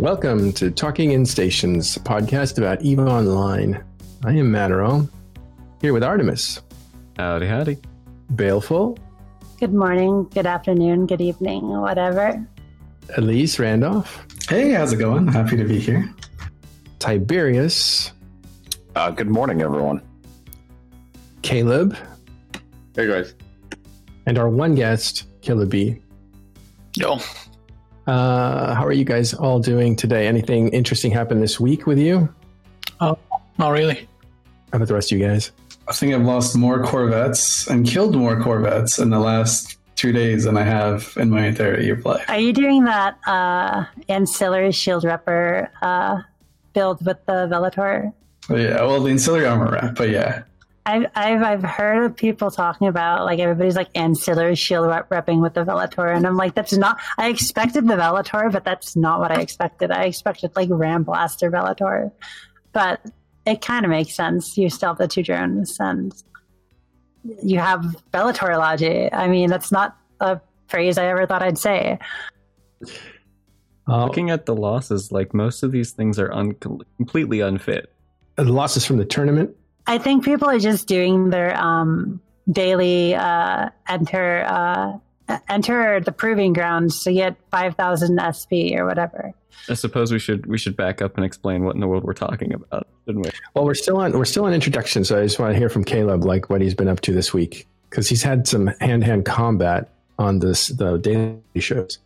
Welcome to Talking in Stations, a podcast about EVE Online. I am Matterall, here with Artemis, Howdy, howdy. Baleful, Good morning, good afternoon, good evening, whatever. Elise Randolph, Hey, how's it going? Happy to be here. Tiberius, Uh, good morning, everyone. Caleb, Hey guys. and our one guest, Killer B. Yo. Uh, how are you guys all doing today? Anything interesting happened this week with you? Oh, not really. How about the rest of you guys? I think I've lost more Corvettes and killed more Corvettes in the last two days than I have in my entire year of life. Are you doing that uh, ancillary shield repper uh, build with the Velator? But yeah, well, the ancillary armor wrap, but yeah. I've, I've, I've heard of people talking about like everybody's like ancillary shield rep- repping with the Velator, and I'm like, that's not. I expected the Velator, but that's not what I expected. I expected like Ram Blaster Velator, but it kind of makes sense. You still have the two drones, and you have Velator logic. I mean, that's not a phrase I ever thought I'd say. Uh, Looking at the losses, like most of these things are un- completely unfit. the losses from the tournament. I think people are just doing their um, daily uh, enter uh, enter the proving grounds to get five thousand SP or whatever. I suppose we should we should back up and explain what in the world we're talking about, shouldn't we? Well, we're still on we're still on introduction, so I just want to hear from Caleb like what he's been up to this week because he's had some hand to hand combat on this the daily shows.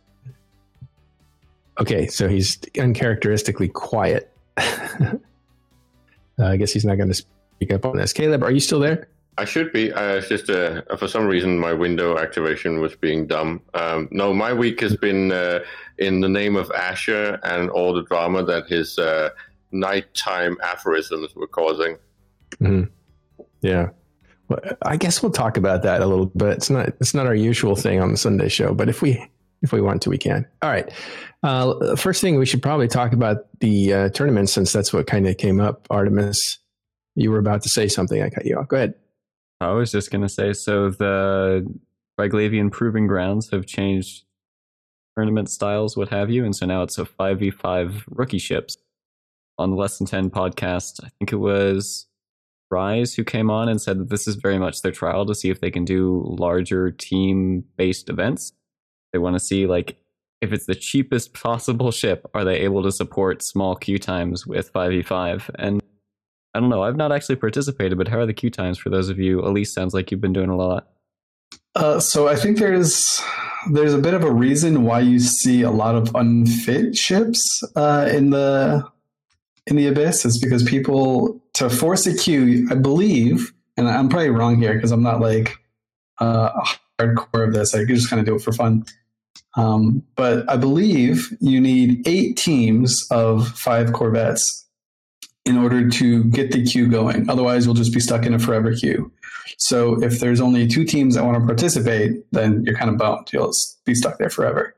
Okay, so he's uncharacteristically quiet. uh, I guess he's not going to speak up on this. Caleb, are you still there? I should be. Uh, it's just uh, for some reason my window activation was being dumb. Um, no, my week has been uh, in the name of Asher and all the drama that his uh, nighttime aphorisms were causing. Yeah. Well, I guess we'll talk about that a little bit. It's not it's not our usual thing on the Sunday show, but if we if we want to, we can. All right. Uh, first thing, we should probably talk about the uh, tournament since that's what kind of came up. Artemis, you were about to say something. I cut you off. Go ahead. I was just gonna say, so the Triglavian Proving Grounds have changed tournament styles, what have you, and so now it's a five v five rookie ships. On the Less Than Ten podcast, I think it was Rise who came on and said that this is very much their trial to see if they can do larger team based events. They want to see like if it's the cheapest possible ship, are they able to support small queue times with five v five? And I don't know. I've not actually participated, but how are the queue times for those of you? Elise sounds like you've been doing a lot. Uh, so I think there's there's a bit of a reason why you see a lot of unfit ships uh, in the in the abyss is because people to force a queue, I believe, and I'm probably wrong here because I'm not like uh, hardcore of this. I just kind of do it for fun. Um, but I believe you need eight teams of five Corvettes in order to get the queue going. Otherwise, you'll just be stuck in a forever queue. So if there's only two teams that want to participate, then you're kind of boned. You'll be stuck there forever.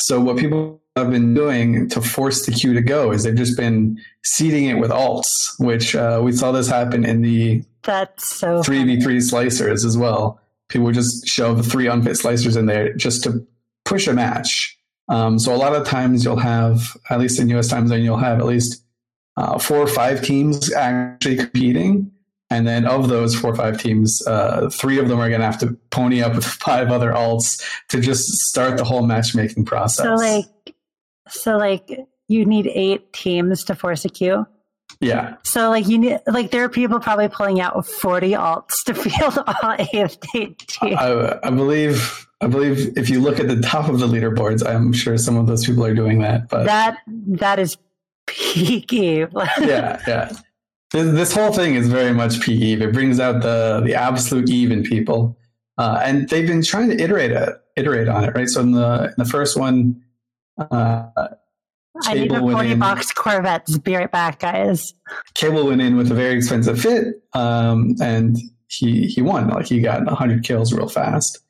So what people have been doing to force the queue to go is they've just been seeding it with alts, which uh, we saw this happen in the That's so. three v three slicers as well. People would just shove three unfit slicers in there just to push a match. Um, so a lot of times you'll have, at least in US time zone, you'll have at least uh, four or five teams actually competing. And then of those four or five teams, uh, three of them are going to have to pony up with five other alts to just start the whole matchmaking process. So like, so like, you need eight teams to force a queue. yeah, So like, you need like there are people probably pulling out forty alts to field all eight teams. I, I believe. I believe if you look at the top of the leaderboards, I'm sure some of those people are doing that. But that that is peaky. yeah, yeah. This, whole thing is very much peak Eve. It brings out the the absolute Eve in people, uh, and they've been trying to iterate it, iterate on it, right? So in the in the first one, uh, I need a forty box Corvettes. Be right back, guys. Cable went in with a very expensive fit, um, and he he won. Like he got hundred kills real fast.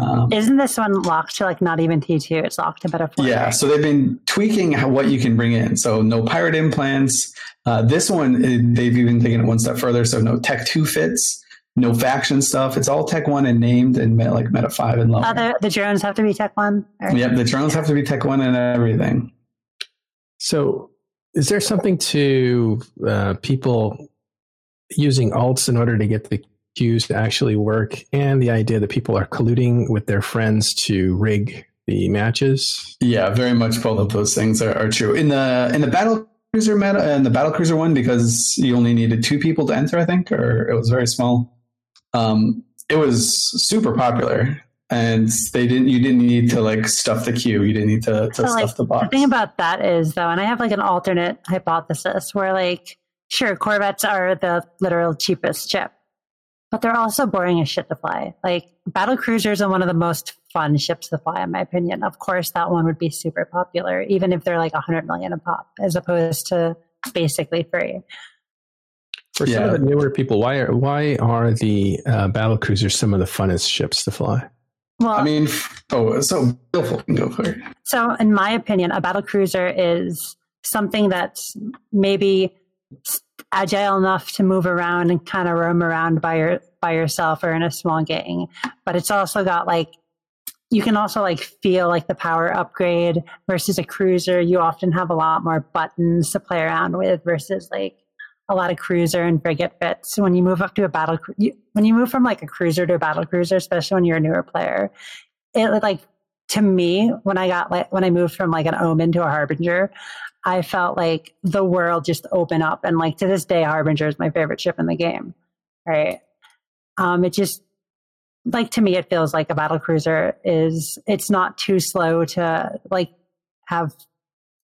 Um, Isn't this one locked to like not even T two? It's locked to meta four. Yeah, so they've been tweaking how, what you can bring in. So no pirate implants. Uh, this one, eh, they've even taken it one step further. So no Tech Two fits, no faction stuff. It's all Tech One and named and meta, like Meta Five and lower. Other the drones have to be Tech one. Or- Yep, the drones have to be Tech One and everything. So, is there something to uh, people using alts in order to get the queues to actually work, and the idea that people are colluding with their friends to rig the matches? Yeah, very much both of those things are, are true. In the in the battle cruiser meta and the battle cruiser one, because you only needed two people to enter, I think, or it was very small. Um, it was super popular, and they didn't. You didn't need to like stuff the queue. You didn't need to, to So, stuff like, the box. The thing about that is, though, and I have like an alternate hypothesis where, like, sure, Corvettes are the literal cheapest ship, but they're also boring as shit to fly. Like, battle cruisers are one of the most fun ships to fly, in my opinion. Of course, that one would be super popular, even if they're like 100 million a pop, as opposed to basically free. For some of the newer people, why are why are the uh, battle cruisers some of the funnest ships to fly? Well, I mean, oh, so Bill, go for it. So, in my opinion, a battle cruiser is something that's maybe s- agile enough to move around and kind of roam around by your by yourself or in a small gang, but it's also got like you can also like feel like the power upgrade versus a cruiser. You often have a lot more buttons to play around with versus like a lot of cruiser and frigate bits. When you move up to a battle, you, when you move from like a cruiser to a battle cruiser, especially when you're a newer player, it like to me when I got like when I moved from like an omen to a harbinger, I felt like the world just opened up, and like to this day, harbinger is my favorite ship in the game. Right? Um, it just like to me, it feels like a battle cruiser is. It's not too slow to like have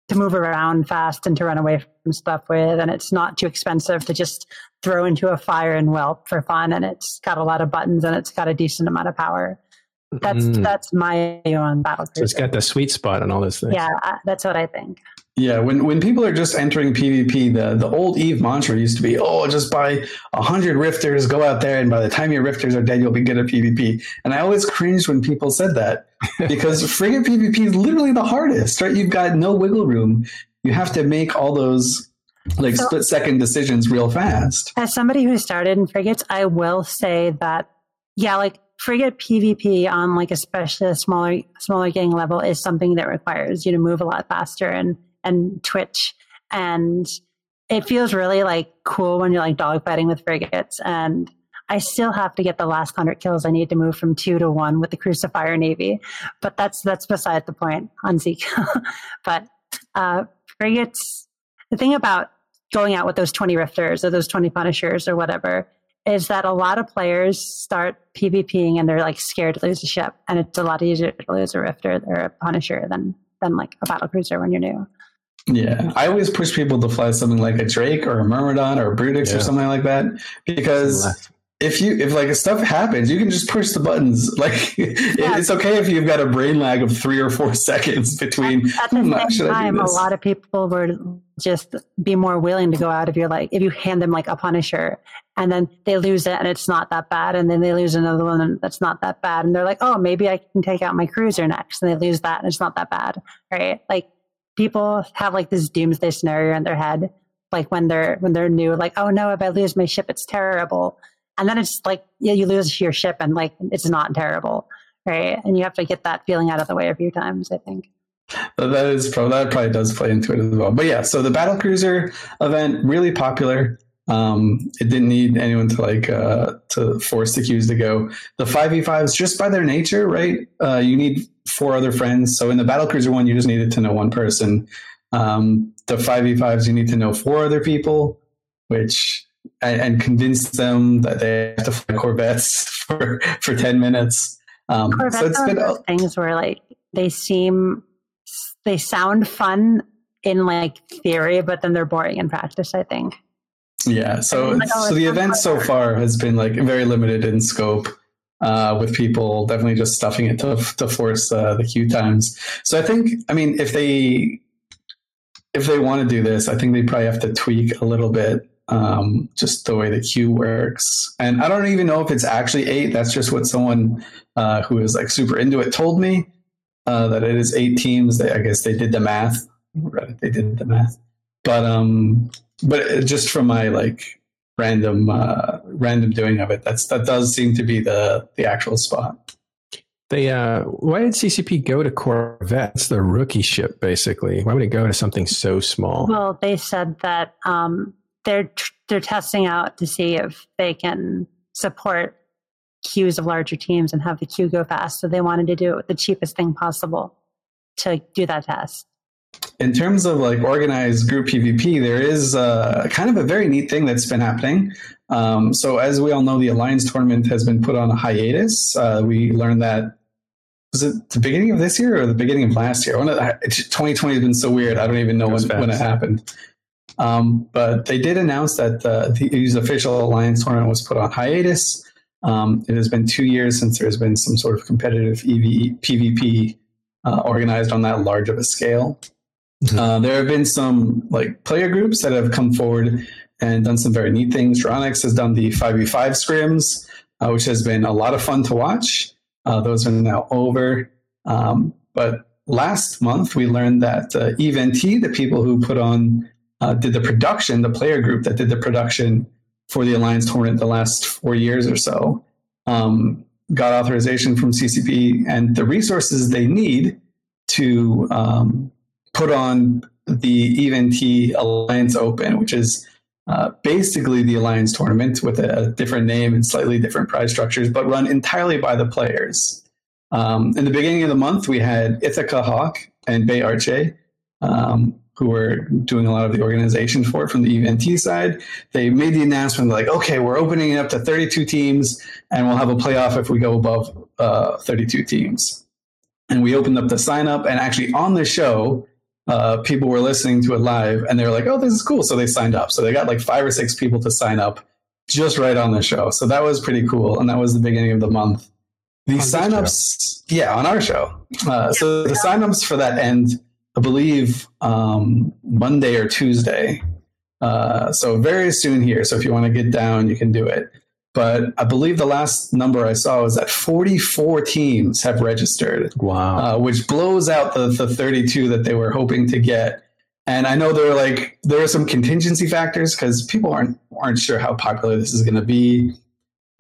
to move around fast and to run away from stuff with, and it's not too expensive to just throw into a fire and whelp for fun, and it's got a lot of buttons and it's got a decent amount of power. That's Mm. that's my view on battle So it's cruiser. got the sweet spot on all those things. yeah, I, that's what I think. Yeah, when when people are just entering PvP, the the old Eve mantra used to be, "Oh, just buy a hundred rifters, go out there, and by the time your rifters are dead, you'll be good at PvP." And I always cringed when people said that because frigate PvP is literally the hardest, right? You've got no wiggle room. You have to make all those like So- split second decisions real fast. As somebody who started in frigates, I will say that yeah, like frigate PvP on like especially a smaller smaller gang level is something that requires you to move a lot faster and and twitch. And it feels really like cool when you're like dogfighting with frigates. And I still have to get the last hundred kills I need to move from two to one with the Crucifier Navy, but that's that's beside the point on Zeke. but uh, frigates, the thing about going out with those 20 rifters or those 20 punishers or whatever is that a lot of players start PvPing and they're like scared to lose a ship. And it's a lot easier to lose a rifter or a punisher than, than like a battle cruiser when you're new. Yeah, I always push people to fly something like a Drake or a Myrmidon or a Brutix Yeah. or something like that because if you if like stuff happens, you can just push the buttons. Like Yeah. it's okay if you've got a brain lag of three or four seconds between. At the "Hmm, same should I do time, a lot of people would just be more willing to go out if you're like, if you hand them like a punisher and then they lose it and it's not that bad. And then they lose another one and that's not that bad. And they're like, oh, maybe I can take out my cruiser next. And they lose that and it's not that bad. Right. Like people have like this doomsday scenario in their head. Like when they're, when they're new, like, oh no, if I lose my ship, it's terrible. And then it's like, yeah, you lose your ship and like, it's not terrible. Right. And you have to get that feeling out of the way a few times, I think. That- is pro. That probably does play into it as well. But yeah, so the battle cruiser event really popular. Um, it didn't need anyone to like uh, to force the queues to go. The five v fives, just by their nature, right? Uh, you need four other friends. So in the battle cruiser one, you just needed to know one person. Um, the five v fives, you need to know four other people, which and, and convince them that they have to fly Corvettes for for ten minutes. Um, Corvettes so it's been things where like they seem they sound fun in like theory, but then they're boring in practice. I think. Yeah, so Like, oh, so the event so far has been like very limited in scope, uh, with people definitely just stuffing it to to force uh, the queue times. So I think, I mean, if they if they want to do this, I think they probably have to tweak a little bit, um, just the way the queue works. And I don't even know if it's actually eight. That's just what someone uh, who is like super into it told me uh, that it is eight teams. They, I guess they did the math. Reddit, They did the math, but um, but just from my like random uh, random doing of it, that's that does seem to be the the actual spot. They uh, why did CCP go to Corvette? It's the rookie ship, basically. Why would it go to something so small? Well, they said that um, they're they're testing out to see if they can support queues of larger teams and have the queue go fast. So they wanted to do it the cheapest thing possible to do that test. In terms of like organized group PvP, there is uh, kind of a very neat thing that's been happening. Um, so as we all know, the Alliance tournament has been put on a hiatus. Uh, we learned that was it the beginning of this year or the beginning of last year? Of 2020 has been so weird. I don't even know when, when it happened. Um, but they did announce that the, the official Alliance tournament was put on hiatus. Um, it has been two years since there's been some sort of competitive EV, PvP uh, organized on that large of a scale. Mm-hmm. Uh, there have been some like player groups that have come forward and done some very neat things. Dronix has done the 5v5 scrims, uh, which has been a lot of fun to watch. Uh, those are now over. Um, but last month, we learned that uh, EVNT, the people who put on, uh, did the production, the player group that did the production for the Alliance tournament the last four years or so, um, got authorization from CCP and the resources they need to um, put on the EVNT Alliance Open, which is uh, basically the Alliance tournament with a, different name and slightly different prize structures, but run entirely by the players. Um, in the beginning of the month, we had Ithaca Hawk and Bay Arche, um, who were doing a lot of the organization for it from the EVNT side. They made the announcement like, okay, we're opening it up to 32 teams, and we'll have a playoff if we go above uh, 32 teams. And we opened up the sign up, and actually on the show, uh, people were listening to it live and they were like, oh, this is cool. So they signed up. So they got like five or six people to sign up just right on the show. So that was pretty cool. And that was the beginning of the month. The signups, yeah, on our show. Uh, so the signups for that end, I believe, um, Monday or Tuesday. Uh, so very soon here. So if you want to get down, you can do it but I believe the last number I saw was that 44 teams have registered. Wow. Uh, which blows out the, the 32 that they were hoping to get. And I know there are like there are some contingency factors because people aren't aren't sure how popular this is going to be.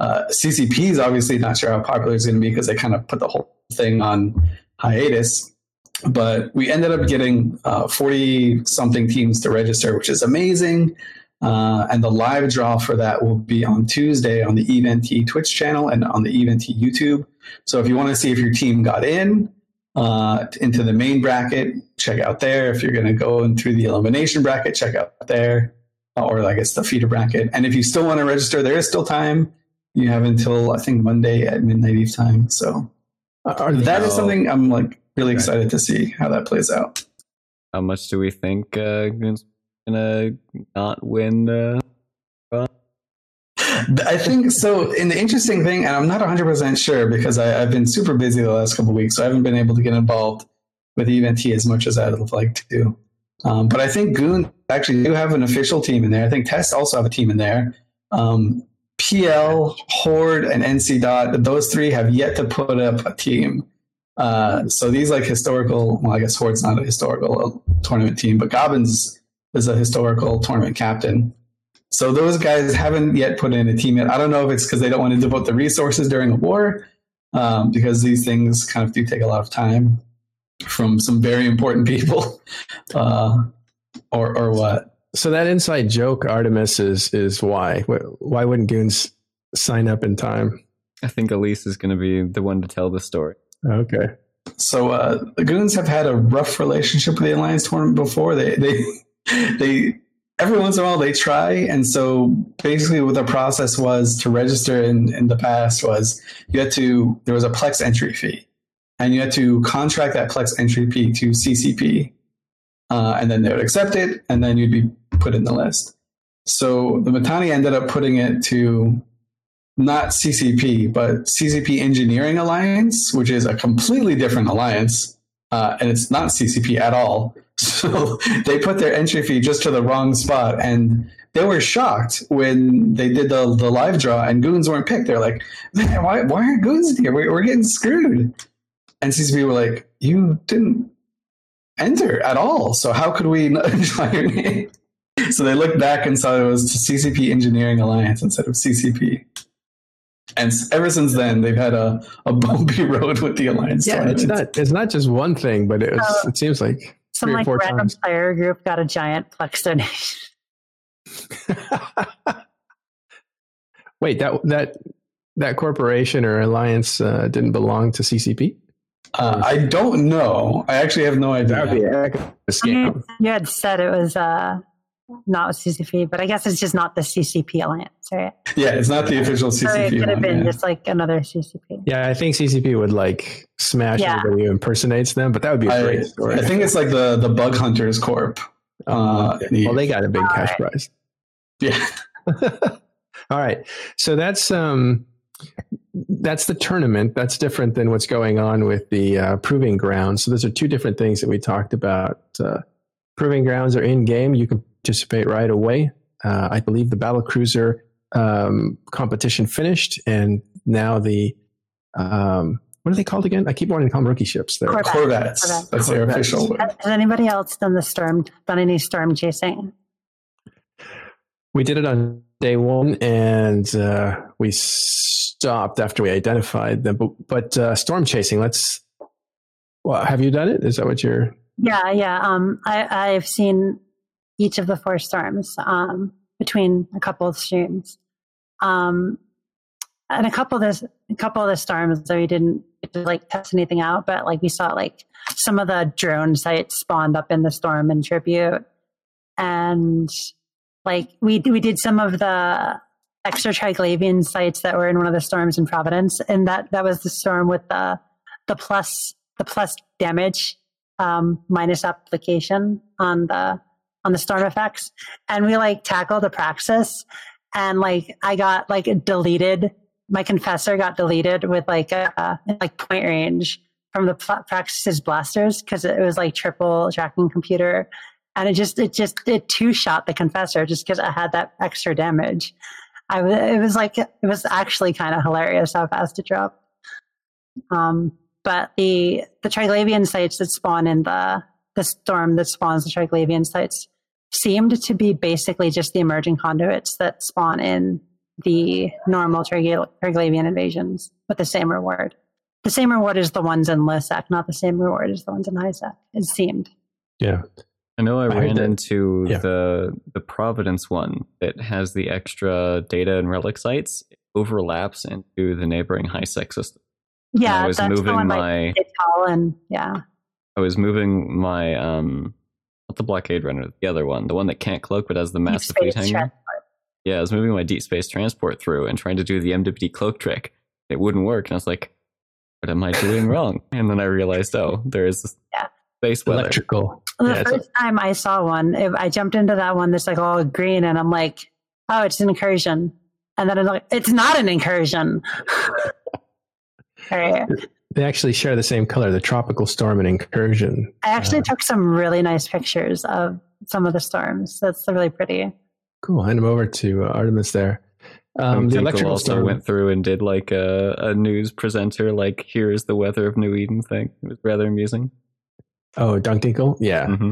Uh, CCP is obviously not sure how popular it's going to be because they kind of put the whole thing on hiatus. But we ended up getting 40 uh, something teams to register, which is amazing. Uh, and the live draw for that will be on Tuesday on the EVNT Twitch channel and on the EVNT YouTube. So if you want to see if your team got in uh, into the main bracket, check out there. If you're going to go in through the elimination bracket, check out there, or I guess the feeder bracket. And if you still want to register, there is still time. You have until I think Monday at midnight Eve time. So that is something I'm like really excited to see how that plays out. How much do we think uh, gonna not win the. I think so. In the interesting thing, and I'm not 100 percent sure because I, have been super busy the last couple weeks, so I haven't been able to get involved with EVNT as much as I'd like to. Um, but I think Goon actually do have an official team in there. I think Test also have a team in there. Um, PL, Horde, and NC Dot, those three have yet to put up a team. Uh, so these like historical, well, I guess Horde's not a historical tournament team, but Gobbins is a historical tournament captain. So those guys haven't yet put in a team yet. I don't know if it's because they don't want to devote the resources during a war, um, because these things kind of do take a lot of time from some very important people, uh, or or what. So that inside joke, Artemis, is is why why wouldn't Goons sign up in time? I think Elise is going to be the one to tell the story. Okay. So uh, the Goons have had a rough relationship with the Alliance tournament before. They they they every once in a while they try and so basically what the process was to register in, in the past was you had to there was a plex entry fee and you had to contract that plex entry fee to ccp uh, and then they would accept it and then you'd be put in the list so the Mittani ended up putting it to not ccp but ccp engineering alliance which is a completely different alliance uh, and it's not ccp at all so they put their entry fee just to the wrong spot, and they were shocked when they did the, the live draw and goons weren't picked. They're like, "Man, why why aren't goons here? We're, we're getting screwed." And CCP were like, "You didn't enter at all, so how could we your name?" So they looked back and saw it was CCP Engineering Alliance instead of CCP. And ever since then, they've had a, a bumpy road with the Alliance Yeah, it's not it's not just one thing, but it, was, Oh. it seems like Some Three or like four random times. player group got a giant Plex donation. Wait, that that that corporation or alliance uh, didn't belong to CCP? Uh, I don't know. I actually have no idea. That would be a heck of a You, scam. you had said it was uh, not with CCP, but I guess it's just not the CCP alliance, right? Yeah, it's not the official CCP. So it CCP. could have been yeah. just like another CCP. Yeah, I think CCP would like smash Yeah. anybody who impersonates them, but that would be a I, great story. I think it's like the the Bug Hunters Corp. Uh, well, they got a big cash Alright. prize. yeah, All right. So that's um that's the tournament. That's different than what's going on with the uh, proving grounds. So those are two different things that we talked about. Uh, proving grounds are in game. You can participate right away. Uh, I believe the battle cruiser um, competition finished, and now the um, what are they called again? I keep wanting to call them rookie ships. They're Corvette. Corvettes. Corvette. That's their official word. Has has anybody else done the storm? Done any storm chasing? We did it on day one, and uh, we stopped after we identified them. But, but uh, storm chasing, let's. Well, have you done it? Is that what you're? Yeah, yeah. Um, I, I've seen each of the four storms um, between a couple of streams, um, and a couple of this, a couple of the storms that we didn't to like test anything out, but like we saw like some of the drone sites spawned up in the storm in tribute, and like we we did some of the extra triglavian sites that were in one of the storms in Providence, and that that was the storm with the the plus the plus damage um, minus application on the on the storm effects, and we like tackled the praxis, and like I got like deleted. My confessor got deleted with like a like point range from the praxis's blasters because it was like triple tracking computer, and it just it just it two shot the confessor just because I had that extra damage. I was it was like it was actually kind of hilarious how fast it dropped. Um, but the the Triglavian sites that spawn in the the storm that spawns the Triglavian sites seemed to be basically just the emerging conduits that spawn in the normal Trigla- Triglavian invasions with the same reward. The same reward as the ones in Lissac, not the same reward as the ones in highsec. It seemed. Yeah. I know I, I ran into yeah. the the Providence one that has the extra data and relic sites. It overlaps into the neighboring HiSec system. And Yeah, I was that's the moving one like my and yeah. I was moving my um not the blockade runner, the other one, the one that can't cloak but has the massive fleet space hangar. transport. Yeah, I was moving my deep space transport through and trying to do the MWD cloak trick. It wouldn't work, and I was like, "What am I doing wrong?" And then I realized, oh, there is this Yeah. space weather. Electrical. Well, Yeah, the a- first time I saw one, it, I jumped into that one that's like all green, and I'm like, "Oh, it's an incursion," and then I'm like, "It's not an incursion." all right. They actually share the same color, the tropical storm and incursion. I actually Uh, took some really nice pictures of some of the storms. That's really pretty. Cool. Hand them over to uh, Artemis there. Um, the electrical also storm. went through and did like a, a news presenter, like "Here is the weather of New Eden" thing. It was rather amusing. oh, Dunktinkle? Yeah. hmm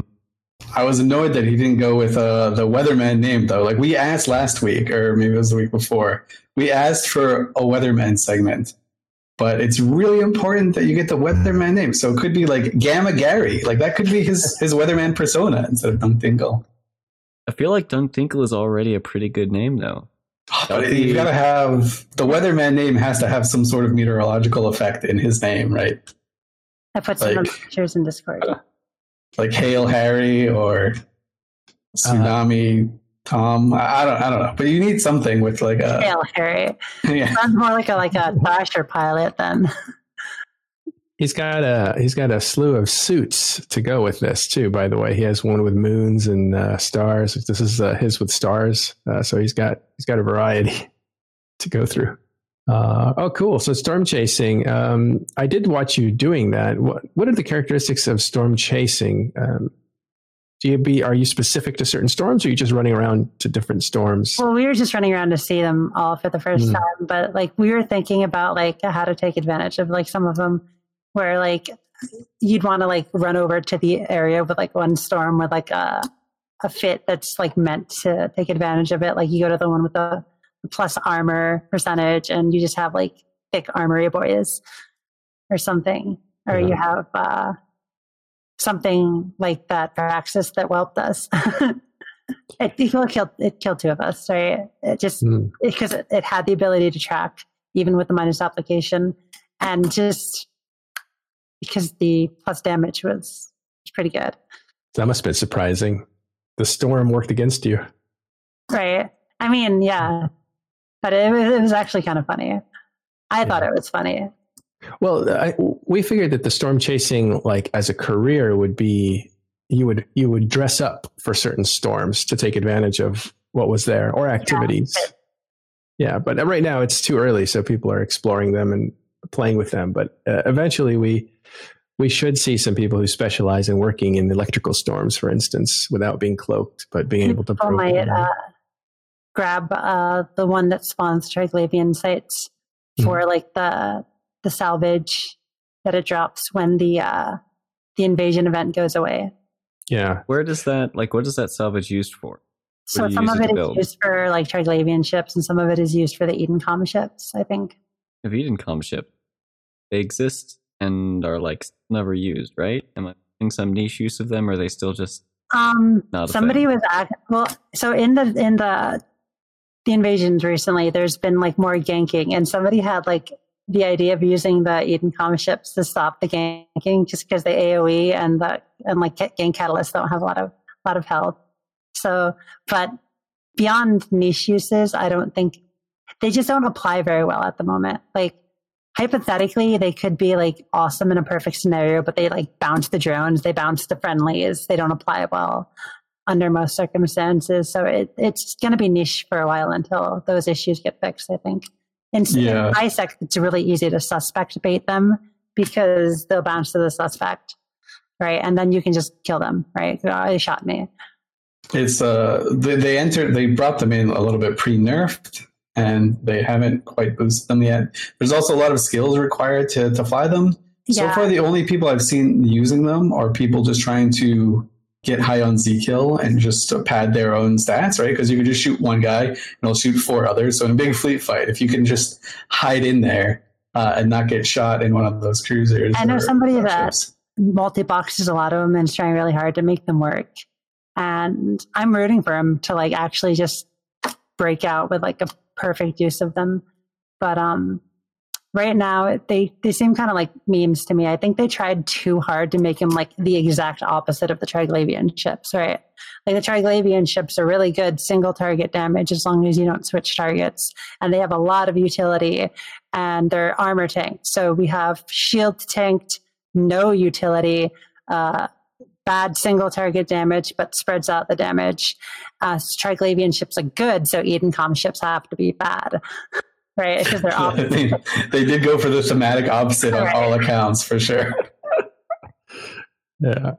I was annoyed that he didn't go with uh, the weatherman name though. Like we asked last week, or maybe it was the week before. We asked for a weatherman segment, but it's really important that you get the weatherman name. So it could be like Gamma Gary, like that could be his his weatherman persona instead of Dunk Dingle. I feel like Dunk Tinkle is already a pretty good name, though. But you gotta have the weatherman name has to have some sort of meteorological effect in his name, right? I put some of the Like- pictures in Discord. Uh, like Hail Harry or uh-huh. Tsunami Tom. I, I don't I don't know, but you need something with like a Hail Harry. yeah. Sounds more like a like a Thrasher pilot than He's got a he's got a slew of suits to go with this too. By the way, he has one with moons and uh, stars. This is uh, his with stars. Uh, so he's got he's got a variety to go through. Uh, oh, cool! So storm chasing. Um, I did watch you doing that. What what are the characteristics of storm chasing? Um, do you be are you specific to certain storms, or are you just running around to different storms? Well, we were just running around to see them all for the first Mm. time, but like we were thinking about like how to take advantage of like some of them where like you'd want to like run over to the area with like one storm with like a a fit that's like meant to take advantage of it. Like you go to the one with the plus armor percentage, and you just have like thick armory boys or something, or Yeah. you have uh, something like that Praxis that whelped us. it, it killed it killed two of us. Right? It just Hmm. because it, it had the ability to track even with the minus application, and just because the plus damage was pretty good. That must have been surprising. The storm worked against you. Right. I mean, yeah. But it, it was actually kind of funny. I thought it was funny. Well, I, we figured that the storm chasing, like as a career, would be you would you would dress up for certain storms to take advantage of what was there or activities. Yeah, but right now it's too early, so people are exploring them and playing with them. But uh, eventually, we we should see some people who specialize in working in electrical storms, for instance, without being cloaked, but being able to. Might uh, grab uh, the one that spawns Triglavian sites for like the the salvage that it drops when the uh, the invasion event goes away. yeah, Where does that like? What is that salvage used for? So some of it it to is build? used for like Triglavian ships, and some of it is used for the Edencom ships. I think. The Edencom ship. They exist and are like never used, right? Am I making some niche use of them, or are they still just Um, Not somebody thing. was act- well. So in the in the the invasions recently, there's been like more ganking, and somebody had like the idea of using the Edencom ships to stop the ganking, just because the AOE and the and like gang catalysts don't have a lot of lot of health. So, but beyond niche uses, I don't think they just don't apply very well at the moment. Like hypothetically, they could be like awesome in a perfect scenario, but they like bounce the drones, they bounce the friendlies, they don't apply well under most circumstances. So it, it's going to be niche for a while until those issues get fixed. I think. In, Yeah. in ISEC, it's really easy to suspect bait them because they'll bounce to the suspect, right? And then you can just kill them, right? Oh, they shot me. It's uh they, they entered they brought them in a little bit pre nerfed and they haven't quite boosted them yet. There's also a lot of skills required to to fly them. So far the only people I've seen using them are people just trying to get high on Z kill and just pad their own stats, right? Because you can just shoot one guy and it'll shoot four others. So in a big fleet fight, if you can just hide in there uh, and not get shot in one of those cruisers. I know somebody that- multi boxes a lot of them and is trying really hard to make them work. And I'm rooting for him to like actually just break out with like a perfect use of them. But um, right now they they seem kind of like memes to me. I think they tried too hard to make him like the exact opposite of the Triglavian ships, right? Like the Triglavian ships are really good single target damage as long as you don't switch targets, and they have a lot of utility, and they're armor tanked. So we have shield tanked, no utility, uh, bad single target damage, but spreads out the damage. Uh, Triglavian ships are good, so Edencom ships have to be bad, right? Because they're opposite. think they did go for the thematic opposite on all accounts for sure. yeah.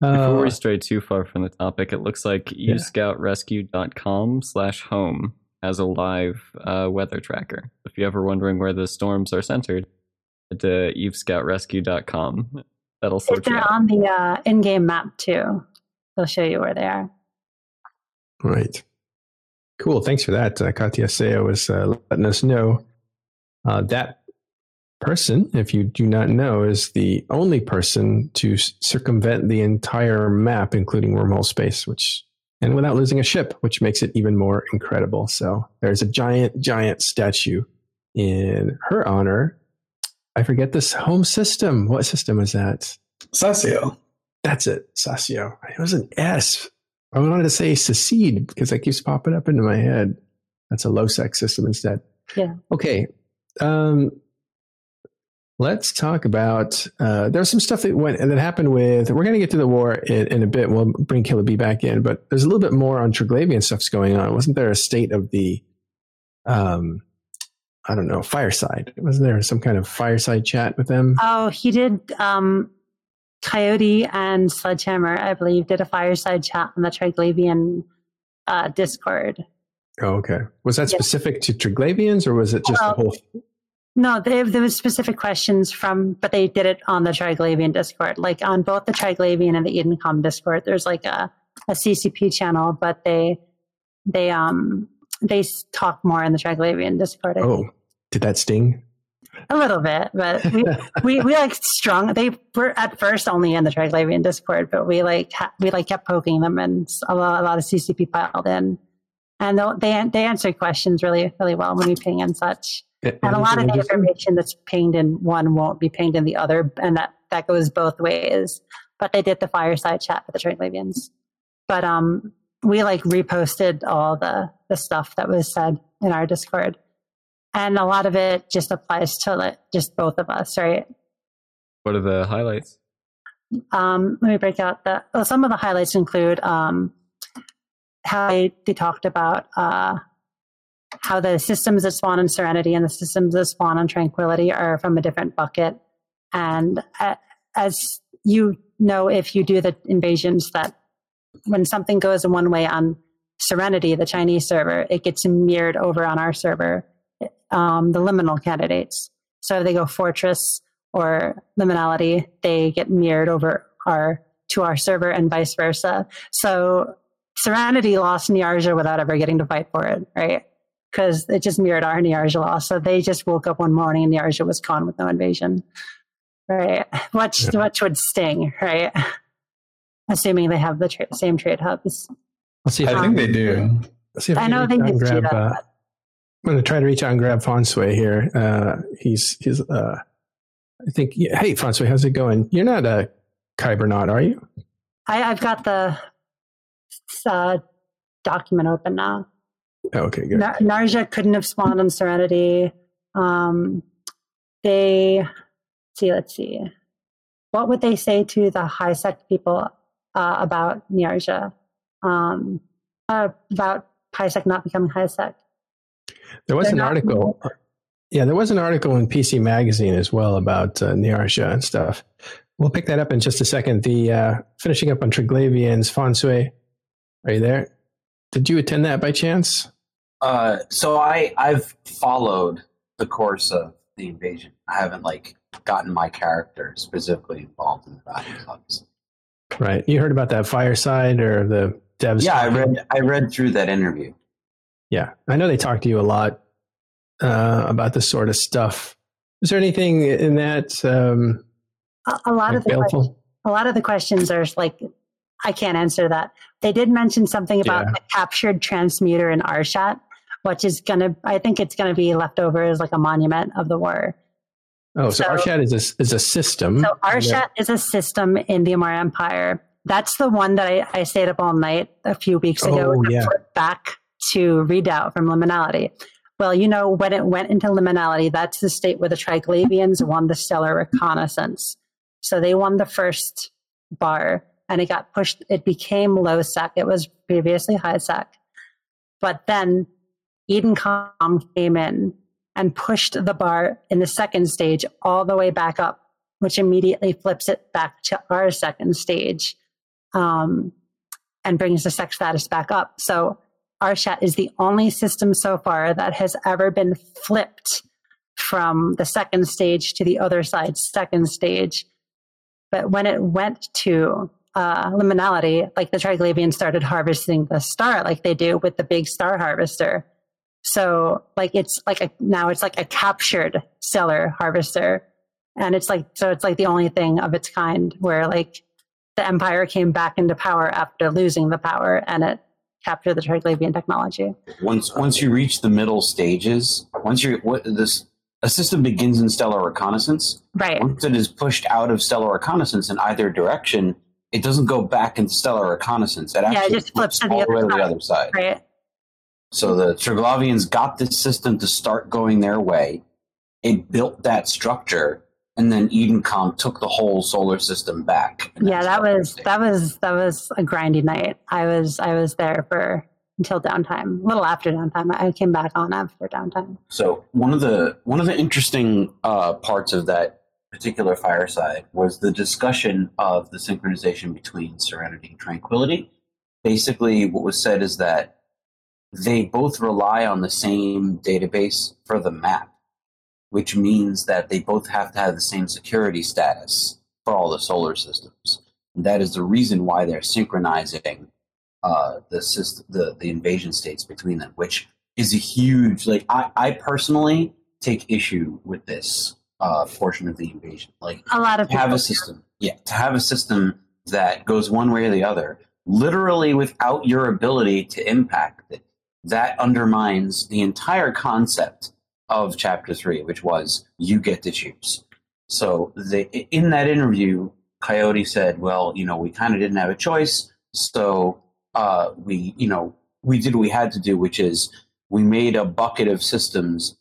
Before Uh, we stray too far from the topic, it looks like evescoutrescue.com slash home has a live uh, weather tracker. If you're ever wondering where the storms are centered, head to evescoutrescue.com. That'll sort you they're out. on the uh, in-game map too, they'll show you where they are. Right. Cool. Thanks for that. Uh, Katia Sae was uh, letting us know uh, that person, if you do not know, is the only person to circumvent the entire map, including wormhole space, which and without losing a ship, which makes it even more incredible. So there's a giant, giant statue in her honor. I forget this home system. What system is that? Sasio. That's it, Sasio. It was an S. I wanted to say secede because that keeps popping up into my head. That's a low sec system instead. Yeah. Okay. Um, let's talk about. Uh, there's some stuff that went that happened with. We're going to get to the war in, in a bit. We'll bring Killer B back in, but there's a little bit more on Triglavian stuff's going on. Wasn't there a state of the? Um, I don't know, fireside. Wasn't there some kind of fireside chat with them? Oh, he did. Um, Coyote and Sledgehammer, I believe, did a fireside chat on the Triglavian uh, Discord. Oh, okay. Was that specific to Triglavians or was it just Well, the whole? No, they, there was specific questions from, but they did it on the Triglavian Discord. Like on both the Triglavian and the Edencom Discord, there's like a, a CCP channel, but they they um they talk more in the Triglavian Discord. I think. Oh, did that sting? A little bit, but we, we, we like strong. They were at first only in the Triglavian Discord, but we like ha- we like kept poking them, and a lot, a lot of CCP piled in, and they they answer questions really really well when we ping and such. And a lot of the information that's pinged in one won't be pinged in the other, and that that goes both ways. But they did the fireside chat for the Triglavians. But um, we like reposted all the the stuff that was said in our Discord, and a lot of it just applies to just both of us, right? What are the highlights? Um, let me break out the. Well, some of the highlights include um, how they, they talked about uh, how the systems that spawn in Serenity and the systems that spawn in Tranquility are from a different bucket. And uh, as you know, if you do the invasions, that when something goes in one way on Serenity, the Chinese server, it gets mirrored over on our server, um, the liminal candidates. So if they go Fortress or Liminality, they get mirrored over our to our server and vice versa. So Serenity lost Niarja without ever getting to fight for it, right? Because it just mirrored our Niarja loss. So they just woke up one morning and Niarja was gone with no invasion, right? Which Yeah. which would sting, right? Assuming they have the tra- same trade hubs. Let's see I I think they do. Let's see if I can know reach they out and did grab. cheat Uh, up, I'm going to try to reach out and grab Fonsway here. Uh, he's he's. Uh, I think. Hey, Fonsway, how's it going? You're not a Kybernaut, are you? I, I've got the uh, document open now. Oh, okay, good. Nar- Niarja couldn't have spawned on Serenity. Um, they let's see. Let's see. What would they say to the high sec people uh, about Niarja? Um, uh, about high sec not becoming high sec. There was They're an not- article. Yeah, there was an article in PC Magazine as well about uh, Niarja and stuff. We'll pick that up in just a second. The uh, finishing up on Triglavians, Fonsue. are you there? Did you attend that by chance? Uh, so I I've followed the course of the invasion. I haven't like gotten my character specifically involved in the battles. obviously. Right. You heard about that fireside or the devs? Yeah, I read I read through that interview. Yeah, I know they talked to you a lot uh, about this sort of stuff. Is there anything in that um, A, a lot like of the questions, a lot of the questions are like I can't answer that. They did mention something about Yeah. the captured transmuter in Arshat, which is gonna. I think it's gonna be left over as like a monument of the war. Oh, so, So- Arshat is a, is a system. So Arshat is a system in the Amarr Empire. That's the one that I, I stayed up all night a few weeks ago Oh, yeah. back to Redoubt from Liminality. Well, you know, when it went into Liminality, that's the state where the Triglavians won the Stellar Reconnaissance. So they won the first bar and it got pushed, it became low sec. It was previously high sec. But then Edencom came in and pushed the bar in the second stage all the way back up, which immediately flips it back to our second stage um, and brings the sec status back up. So Arshat is the only system so far that has ever been flipped from the second stage to the other side's second stage. But when it went to uh, liminality, like the Triglavians started harvesting the star like they do with the big star harvester. So like it's like a now it's like a captured stellar harvester. And it's like so it's like the only thing of its kind where like the empire came back into power after losing the power and it captured the Triglavian technology. Once once you reach the middle stages, once you're what this a system begins in stellar reconnaissance. Right. Once it is pushed out of stellar reconnaissance in either direction, it doesn't go back into stellar reconnaissance. It Yeah, it actually just flips to all the way to the other side. Right. So the Triglavians got this system to start going their way. It built that structure, and then Edencom took the whole solar system back. Yeah, that was that was that was a grindy night. I was I was there for until downtime, a little after downtime. I came back on after downtime. So one of the one of the interesting uh, parts of that particular fireside was the discussion of the synchronization between Serenity and Tranquility. Basically, what was said is that they both rely on the same database for the map, which means that they both have to have the same security status for all the solar systems. And that is the reason why they're synchronizing uh, the, system, the the invasion states between them, which is a huge like I, I personally take issue with this uh, portion of the invasion. Like A lot of to have a system, yeah, to have a system that goes one way or the other, literally without your ability to impact it, that undermines the entire concept of chapter three, which was you get to choose. So in that interview, Coyote said, "Well, you know, we kind of didn't have a choice, so uh, we, you know, we did what we had to do, which is we made a bucket of systems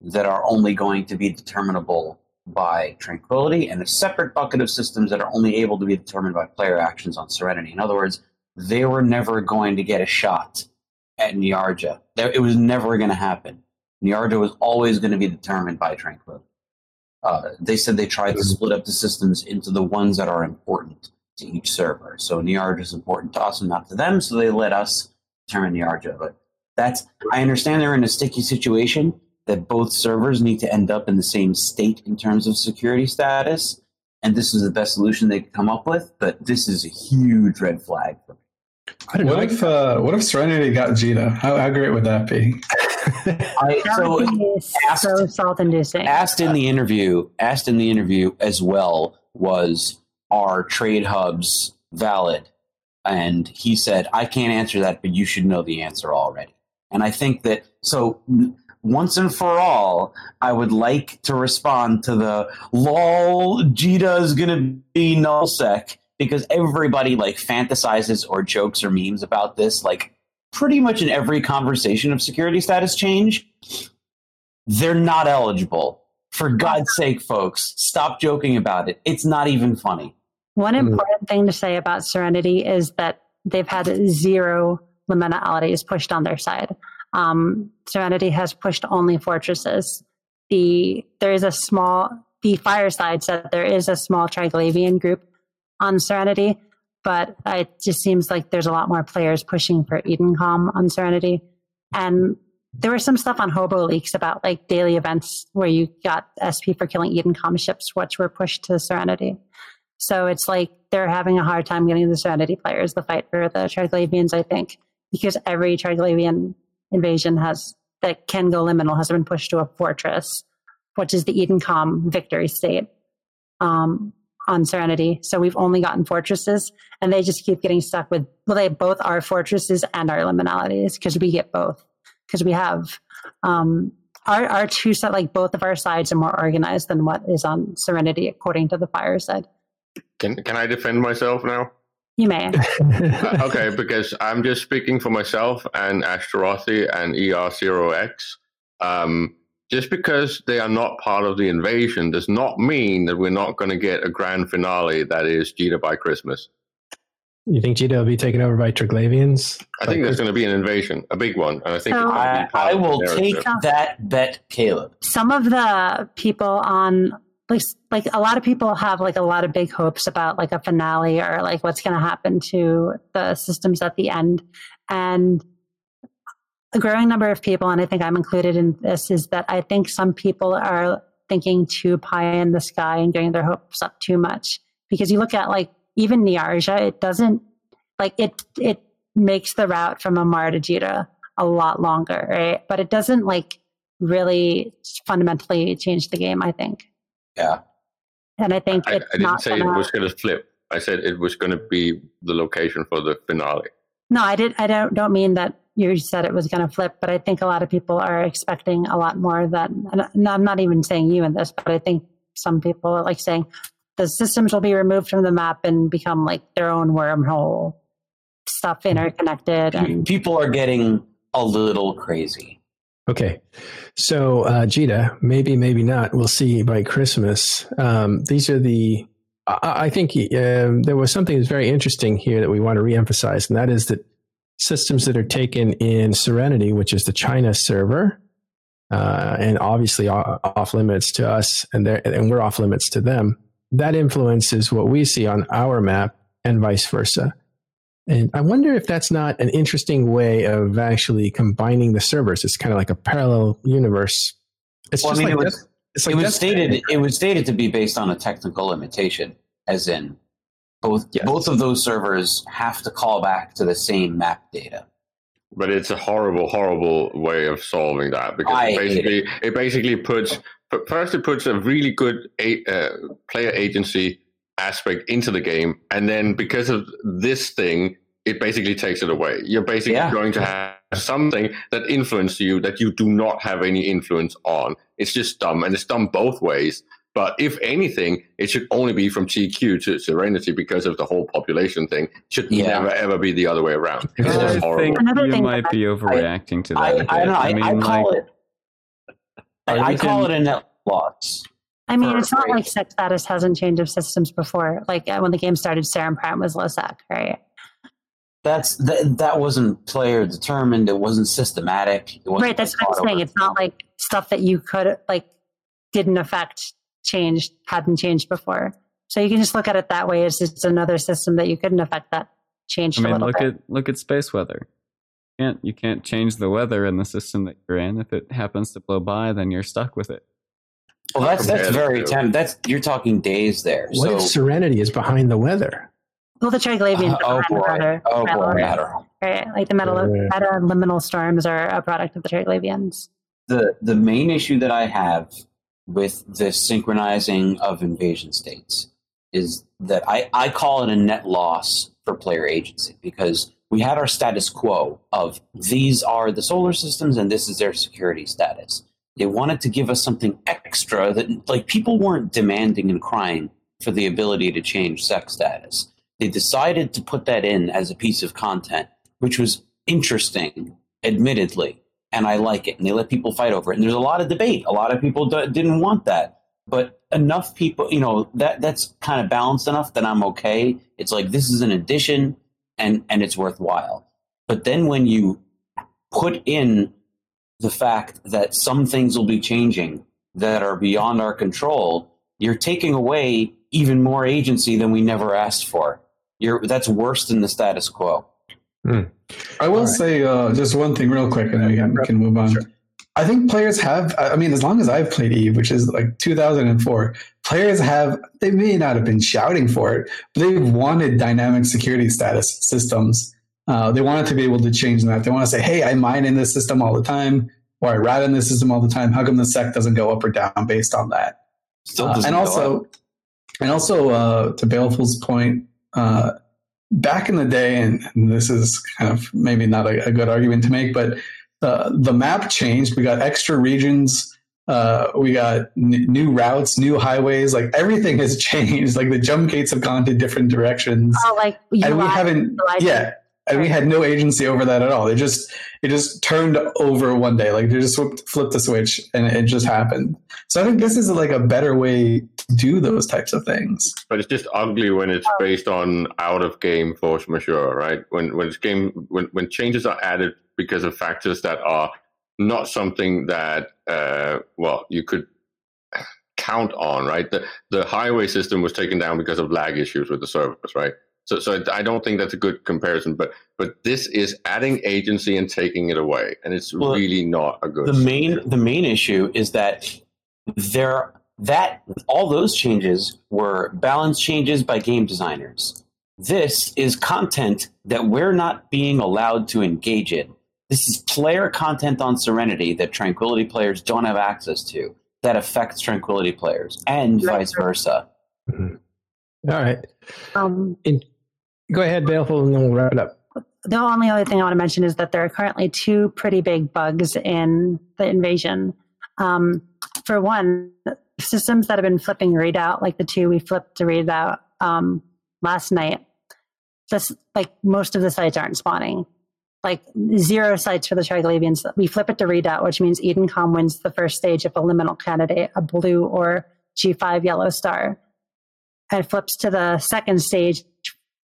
that are only going to be determinable by tranquility, and a separate bucket of systems that are only able to be determined by player actions on Serenity. In other words, they were never going to get a shot at Niarja. It was never going to happen. Niarja was always going to be determined by tranquility. Uh, they said they tried to split up the systems into the ones that are important to each server. So Niarja is important to us and not to them, so they let us determine Niarja. But that's I understand they're in a sticky situation that both servers need to end up in the same state in terms of security status, and this is the best solution they could come up with. But this is a huge red flag for me. I don't know. What if uh, what if Serenity got Jita? How, how great would that be? I, so asked- so salt-inducing. asked in the interview, asked in the interview as well was are trade hubs valid? And he said, I can't answer that, but you should know the answer already. And I think that so once and for all, I would like to respond to the lol Jita is gonna be nullsec because everybody like fantasizes or jokes or memes about this, like pretty much in every conversation of security status change they're not eligible. For God's sake, folks, stop joking about it. It's not even funny. One Mm. important thing to say about Serenity is that they've had zero liminalities pushed on their side. Um, Serenity has pushed only fortresses. The there is a small the Fireside said there is a small Triglavian group on Serenity, but it just seems like there's a lot more players pushing for Edencom on Serenity. And there was some stuff on Hobo Leaks about like daily events where you got SP for killing Edencom ships, which were pushed to Serenity. So it's like they're having a hard time getting the Serenity players to fight for the Triglavians, I think, because every Triglavian invasion has that can go liminal has been pushed to a fortress, which is the Edencom victory state um, on Serenity. So we've only gotten fortresses, and they just keep getting stuck with well, they both are fortresses and our liminalities because we get both because we have um, our our two set, like both of our sides are more organized than what is on Serenity according to the fire side. Can can I defend myself now? You may. Uh, okay, because I'm just speaking for myself and Ashtarothi and ER0X. Um, just because they are not part of the invasion does not mean that we're not going to get a grand finale that is Jita by Christmas. you think Jita will be taken over by Triglavians? I think there's going to be an invasion, a big one, and I think So- it's gonna I, be part I of the will take that bet, Caleb. some of the people on like like a lot of people have like a lot of big hopes about like a finale or like what's going to happen to the systems at the end and a growing number of people and i think i'm included in this is that i think some people are thinking too pie in the sky and getting their hopes up too much because you look at like even Niarja, it doesn't like it it makes the route from Amarr to Jita a lot longer, right? But it doesn't like really fundamentally change the game, I think. Yeah. And I think I, it's I didn't not say gonna, it was going to flip. I said it was going to be the location for the finale. No, I did I don't don't mean that you said it was going to flip, but I think a lot of people are expecting a lot more than and I'm not even saying you in this, but I think some people are like saying the systems will be removed from the map and become like their own wormhole stuff interconnected and People are getting a little crazy. Okay. So, uh, Jita, maybe, maybe not. We'll see by Christmas. Um, these are the, I, I think um, there was something that's very interesting here that we want to reemphasize, and that is that systems that are taken in Serenity, which is the China server, uh, and obviously off limits to us, and, and we're off limits to them, that influences what we see on our map and vice versa. And I wonder if that's not an interesting way of actually combining the servers. It's kind of like a parallel universe. It's Well, I just mean, like it was- Death- it's like it was Death stated it was stated to be based on a technical limitation, as in both Yes. both of those servers have to call back to the same map data. but it's a horrible, horrible way of solving that because I it basically it. basically puts first it puts a really good a, uh, player agency aspect into the game, and then because of this thing, it basically takes it away. You're basically Yeah. going to have something that influences you that you do not have any influence on. It's just dumb, and it's dumb both ways. But if anything, it should only be from TQ to Serenity because of the whole population thing. It should Yeah. never ever be the other way around. It's I just I horrible. think Another you thing might that- be overreacting to that. I, a I bit. don't know. I, I, mean, call like, it. I, I call it a net loss. I mean, it's not like sec status hasn't changed of systems before. Like uh, when the game started, Sarum Prime was low sec, right? That's that, that wasn't player determined. It wasn't systematic. It wasn't Right. That's like what I'm saying. over. It's not like stuff that you could like didn't affect changed hadn't changed before. So you can just look at it that way. It's just another system that you couldn't affect that changed I a mean, little look bit. at look at space weather. You can't you can't change the weather in the system that you're in. If it happens to blow by, then you're stuck with it. Well, that's that's very to- temp. That's you're talking days there. What so if Serenity is behind the weather? well, the Triglavians Uh, oh are boy, behind the oh metal, boy, right? Adderall. right? Like the metal, Yeah. metaliminal storms are a product of the Triglavians. the the main issue that I have with this synchronizing of invasion states is that I, I call it a net loss for player agency because we had our status quo of these are the solar systems and this is their security status. They wanted to give us something extra that like people weren't demanding and crying for the ability to change sec status. They decided to put that in as a piece of content, which was interesting, admittedly and I like it. And they let people fight over it. And there's a lot of debate. A lot of people d- didn't want that, but enough people, you know, that that's kind of balanced enough that I'm okay. It's like this is an addition, and and it's worthwhile. But then when you put in the fact that some things will be changing that are beyond our control, you're taking away even more agency than we never asked for. You're that's worse than the status quo. I will All right. say uh, just one thing real quick, and then we can, can move on. Sure. I think players have. I mean, as long as I've played Eve, which is like 2004, players have. They may not have been shouting for it, but they've wanted dynamic security status systems. Uh, they wanted to be able to change that. They want to say, "Hey, I mine in this system all the time, or I rat in this system all the time. How come the sec doesn't go up or down based on that?" Still Uh, doesn't and also, up. and also uh, to Baleful's point, uh, back in the day, and, this is kind of maybe not a, a good argument to make, but uh, the map changed. We got extra regions. Uh, we got n- new routes, new highways. Like everything has changed. Like the jump gates have gone to different directions, Oh, like and we haven't. like- Yeah, and we had no agency over that at all. It just it just turned over one day. Like they just flipped, flipped the switch, and it just happened. So I think this is like a better way to do those types of things. But it's just ugly when it's based on out of game force majeure, right? When when it's game when when changes are added because of factors that are not something that uh, well you could count on, right? The the highway system was taken down because of lag issues with the servers, right? So so I don't think that's a good comparison, but but this is adding agency and taking it away, and it's Well, really not a good. the main the main issue is that there that all those changes were balance changes by game designers. This is content that we're not being allowed to engage in. This is player content on Serenity that Tranquility players don't have access to that affects Tranquility players and vice versa. All right. Um, Go ahead, Baleful, and then we'll wrap it up. the only other thing I want to mention is that there are currently two pretty big bugs in the invasion. Um, for one, systems that have been flipping readout, like the two we flipped to readout um, last night, just like most of the sites aren't spawning. Like zero sites for the Triglavians. We flip it to readout, which means Edencom wins the first stage if a liminal candidate, a blue or G5 yellow star. And flips to the second stage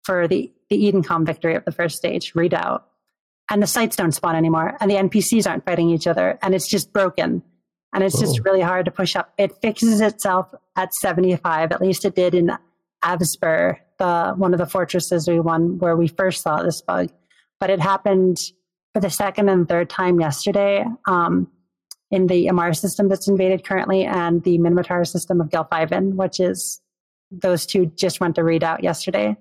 for the, the Edencom victory of the first stage, readout. And the sites don't spawn anymore, and the NPCs aren't fighting each other, and it's just broken. And it's just Oh. really hard to push up. It fixes itself at 75, at least it did in Avsper, the one of the fortresses we won where we first saw this bug. But it happened for the second and third time yesterday um, in the Amarr system that's invaded currently and the Minmatar system of Gelfiven, which is those two just went to readout yesterday.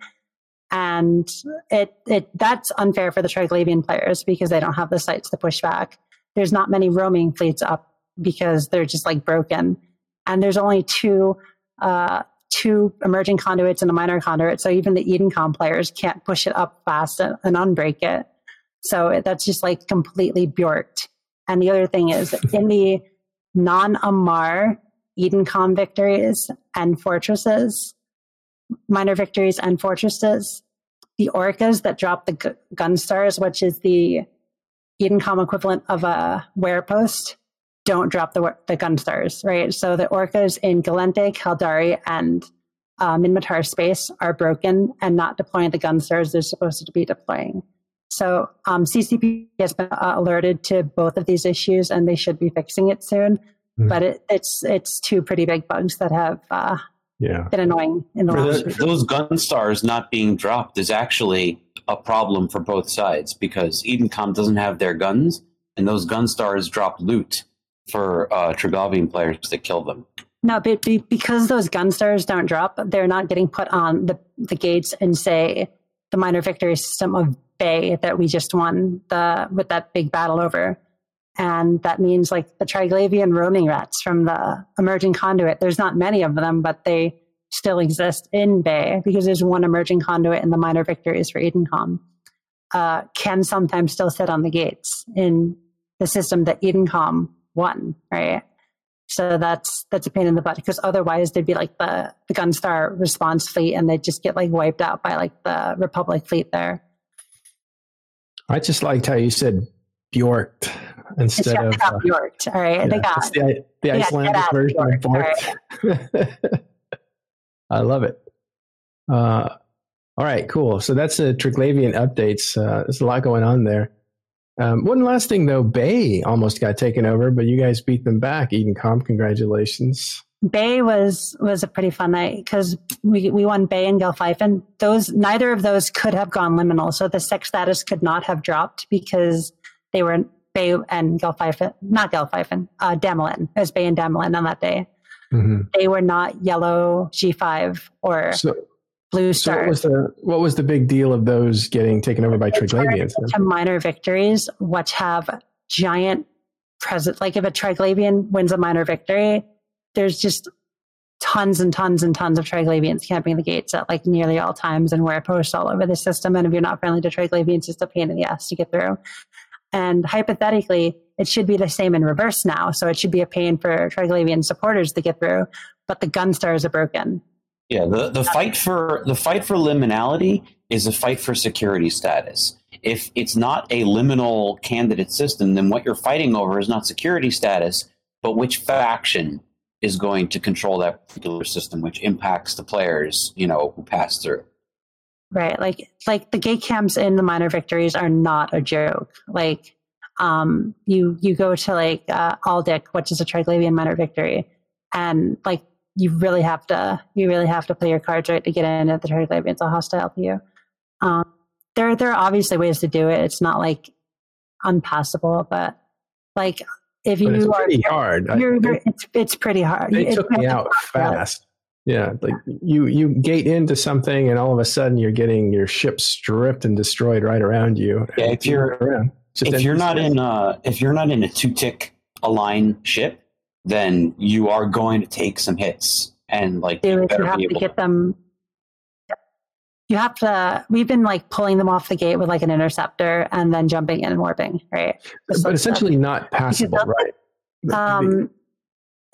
And it it that's unfair for the Triglavian players because they don't have the sites to push back. There's not many roaming fleets up because they're just like broken, and there's only two uh, two emerging conduits and a minor conduit. So even the Edencom players can't push it up fast and, and unbreak it. So that's just like completely bjorked. And the other thing is in the non Amarr Edencom victories and fortresses, minor victories and fortresses, the orcas that drop the gu- gun stars, which is the Edencom equivalent of a wear post, don't drop the the gun stars, right? So the orcas in Gallente, Caldari, and uh, Minmatar space are broken and not deploying the gun stars they're supposed to be deploying. So um, CCP has been uh, alerted to both of these issues, and they should be fixing it soon. Mhm. But it, it's it's two pretty big bugs that have uh, Yeah. been annoying in the For last. the, those gun stars not being dropped is actually a problem for both sides because Edencom doesn't have their guns, and those gun stars drop loot for uh, Triglavian players to kill them. No, but be, because those gun stars don't drop, they're not getting put on the, the gates and say the minor victory system of Bay that we just won the with that big battle over. And that means like the Triglavian roaming rats from the emerging conduit. There's not many of them, but they still exist in Bay because there's one emerging conduit in the minor victories for Edencom. Uh, can sometimes still sit on the gates in the system that Edencom won, right? So that's that's a pain in the butt because otherwise they'd be like the the Gunstar response fleet and they'd just get like wiped out by like the Republic fleet there. I just liked how you said Bjorked instead of. uh, Bjorked, all right. They got the, the they Icelandic version of Bjorked, Bjorked. I love it. Uh, all right, cool. So that's the Triglavian updates. Uh, there's a lot going on there. Um, one last thing though, Bay almost got taken over, but you guys beat them back. Edencom, congratulations. Bay was was a pretty fun night because we, we won Bay and Gelfiven. Those neither of those could have gone liminal, so the sec status could not have dropped because they were Bay and Gelfiven, not Gelfiven, uh, Damelin. It was Bay and Damelin on that day. hmm They were not yellow G five or So, blue so what was the what was the big deal of those getting taken over by Triglavians? to minor victories, which have giant present. Like if a Triglavian wins a minor victory, there's just tons and tons and tons of Triglavians camping the gates at like nearly all times and wear posts all over the system. And if you're not friendly to Triglavians, it's just a pain in the ass to get through. And hypothetically, it should be the same in reverse now. So it should be a pain for Triglavian supporters to get through, but the gun stars are broken. Yeah, the, the fight for the fight for liminality is a fight for security status. If it's not a liminal candidate system, then what you're fighting over is not security status, but which faction is going to control that particular system, which impacts the players, you know, who pass through. Right. Like like the gate camps in the minor victories are not a joke. Like um you you go to like uh Aldic, which is a Triglavian minor victory, and like you really have to you really have to play your cards right to get in if the Triglavians are hostile to you. Um there there are obviously ways to do it. It's not like unpassable, but like if you are pretty hard. I- you're, they- it's it's pretty hard. they It's took me out fast. Yeah, like you you gate into something, and all of a sudden you're getting your ship stripped and destroyed right around you. Yeah, if you're- around, if you're not space. in uh if you're not in a two tick align ship, then you are going to take some hits. And like do you is you have be to get them you have to we've been like pulling them off the gate with like an interceptor and then jumping in and warping right but essentially not passable, Because right? The- the- um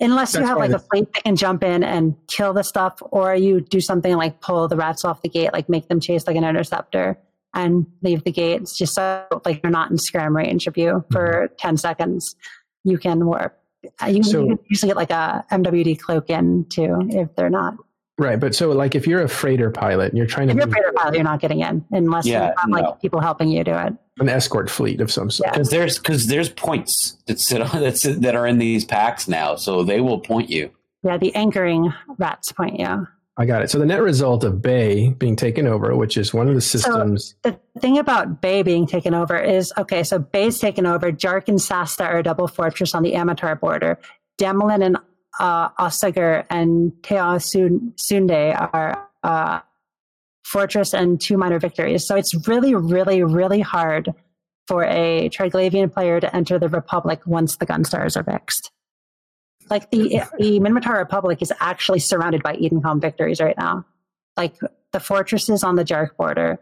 unless you have like a fleet that can jump in and kill the stuff or you do something like pull the rats off the gate like make them chase like an interceptor and leave the gates just so like you're not in scram range of you for 10 seconds. You can warp. Uh, you, So- you can usually get like a mwd cloak in too if they're not right, but so like if you're a freighter pilot and you're trying to If you're a freighter pilot, you're not getting in unless Yeah, you have like no. people helping you do it. an escort fleet of some sort. Yeah. because there's because there's points that sit on that sit, that are in these packs now, so they will point you. Yeah, the anchoring rats point you. I got it. So the net result of Bay being taken over, which is one of the systems. The thing about Bay being taken over is okay, so Bay's taken over. Jark and Sasta are a double fortress on the Amatar border. Demlin and uh, and Teo Sunde are uh, fortress and two minor victories. So it's really, really, really hard for a Triglavian player to enter the Republic once the Gunstars are fixed. Like the the Minmatar Republic is actually surrounded by Edencom victories right now. Like the fortresses on the Jark border,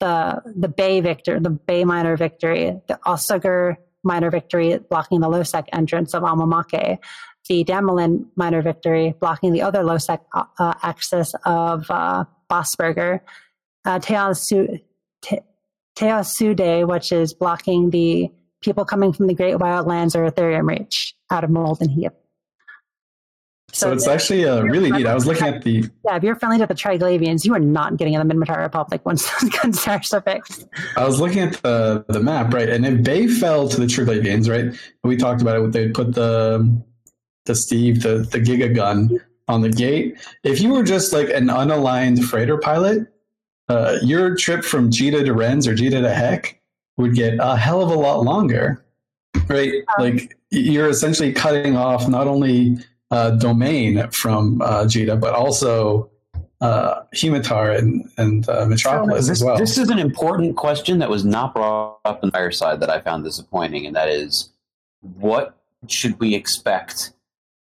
the the Bay victor, the Bay minor victory, the Osoggur minor victory blocking the low sec entrance of Amamake, the Damelin minor victory blocking the other low sec uh, access of uh, Bosboger, uh, Teosu, Te, Teosude, which is blocking the people coming from the Great Wildlands or Etherium Reach out of Molten Heap. So, so it's actually uh, really neat. I was looking at the. Yeah, if you're friendly to the Triglavians, you are not getting in the Minmatar Republic once those guns are fixed. I was looking at the the map, right? And if Bay fell to the Triglavians, right? We talked about it. They put the the Steve, the, the Giga gun on the gate. If you were just like an unaligned freighter pilot, uh, your trip from Jita to Rens or Jita to Hek would get a hell of a lot longer, right? Um, like you're essentially cutting off not only uh, domain from uh, Jita, but also uh, Heimatar and, and uh, Metropolis this, as well. This is an important question that was not brought up in the fireside that I found disappointing, and that is what should we expect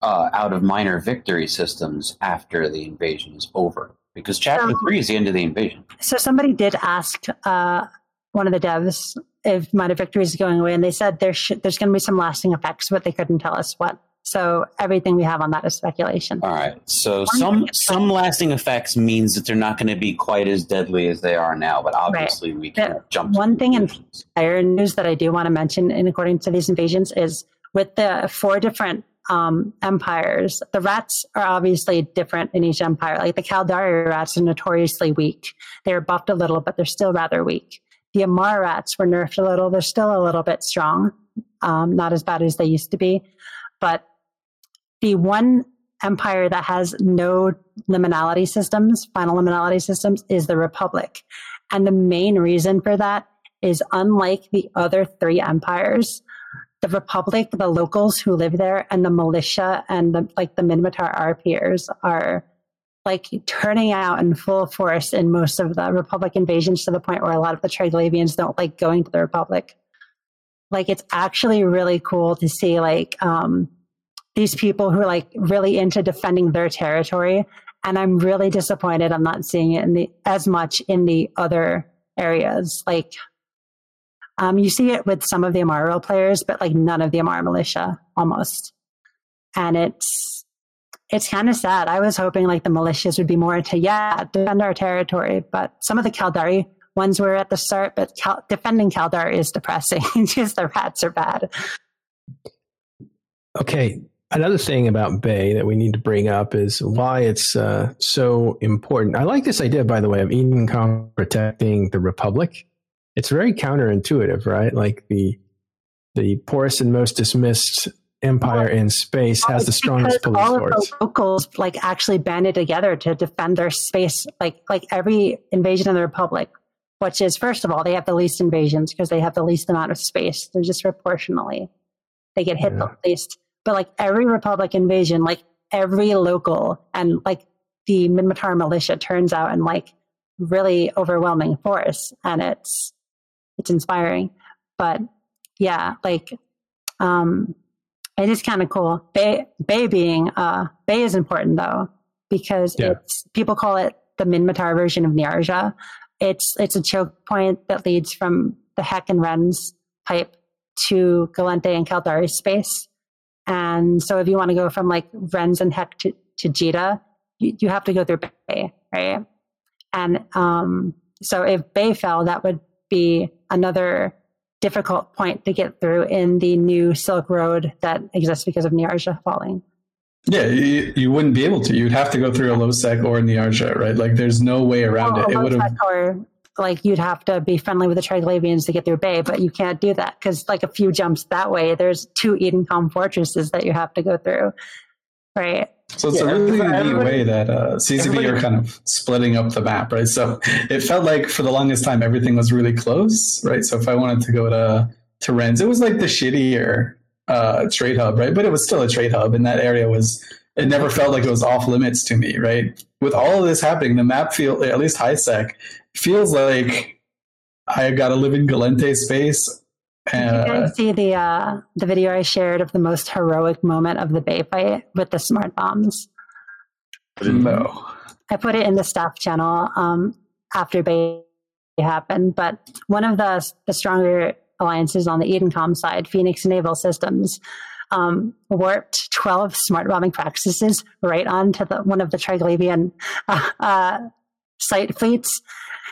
uh, out of minor victory systems after the invasion is over? Because chapter um, three is the end of the invasion. So somebody did ask uh, one of the devs if minor victory is going away, and they said there sh- there's going to be some lasting effects, but they couldn't tell us what. So everything we have on that is speculation. All right. So some some lasting effects means that they're not going to be quite as deadly as they are now, but obviously right. we can the, jump. One thing in fire news that I do want to mention, in according to these invasions, is with the four different um, empires. The rats are obviously different in each empire. Like the Caldari rats are notoriously weak. They're buffed a little, but they're still rather weak. The Amarr rats were nerfed a little. They're still a little bit strong, um, not as bad as they used to be. But the one empire that has no liminality systems, final liminality systems, is the Republic. And the main reason for that is unlike the other three empires, the Republic, the locals who live there, and the militia and the like the Minmatar RPers are like turning out in full force in most of the Republic invasions to the point where a lot of the Triglavians don't like going to the Republic. Like it's actually really cool to see like um, these people who are like really into defending their territory. And I'm really disappointed I'm not seeing it in the as much in the other areas. Like um, you see it with some of the Amarr players, but like none of the Amarr militia almost. And it's it's kind of sad. I was hoping like the militias would be more into yeah, defend our territory, but some of the Caldari ones were at the start, but Cal- defending Caldari is depressing. Just the rats are bad. Okay, another thing about Bay that we need to bring up is why it's uh, so important. I like this idea, by the way, of Edencom protecting the Republic it's very counterintuitive, right? Like the the poorest and most dismissed empire in space has the strongest police all force. Of the locals like actually banded together to defend their space. Like like every invasion of the Republic, which is first of all they have the least invasions because they have the least amount of space. They're just proportionally they get hit yeah. the least. But like every Republic invasion, like every local and like the Minmatar militia turns out in like really overwhelming force, and it's it's inspiring. But yeah, like um, it is kind of cool. Bay Bay being uh, Bay is important though because yeah. it's people call it the Minmatar version of Niarja. It's it's a choke point that leads from the Hek and Rens pipe to Gallente and Caldari space. And so if you want to go from like Rens and Hek to, to Jita, you, you have to go through Bay, right? And um, so if Bay fell, that would be another difficult point to get through in the new Silk Road that exists because of Niarja falling. Yeah, you, you wouldn't be able to. You'd have to go through a low sec or Niarja, right? Like, there's no way around oh, it. It would have. Or like you'd have to be friendly with the Triglavians to get through Bay, but you can't do that because like a few jumps that way, there's two Edencom fortresses that you have to go through, right? So it's yeah, a really neat way that uh, CCP are kind of splitting up the map, right? So it felt like for the longest time everything was really close, right? So if I wanted to go to to Rens, it was like the shittier uh, trade hub, right? But it was still a trade hub, and that area was it never felt like it was off limits to me, right? With all of this happening, the map feel at least high sec feels like I have got to live in Gallente space. Did you Uh, guys see the uh, the video I shared of the most heroic moment of the Bay fight with the smart bombs? no. I put it in the staff channel um, after Bay happened, but one of the the stronger alliances on the Edencom side, Phoenix Naval Systems, um, warped 12 smart bombing Praxises right onto the, one of the Triglavian uh, uh, site fleets.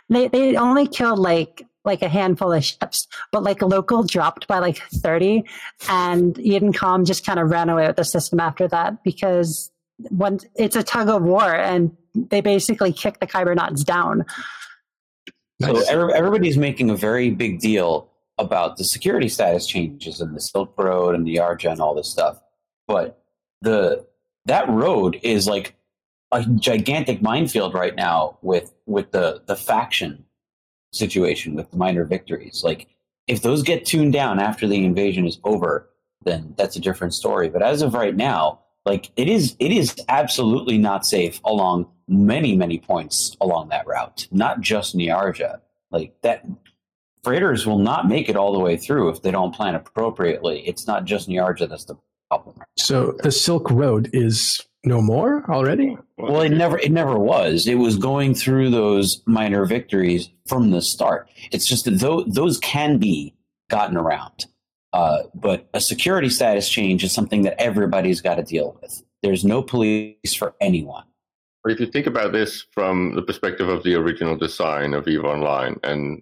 They they only killed like like a handful of ships, but like local dropped by like 30, and Edencom just kind of ran away with the system after that because when it's a tug of war and they basically kick the Kybernauts down. So everybody's making a very big deal about the security status changes and the Silk Road and Niarja and all this stuff. But the that road is like a gigantic minefield right now with with the the faction situation with minor victories. Like if those get tuned down after the invasion is over, then that's a different story. But as of right now, like it is it is absolutely not safe along many many points along that route not just Niarja like that freighters will not make it all the way through if they don't plan appropriately it's not just Niarja that's the problem So the Silk Road is no more already. well it never it never was. It was going through those minor victories from the start. It's just that those, those can be gotten around. Uh, but a security status change is something that everybody's got to deal with. There's no police for anyone. But if you think about this from the perspective of the original design of EVE Online and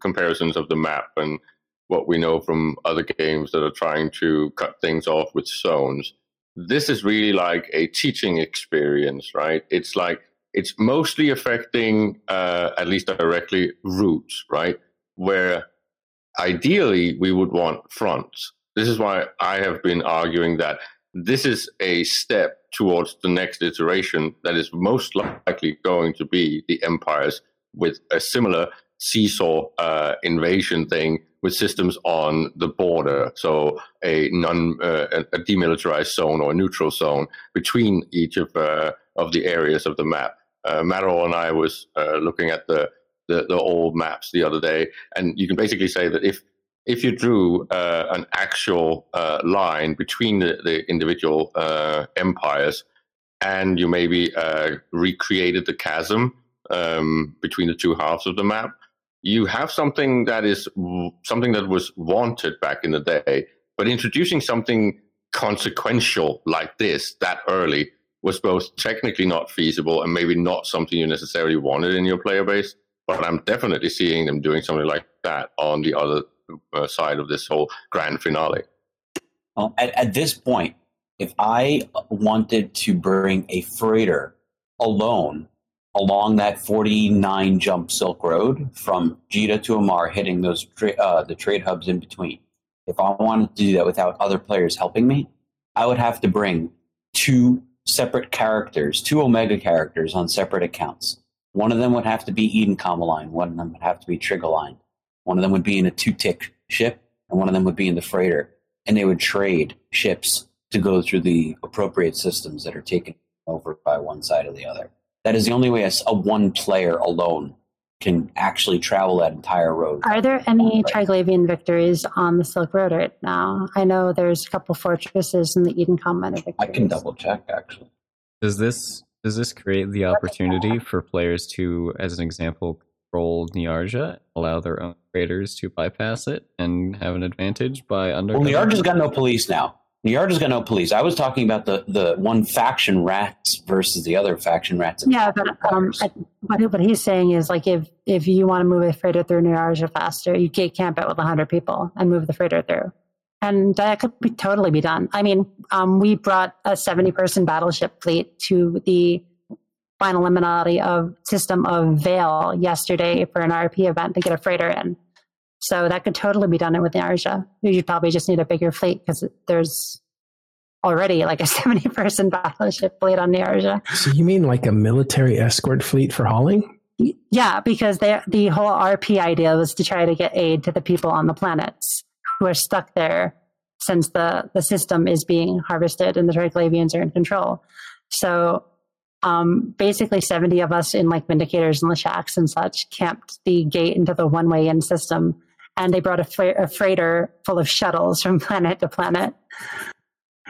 comparisons of the map and what we know from other games that are trying to cut things off with zones, this is really like a teaching experience, right? It's like it's mostly affecting, uh, at least directly, routes, right? Where ideally we would want fronts. This is why I have been arguing that this is a step towards the next iteration that is most likely going to be the empires with a similar seesaw uh, invasion thing with systems on the border. So a non uh, a demilitarized zone or a neutral zone between each of uh, of the areas of the map. Uh, Matterall and I was uh, looking at the, the the old maps the other day, and you can basically say that if if you drew uh, an actual uh, line between the, the individual empires and you maybe recreated the chasm um, between the two halves of the map, you have something that is something that was wanted back in the day. But introducing something consequential like this that early was both technically not feasible and maybe not something you necessarily wanted in your player base. But I'm definitely seeing them doing something like that on the other uh, side of this whole grand finale. Well, at, at this point, if I wanted to bring a freighter alone along that 49 jump Silk Road from Jita to Amarr, hitting those tra- uh, the trade hubs in between, if I wanted to do that without other players helping me, I would have to bring two separate characters, two Omega characters on separate accounts. One of them would have to be Eden Line, one of them would have to be Trigger Line. One of them would be in a two tick ship, and one of them would be in the freighter. And they would trade ships to go through the appropriate systems that are taken over by one side or the other. That is the only way a one player alone can actually travel that entire road. Are there any Triglavian victories on the Silk Road right now? I know there's a couple fortresses in the Eden Common victories. I can double check actually. Does this does this create the opportunity for players to, as an example, control Niarja, allow their own traders to bypass it and have an advantage by under? Well, Niarja's got no police now. Niarja's got no police. I was talking about the, the one faction rats versus the other faction rats. Yeah, but um, I, what, he's saying is like if if you want to move a freighter through Niarja faster, you gate camp it with hundred people and move the freighter through, and that could be totally be done. I mean, um, we brought a seventy person battleship fleet to the final liminality of system of Vale yesterday for an RP event to get a freighter in. So that could totally be done with Niarja. You'd probably just need a bigger fleet because there's already like a 70 person battleship fleet on Niarja. So you mean like a military escort fleet for hauling? Yeah, because they, the whole RP idea was to try to get aid to the people on the planets who are stuck there since the, the system is being harvested and the Triglavians are in control. So um, basically 70 of us in like Vindicators and the shacks and such camped the gate into the one way in system. And they brought a, fre- a freighter full of shuttles from planet to planet.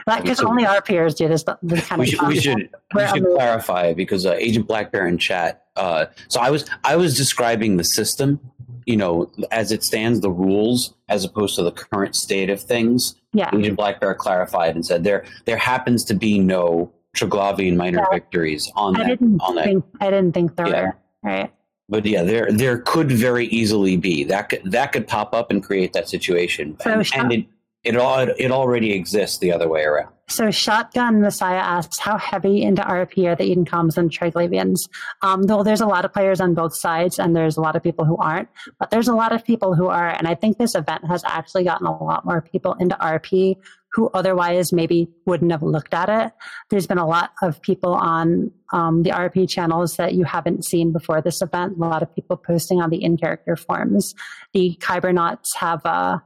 Because only our peers do this, this kind we of should, stuff. we should, we should clarify because uh, Agent Black Bear in chat. Uh, so I was I was describing the system, you know, as it stands, the rules, as opposed to the current state of things. Yeah. Agent Black Bear clarified and said there there happens to be no Triglavian minor Yeah. victories on I that didn't on that. think I didn't think there Yeah. were. Right. But yeah, there there could very easily be that could that could pop up and create that situation, So and, shall- and it it all it already exists the other way around. So Shotgun Messiah asks, how heavy into RP are the Eden Coms and Triglavians? Um, though there's a lot of players on both sides and there's a lot of people who aren't, but there's a lot of people who are, and I think this event has actually gotten a lot more people into RP who otherwise maybe wouldn't have looked at it. There's been a lot of people on um, the RP channels that you haven't seen before this event. A lot of people posting on the in-character forums. The Kybernauts have a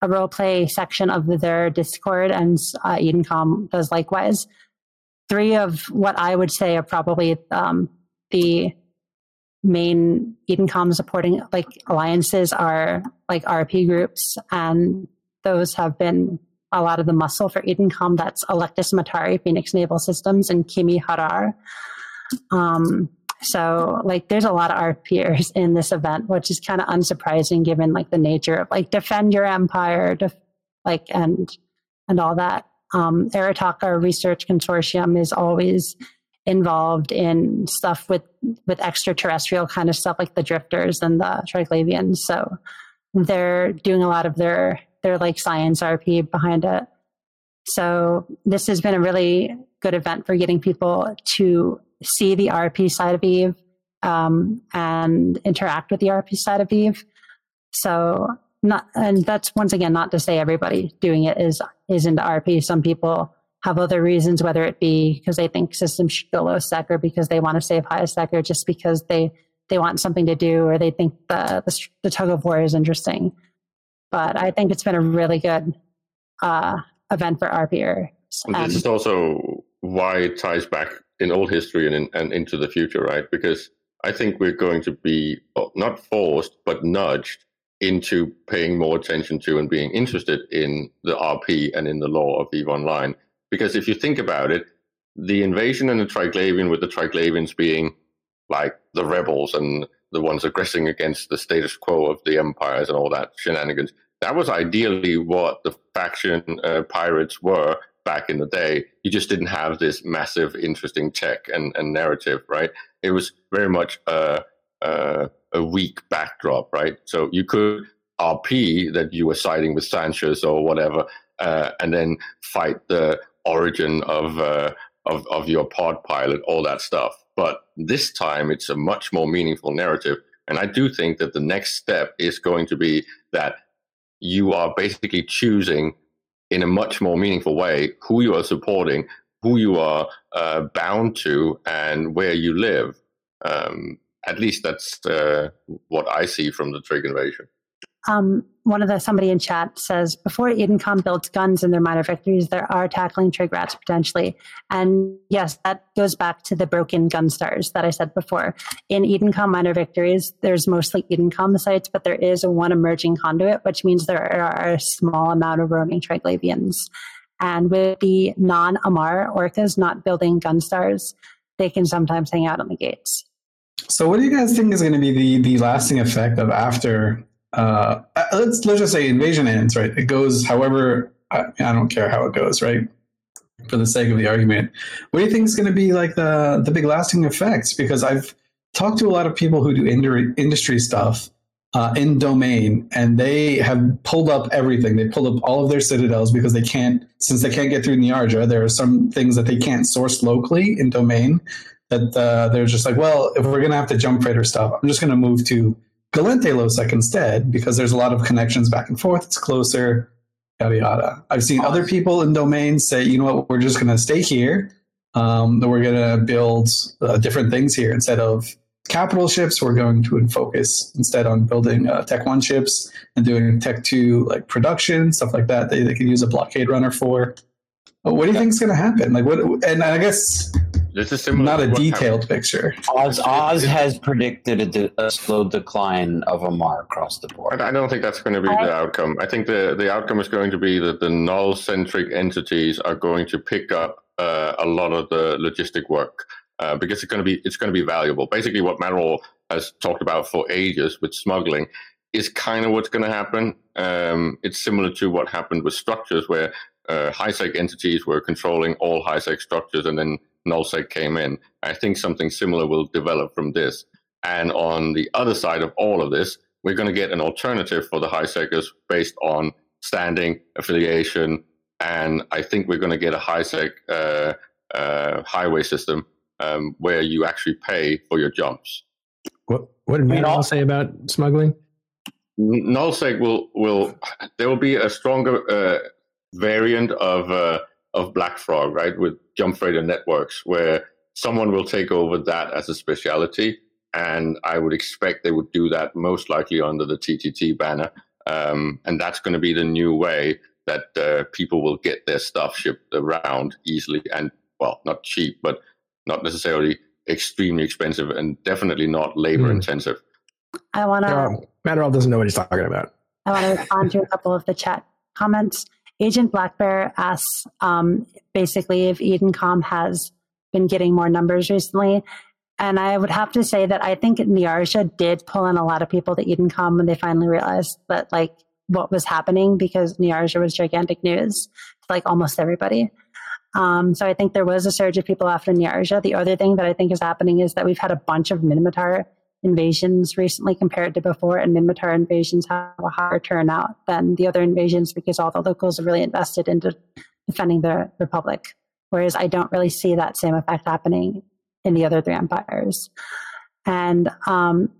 a role play section of their Discord, and uh, Edencom does likewise. Three of what I would say are probably um, the main Edencom supporting like alliances are like RP groups, and those have been a lot of the muscle for Edencom. That's Electus Matari, Phoenix Naval Systems, and Kimi Harar. Um, so like there's a lot of our peers in this event, which is kind of unsurprising given like the nature of like defend your empire, def- like and and all that. Um, Arataka Research Consortium is always involved in stuff with with extraterrestrial kind of stuff like the drifters and the Triglavians. So they're doing a lot of their their like science RP behind it. So this has been a really good event for getting people to see the RP side of Eve um, and interact with the RP side of Eve. So not, and that's once again not to say everybody doing it is is into RP. Some people have other reasons, whether it be because they think systems should go low sec or because they want to save high sec or just because they they want something to do or they think the the, the tug of war is interesting. But I think it's been a really good uh, event for RPers. And- this is also why it ties back in old history and, in, and into the future, right? Because I think we're going to be well, not forced, but nudged into paying more attention to and being interested in the RP and in the lore of EVE Online. Because if you think about it, the invasion and the Triglavian, with the Triglavians being like the rebels and the ones aggressing against the status quo of the empires and all that shenanigans, that was ideally what the faction uh, pirates were back in the day. You just didn't have this massive, interesting tech and, and narrative, right? It was very much a, a, a weak backdrop, right? So you could RP that you were siding with Sansha's or whatever, uh, and then fight the origin of, uh, of of your pod pilot, all that stuff. But this time, it's a much more meaningful narrative, and I do think that the next step is going to be that you are basically choosing in a much more meaningful way who you are supporting, who you are uh, bound to, and where you live. Um, at least that's uh, what I see from the Trig invasion. Um, one of the somebody in chat says before Edencom builds guns in their minor victories, there are tackling trig rats potentially. And yes, that goes back to the broken gun stars that I said before. In Edencom minor victories, there's mostly Edencom sites, but there is one emerging conduit, which means there are a small amount of roaming Triglavians. And with the non-Amarr orcas not building gun stars, they can sometimes hang out on the gates. So, what do you guys think is going to be the the lasting effect of after? Uh, uh, let's let's just say invasion ends, right? It goes however. I, I don't care how it goes, right? For the sake of the argument, what do you think is going to be like the the big lasting effects? Because I've talked to a lot of people who do industry industry stuff uh, in domain, and they have pulled up everything. They pulled up all of their citadels because they can't, since they can't get through Niarja. There are some things that they can't source locally in domain that uh, they're just like, well, if we're going to have to jump freighter stuff, I'm just going to move to Gallente Losec instead because there's a lot of connections back and forth. It's closer, yada yada. I've seen other people in domains say, you know what, we're just going to stay here. Um, that we're going to build uh, different things here instead of capital ships We're going to focus instead on building uh, Tech One ships and doing Tech Two like production stuff like that. They they could use a blockade runner for. But what do you think is going to happen? Like what? And I guess This is similar. not a detailed happened- picture. Oz, Oz has predicted a, de- a slow decline of Amarr across the board. I don't think that's going to be the outcome. I think the, the outcome is going to be that the null centric entities are going to pick up uh, a lot of the logistic work uh, because it's going to be it's going to be valuable. Basically, what Manuel has talked about for ages with smuggling is kind of what's going to happen. Um, it's similar to what happened with structures, where uh, high-sec entities were controlling all high-sec structures, and then nullsec came in. I think something similar will develop from this. And on the other side of all of this, we're going to get an alternative for the high sectors based on standing, affiliation, and I think we're going to get a high sec uh, uh, highway system um, where you actually pay for your jumps. What, what did mean, Manuel all- say about smuggling? Nullsec will will there will be a stronger uh, variant of uh, of Black Frog, right, with jump freighter networks, where someone will take over that as a specialty, and I would expect they would do that most likely under the TTT banner, um, and that's going to be the new way that uh, people will get their stuff shipped around easily and well, not cheap, but not necessarily extremely expensive, and definitely not labor Hmm. intensive. I want to. Uh, Matterall doesn't know what he's talking about. I want to respond to a couple of the chat comments. Agent Black Bear asks um, basically if Edencom has been getting more numbers recently. And I would have to say that I think Niarja did pull in a lot of people to Edencom when they finally realized that like what was happening because Niarja was gigantic news to like almost everybody. Um, so I think there was a surge of people after Niarja. The other thing that I think is happening is that we've had a bunch of Minmatar invasions recently compared to before, and Minmatar invasions have a higher turnout than the other invasions because all the locals are really invested into defending the Republic. Whereas I don't really see that same effect happening in the other three empires. And um,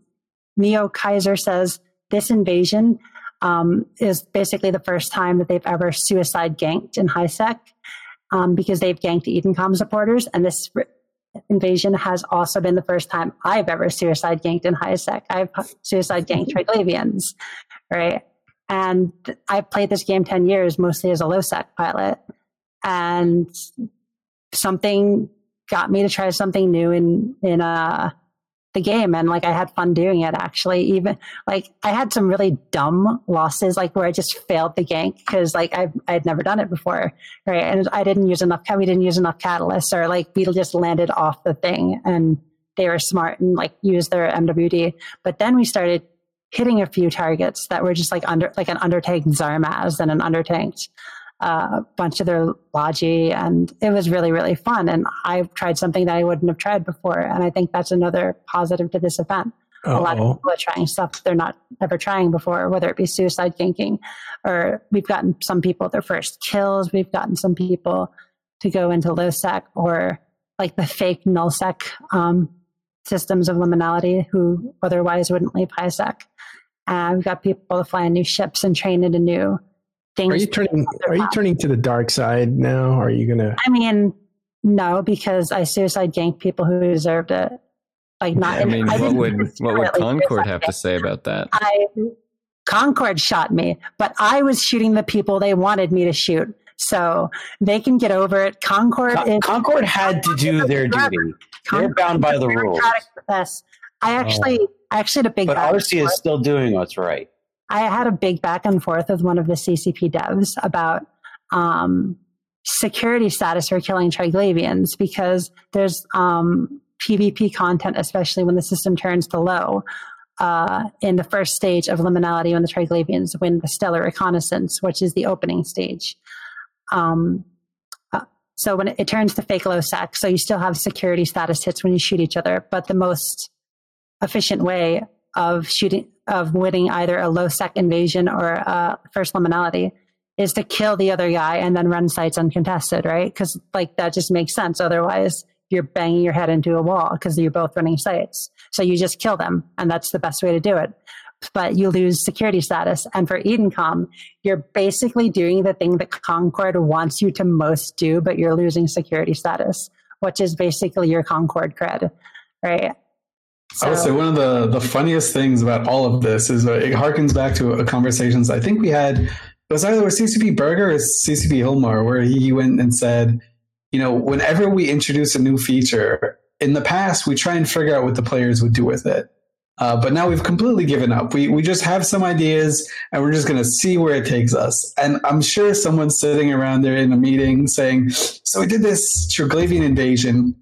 Neo Kaiser says this invasion um, is basically the first time that they've ever suicide ganked in HiSec um, because they've ganked Edencom supporters, and this invasion has also been the first time I've ever suicide ganked in HiSec. I've suicide ganked Triglavians, right? And I've played this game 10 years mostly as a low sec pilot. And something got me to try something new in, in, uh, the game and like I had fun doing it actually even like I had some really dumb losses like where I just failed the gank because like I I'd never done it before right? And I didn't use enough we didn't use enough catalysts or like we just landed off the thing and they were smart and like used their MWD but then we started hitting a few targets that were just like under like an undertanked Zarmazd and an undertanked uh, bunch of their logi and it was really really fun. And i tried something that i wouldn't have tried before and i think that's another positive to this event. A lot of people are trying stuff they're not ever trying before whether it be suicide ganking or we've gotten some people their first kills we've gotten some people to go into low sec or like the fake null sec um, systems of liminality who otherwise wouldn't leave high sec and we've got people to fly in new ships and train into new things Are you turning? Are you turning to the dark side now? Are you gonna? I mean, no, because I suicide ganked people who deserved it. Like not. I mean, I what would what would Concord have to say about that? I Concord shot me, but I was shooting the people they wanted me to shoot. So they can get over it. Concord Con- is Concord had to do their duty. They're bound by the rules. bureaucratic. I oh. actually, I actually had a big. But back RC is still doing what's right. I had a big back and forth with one of the CCP devs about um, security status for killing Triglavians because there's um, PvP content, especially when the system turns to low. Uh, in the first stage of liminality, when the Triglavians win the stellar reconnaissance, which is the opening stage. Um, uh, so when it, it turns to fake low sec, so you still have security status hits when you shoot each other, but the most efficient way of shooting of winning either a low sec invasion or a first liminality is to kill the other guy and then run sites uncontested, right? Because like that just makes sense. Otherwise, you're banging your head into a wall because you're both running sites. So you just kill them, and that's the best way to do it. But you lose security status. And for Edencom, you're basically doing the thing that Concord wants you to most do, but you're losing security status, which is basically your Concord cred, right? I would say one of the, the funniest things about all of this is it harkens back to a conversations I think we had. It was either with CCP Berger or CCP Hilmar, where he went and said, you know, whenever we introduce a new feature, in the past we try and figure out what the players would do with it. Uh, but now we've completely given up. We we just have some ideas, and we're just going to see where it takes us. And I'm sure someone's sitting around there in a meeting saying, "So we did this Triglavian invasion.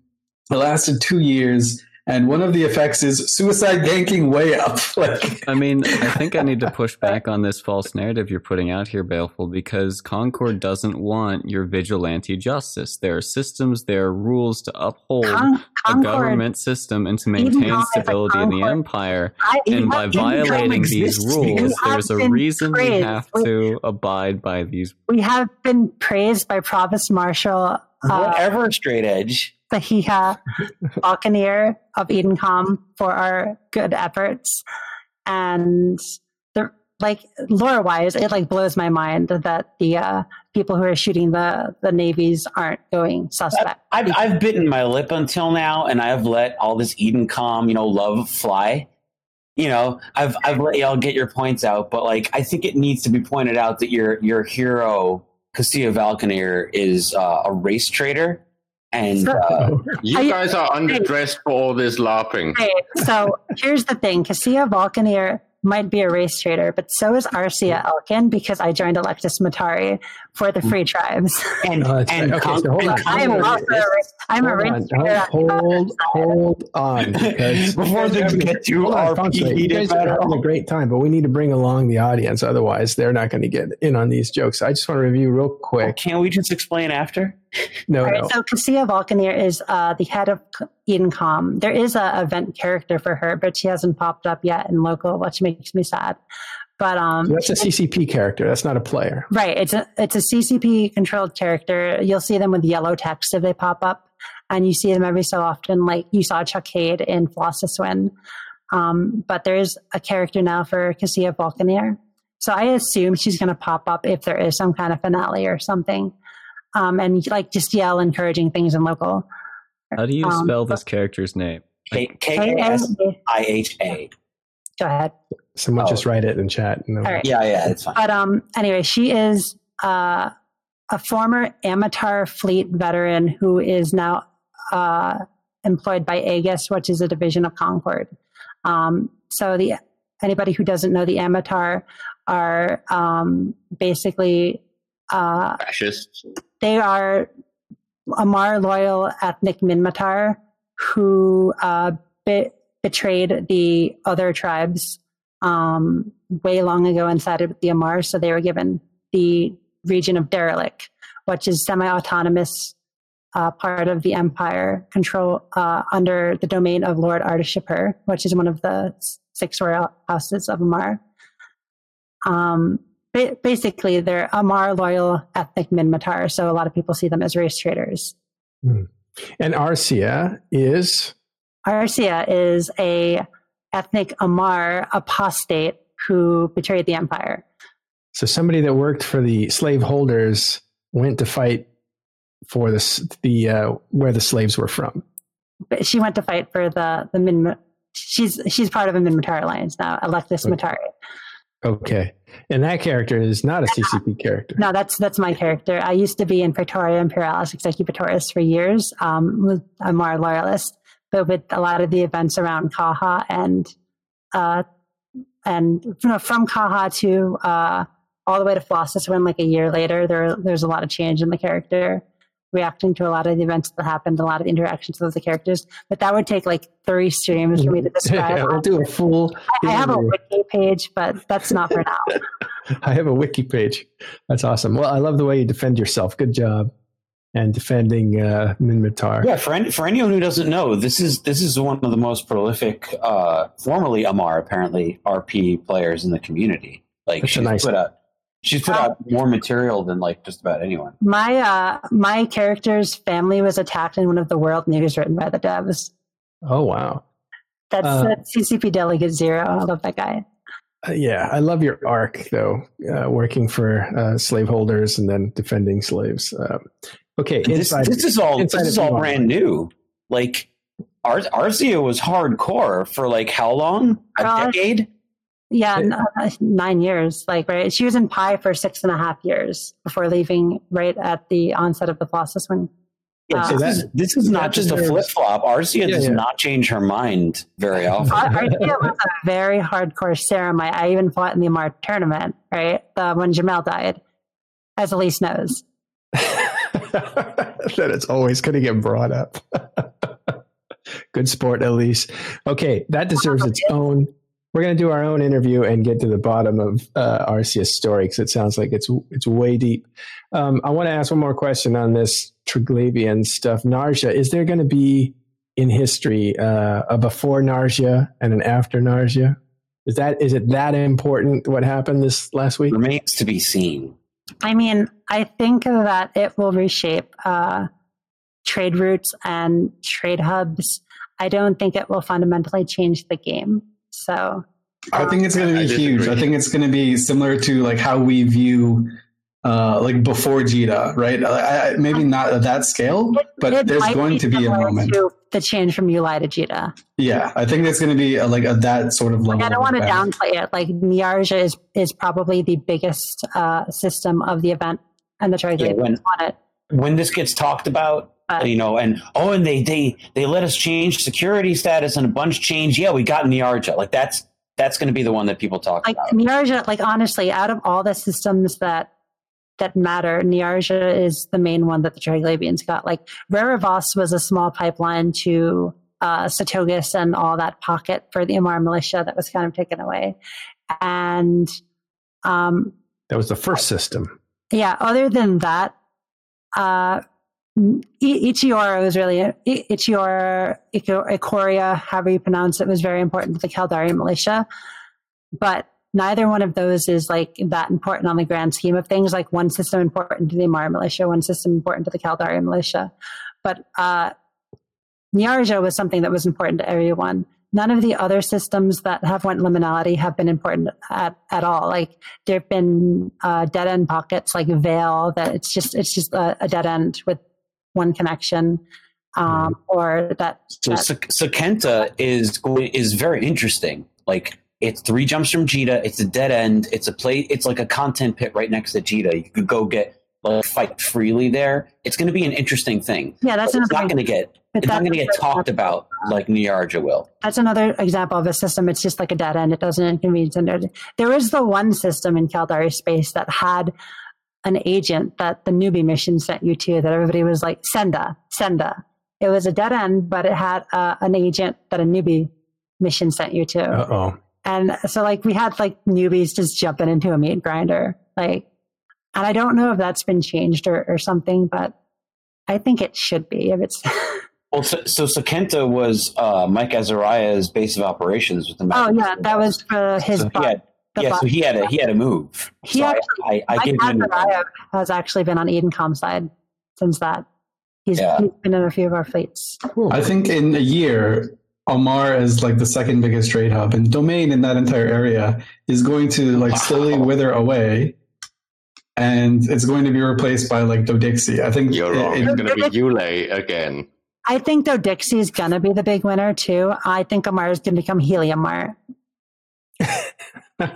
It lasted two years, and one of the effects is suicide ganking way up." like, I mean, I think I need to push back on this false narrative you're putting out here, Baleful, because Concord doesn't want your vigilante justice. There are systems, there are rules to uphold Con- a government system and to maintain though it's stability in the empire. I, And by violating these rules, there's a We have been reason we praised. have We- to abide by these. we have been praised by Provost Marshall. uh, Whatever, straight edge. Kasiha Valkanir of Edencom for our good efforts. And the like lore wise, it like blows my mind that the uh, people who are shooting the the navies aren't going suspect. I've, I've bitten my lip until now, and I've let all this Edencom, you know, love fly. You know, I've I've let y'all get your points out, but like I think it needs to be pointed out that your your hero Kasiha Valkanir is uh, a race trader, and uh, You I- guys are underdressed for all this LARPing. So here's the thing: Kasiha Valkanir might be a race trader, but so is Arsia Elkin because I joined Electus Matari for the free tribes. and that's and. Okay, Con- so hold and on. I am also a race, I'm a hold race on, trader. hold, hold on. Before they get to Hold on, you guys are having a great time, but we need to bring along the audience. Otherwise, they're not going to get in on these jokes. I just want to review real quick. Can't we just explain after? No, All right, no. so Kasiha Valkanir is uh, the head of Edencom. There is a event character for her, but she hasn't popped up yet in local, which makes me sad. But um, So that's a CCP character. That's not a player. Right. It's a it's a CCP controlled character. You'll see them with yellow text if they pop up, and you see them every so often. Like you saw Chuck Cade in Flossiswin. Um, but there's a character now for Kasiha Valkanir. So I assume she's going to pop up if there is some kind of finale or something, um, and like just yell encouraging things in local. How do you Um, spell this character's name? K K A S Go I H A. ahead. Someone Oh. just write it in chat. No. All right. Yeah, yeah, it's fine. But um, anyway, she is uh, a former Ammatar Fleet veteran who is now uh, employed by Aegis, which is a division of Concord. Um, so the anybody who doesn't know the Ammatar are um, basically uh, Fascists. they are Amarr loyal ethnic Minmatar who uh, be- betrayed the other tribes um, way long ago and sided with the Amarr. So they were given the region of Derelik, which is semi-autonomous uh, part of the empire, control uh, under the domain of Lord Ardishapur, which is one of the six royal houses of Amarr. Um, ba- basically, they're Amar loyal ethnic Minmatar, so a lot of people see them as race traders. And Arsia is Arsia is a ethnic Amarr apostate who betrayed the empire. so somebody that worked for the slave holders went to fight for the the uh, where the slaves were from. But she went to fight for the the Min. She's she's part of a Minmatar alliance now, Electus Okay. Matari. Okay, and that character is not a CCP character. No, that's that's my character. I used to be in Praetoria Imperialis Excubitoris for years. Um, with a Mar loyalist, but with a lot of the events around Kaha and uh, and you know, from Kaha to uh, all the way to Flossus, when like a year later, there there's a lot of change in the character, reacting to a lot of the events that happened, a lot of interactions with the characters. But that would take like three streams for me to describe. yeah, we'll do a full. I have a wiki page, but that's not for now. I have a wiki page. That's awesome. Well, I love the way you defend yourself. Good job. And defending uh, Minmatar. Yeah, for any, for anyone who doesn't know, this is this is one of the most prolific, uh, formerly Amarr apparently RP players in the community. Like That's a she's nice- put out she's put out more material than like just about anyone. My uh, my character's family was attacked in one of the world news written by the devs. Oh wow. That's, Uh, CCP Delegate Zero. I love that guy. Uh, yeah, I love your arc though, uh, working for uh, slaveholders and then defending slaves. Okay, This, inside. this is all this is all Amarr. brand new. Like Ar- Arsia was hardcore for like how long? A Uh, decade? Yeah, n- uh, nine years. Like, right. She was in Pi for six and a half years before leaving right at the onset of the Colossus wing. Yeah, uh, this, that- is, this is not just a flip flop. Arsia Yeah, does yeah. not change her mind very often. Ar- Arsia was a very hardcore Sarumite. I even fought in the Amarr tournament, right? The, when Jamyl died, as Elise knows. that it's always going to get brought up. Good sport, Elise. Okay, that deserves its own. We're going to do our own interview and get to the bottom of uh, Arsia's story because it sounds like it's it's way deep. Um, I want to ask one more question on this Triglavian stuff. Niarja, is there going to be in history uh, a before Niarja and an after Niarja? Is that is it that important? What happened this last week? Remains to be seen. I mean, I think that it will reshape uh, trade routes and trade hubs. I don't think it will fundamentally change the game. So, I think it's going to I be huge. disagree. I think it's going to be similar to like how we view uh, like before Jita, right? I, I, maybe not at that scale, but it there's going to be a moment. to the change from Yulai to Jita. Yeah, I think there's going to be a, like a, that sort of level. Like, I don't want to downplay it. Like Niarja is is probably the biggest uh, system of the event and the trade Yeah, when- on it. When this gets talked about, But you know, and oh, and they they they let us change security status and a bunch change. Yeah, we got Niarja. Like that's that's going to be the one that people talk like about. Niarja, like honestly, out of all the systems that that matter, Niarja is the main one that the Triglavians got. Like Raravoss was a small pipeline to uh, Satogus and all that pocket for the Amarr militia that was kind of taken away. And um, That was the first system. yeah, other than that, uh, I- Ichoriya was really I- Ichoriya Iko- Ikoria, however you pronounce it, was very important to the Caldari militia. But neither one of those is like that important on the grand scheme of things. Like one system important to the Amara militia, one system important to the Caldari militia. But uh, Niarja was something that was important to everyone. None of the other systems that have went liminality have been important at, at all. Like there have been uh, dead end pockets like Veil that it's just it's just a, a dead end with one connection, um, or that, So that Sak- Sakenta is is very interesting. Like it's three jumps from Jita. It's a dead end. It's a play. It's like a content pit right next to Jita. You could go get like fight freely there. It's going to be an interesting thing. yeah that's But it's another not going to get. but It's not that's going to get talked about like Niarja will. That's another example of a system. It's just like a dead end. It doesn't inconvenience. And there was the one system in Caldari space that had an agent that the newbie mission sent you to that everybody was like, Senda, Senda. It was a dead end, but it had uh, an agent that a newbie mission sent you to. Uh oh. And so like we had like newbies just jumping into a meat grinder. Like, and I don't know if that's been changed or, or something, but I think it should be if it's, Well, so, so Sakenta was uh, Mike Azariah's base of operations with the. oh yeah, that was for his, So he bot- had, yeah, bot- so he had a he had a move. He So actually- I, I Mike give. Azariah has actually been on Edencom side since that. He's, Yeah. he's been in a few of our fleets. I think in a year, Amarr is like the second biggest trade hub, and domain in that entire area is going to like slowly wither away, and it's going to be replaced by like Dodixie. I think You're it- wrong. it- It's going to be Yulai again. I think Dodixie's gonna be the big winner too. I think Amarr is gonna become Helium Heliomar.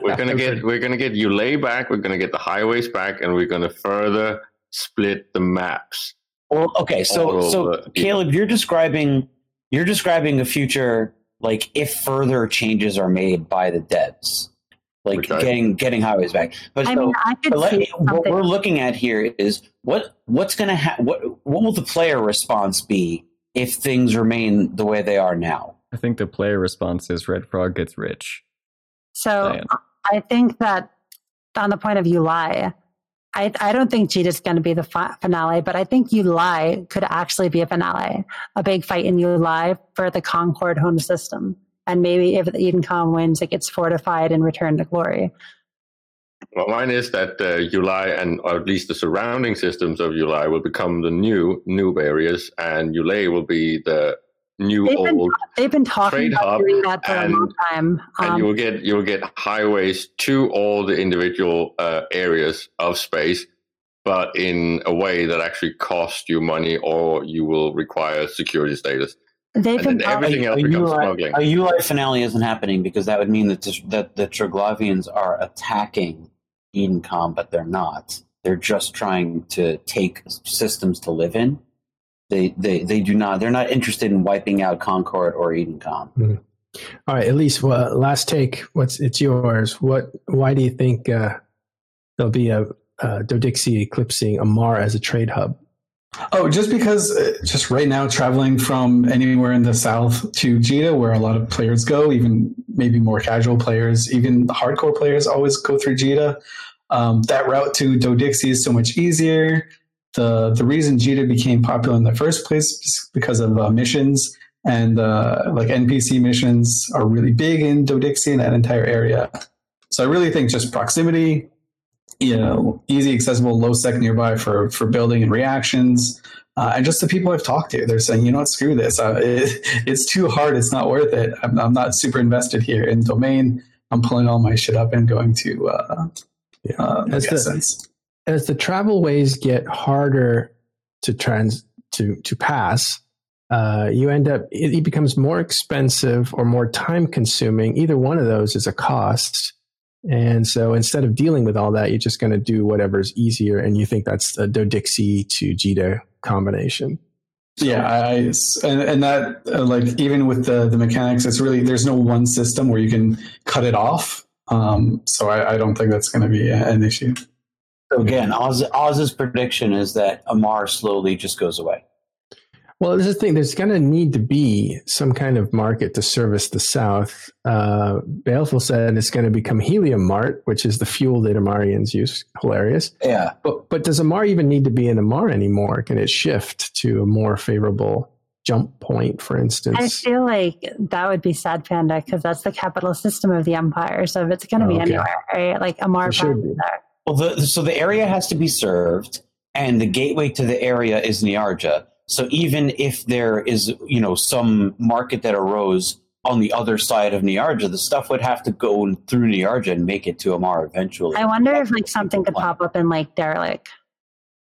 We're gonna get we're gonna get Yulai back. We're gonna get the highways back, and we're gonna further split the maps. Well, okay, so so the- Caleb, you're describing you're describing a future like if further changes are made by the devs, like Which I- getting getting highways back. But I so, mean, I could but let what we're looking at here is what what's going to ha- what what will the player response be if things remain the way they are now? I think the player response is Red Frog gets rich. So Diane. I think that on the point of Yulai, I, I don't think Jita's going to be the fi- finale, but I think Yulai could actually be a finale, a big fight in Yulai for the Concord home system. And maybe if the Edencom wins, it gets fortified and returned to glory. Well, mine is that uh, Yulai and or at least the surrounding systems of Yulai will become the new noob areas, and Yulai will be the new They've been, old. they've been talking Trade about hub doing that for and- a long time. and Um, you will get you will get highways to all the individual uh, areas of space, but in a way that actually costs you money, or you will require security status. They've and been then everything else a becomes Yulai, smuggling. a Yulai finale isn't happening because that would mean that the, that the Triglavians are attacking Edencom, but they're not. They're just trying to take systems to live in. They, they, they do not. They're not interested in wiping out Concord or Edencom. All right, Elise. Well, last take. What's it's yours? What? Why do you think uh, there'll be a, a Dodixie eclipsing Amarr as a trade hub? Oh, just because uh, just right now traveling from anywhere in the south to Jita, where a lot of players go, even maybe more casual players, even the hardcore players always go through Jita. Um, that route to Dodixie is so much easier. The the reason Jita became popular in the first place is because of uh, missions and uh, like NPC missions are really big in Dodixie and that entire area. So I really think just proximity, you know, easy, accessible, low sec nearby for for building and reactions. Uh, and just the people I've talked to, they're saying, you know what, screw this. Uh, it, it's too hard. It's not worth it. I'm, I'm not super invested here in domain. I'm pulling all my shit up and going to uh, Yeah. uh, like the-. As the travel ways get harder to trans to to pass, uh, you end up it, it becomes more expensive or more time consuming. Either one of those is a cost. And so instead of dealing with all that, you're just going to do whatever's easier. And you think that's the Dodixie to Jita combination. Yeah, I, I- and, and that uh, like even with the the mechanics, it's really there's no one system where you can cut it off. Um, so I, I don't think that's going to be an issue. So again, Oz, Oz's prediction is that Amarr slowly just goes away. Well, this is the thing. There's going to need to be some kind of market to service the South. Uh, Baleful said it's going to become Helium Mart, which is the fuel that Amarians use. Hilarious. Yeah. But, but does Amarr even need to be in Amarr anymore? Can it shift to a more favorable jump point, for instance? I feel like that would be sad panda because that's the capital system of the empire. So if it's going to Oh, be okay. anywhere, right? Like Amarr It should be. there. Well, the, so the area has to be served, and the gateway to the area is Niarja. So even if there is, you know, some market that arose on the other side of Niarja, the stuff would have to go through Niarja and make it to Amarr eventually. I wonder if like something could pop up in like Derelik.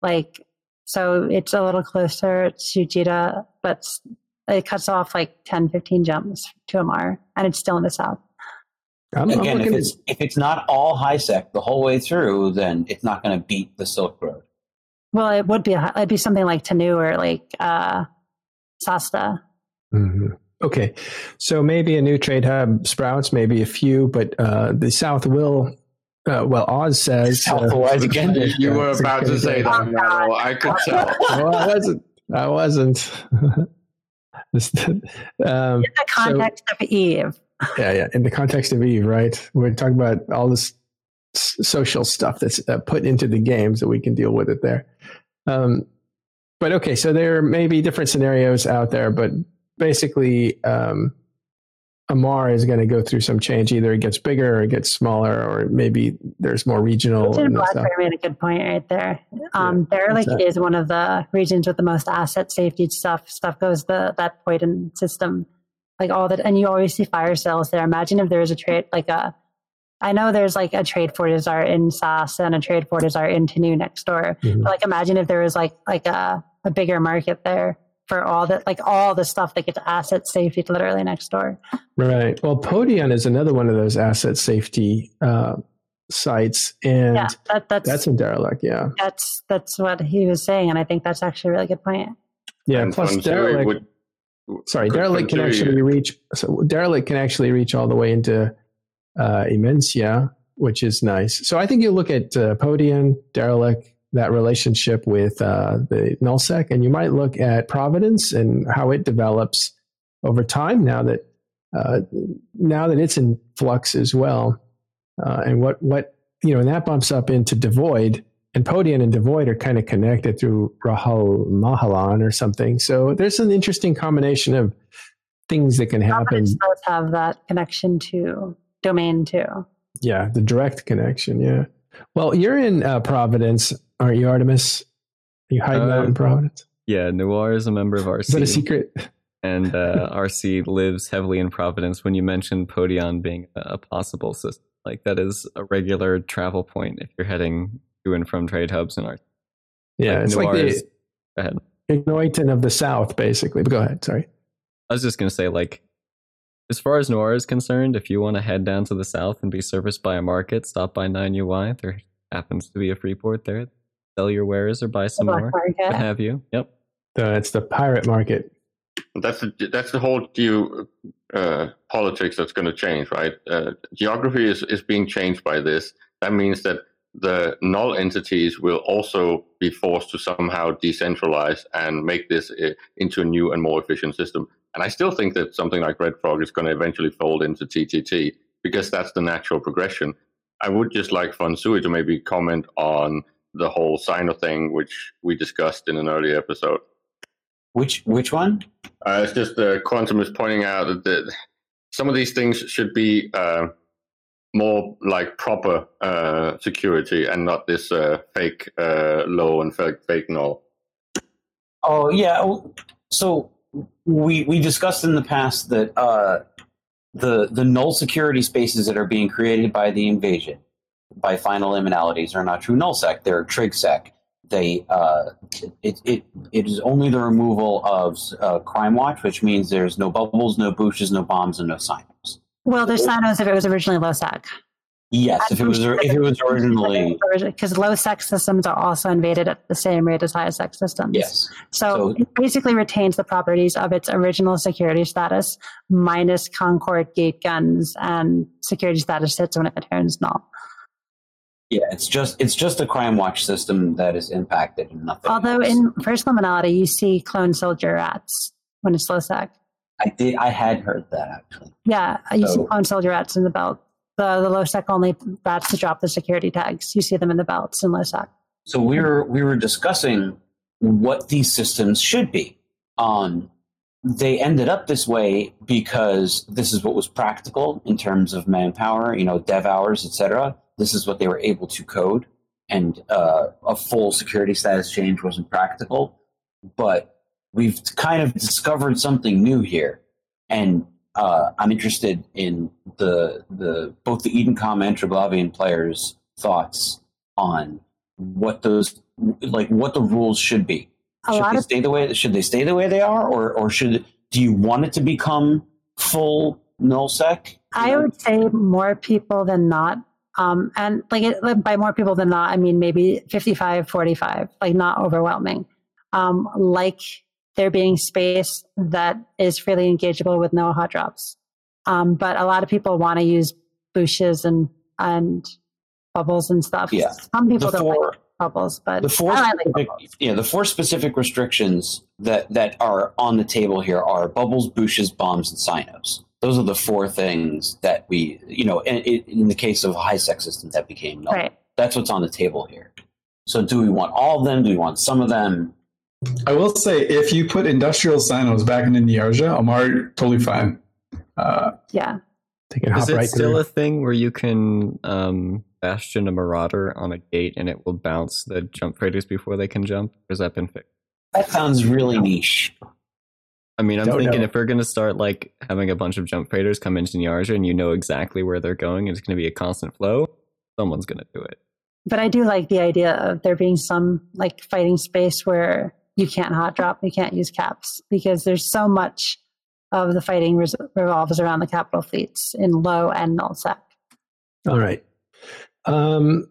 Like, so it's a little closer to Jita, but it cuts off like 10, 15 jumps to Amarr, and it's still in the south. I'm, I'm Again, if looking it's if it's not all high sec the whole way through, then it's not going to beat the Silk Road. Well, it would be a, it'd be something like Tanoo or like uh, Sasta. Mhm. Okay, so maybe a new trade hub sprouts, maybe a few, but uh, the South will. Uh, well, Oz says. uh, Otherwise, again, You were about to say that, Oh, I could tell. well, I wasn't. I wasn't. Um, In the context of Eve. Yeah, yeah. In the context of Eve, right? We're talking about all this s- social stuff that's uh, put into the games that we can deal with it there. Um, but okay, so there may be different scenarios out there, but basically, um, Amarr is going to go through some change. Either it gets bigger or it gets smaller, or maybe there's more regional. Agent in the South. Blackberry made a good point right there. Um, Yeah, what's that? is one of the regions with the most asset safety stuff. Stuff goes the that point in system, like all that, and you always see fire cells there. Imagine if there was a trade like a. I know there's like a trade for Desart in SAS and a trade for Desart in Tanoo next door. Mhm. But like imagine if there was like like a, a bigger market there for all that like all the stuff that gets asset safety literally next door. Right. Well, Podion is another one of those asset safety uh, sites, and yeah, that, that's that's a Derelik. Yeah. that's that's what he was saying, and I think that's actually a really good point. Yeah. And plus, Fonsui Derelik. would- sorry, Derelik can actually reach. So Derelik can actually reach all the way into uh, Immensea, which is nice. So I think you look at uh, Podion, Derelik, that relationship with uh, the nullsec, and you might look at Providence and how it develops over time. Now that uh, now that it's in flux as well, uh, and what what you know, and that bumps up into Devoid. And Podion and Devoid are kind of connected through Rahul Mahalan or something. So there's an interesting combination of things that can happen. Providence does have that connection to domain too. Yeah, the direct connection. Yeah. Well, you're in uh, Providence, aren't you, Artemis? Are you hiding out Uh, in Providence? Yeah, Noir is a member of RC. Is that a secret? and uh, RC lives heavily in Providence. When you mentioned Podion being a, a possible system, like that is a regular travel point if you're heading to and from trade hubs in RC. Yeah, Like it's like the Go ahead. Ignoitan of the South, basically. But go ahead. Sorry. I was just gonna say, like, as far as Noir is concerned, if you want to head down to the south and be serviced by a market, stop by 9UI. There happens to be a free port there. Sell your wares or buy some more. What have you? Yep. So it's the pirate market. That's the, that's the whole geo uh, politics that's going to change, right? Uh, geography is, is being changed by this. That means that the null entities will also be forced to somehow decentralize and make this uh, into a new and more efficient system. And I still think that something like Red Frog is going to eventually fold into TTT because that's the natural progression. I would just like Fonsui to maybe comment on the whole cyno thing, which we discussed in an earlier episode. Which which one? Uh, it's just uh, Quantum is pointing out that the, some of these things should be uh, more like proper uh, security and not this uh, fake uh, low and fake, fake null. Oh yeah. So we we discussed in the past that uh, the the null security spaces that are being created by the invasion by final liminalities are not true nullsec. They're trigsec. They uh, it, it it is only the removal of uh, crime watch, which means there's no bubbles, no bushes, no bombs, and no cynos. Well, there's Cynos if it was originally low sec. Yes, if it was if it was originally Because low sec systems are also invaded at the same rate as high sec systems. yes. So, So- it basically retains the properties of its original security status minus Concord gate guns and security status hits when it turns null. Yeah, it's just it's just a crime watch system that is impacted and nothing. Although else. in first liminality, you see clone soldier rats when it's low sec. I did I had heard that actually. Yeah, you see clone soldier rats in the belt. The, the low sec only rats to drop the security tags. You see them in the belts in low sec. So we were we were discussing what these systems should be. Um, they ended up this way because this is what was practical in terms of manpower, you know, dev hours, etc. This is what they were able to code, and uh, a full security status change wasn't practical. But we've kind of discovered something new here, and uh, I'm interested in the the both the Edencom and Triglavian players' thoughts on what those like what the rules should be. A should they stay the way should they stay the way they are, or or should do you want it to become full nullsec? I would say more people than not. Um, and like, it, like by more people than not, I mean maybe 55, 45, like not overwhelming. Um, like there being space that is freely engageable with no hot drops. Um, but a lot of people want to use bushes and, and bubbles and stuff. Yeah. Some people The don't four- like bubbles, but the four like specific, yeah, the four specific restrictions that that are on the table here are bubbles, bushes, bombs, and cynos. Those are the four things that we, you know, in, in the case of high sex systems that became null. Right. That's what's on the table here. So, do we want all of them? Do we want some of them? I will say, if you put industrial cynos back into Niarja, Amarr totally fine. Uh, Yeah. They can Is it right still through. a thing where you can um, bastion a marauder on a gate and it will bounce the jump freighters before they can jump? Or has that been fixed? That sounds really niche. I mean, I'm Don't thinking know. if we're going to start like having a bunch of jump freighters come into Niarja and you know exactly where they're going, it's going to be a constant flow. Someone's going to do it. But I do like the idea of there being some like fighting space where you can't hot drop, you can't use caps because there's so much of the fighting res- revolves around the capital fleets in low and null sec. All right. Um,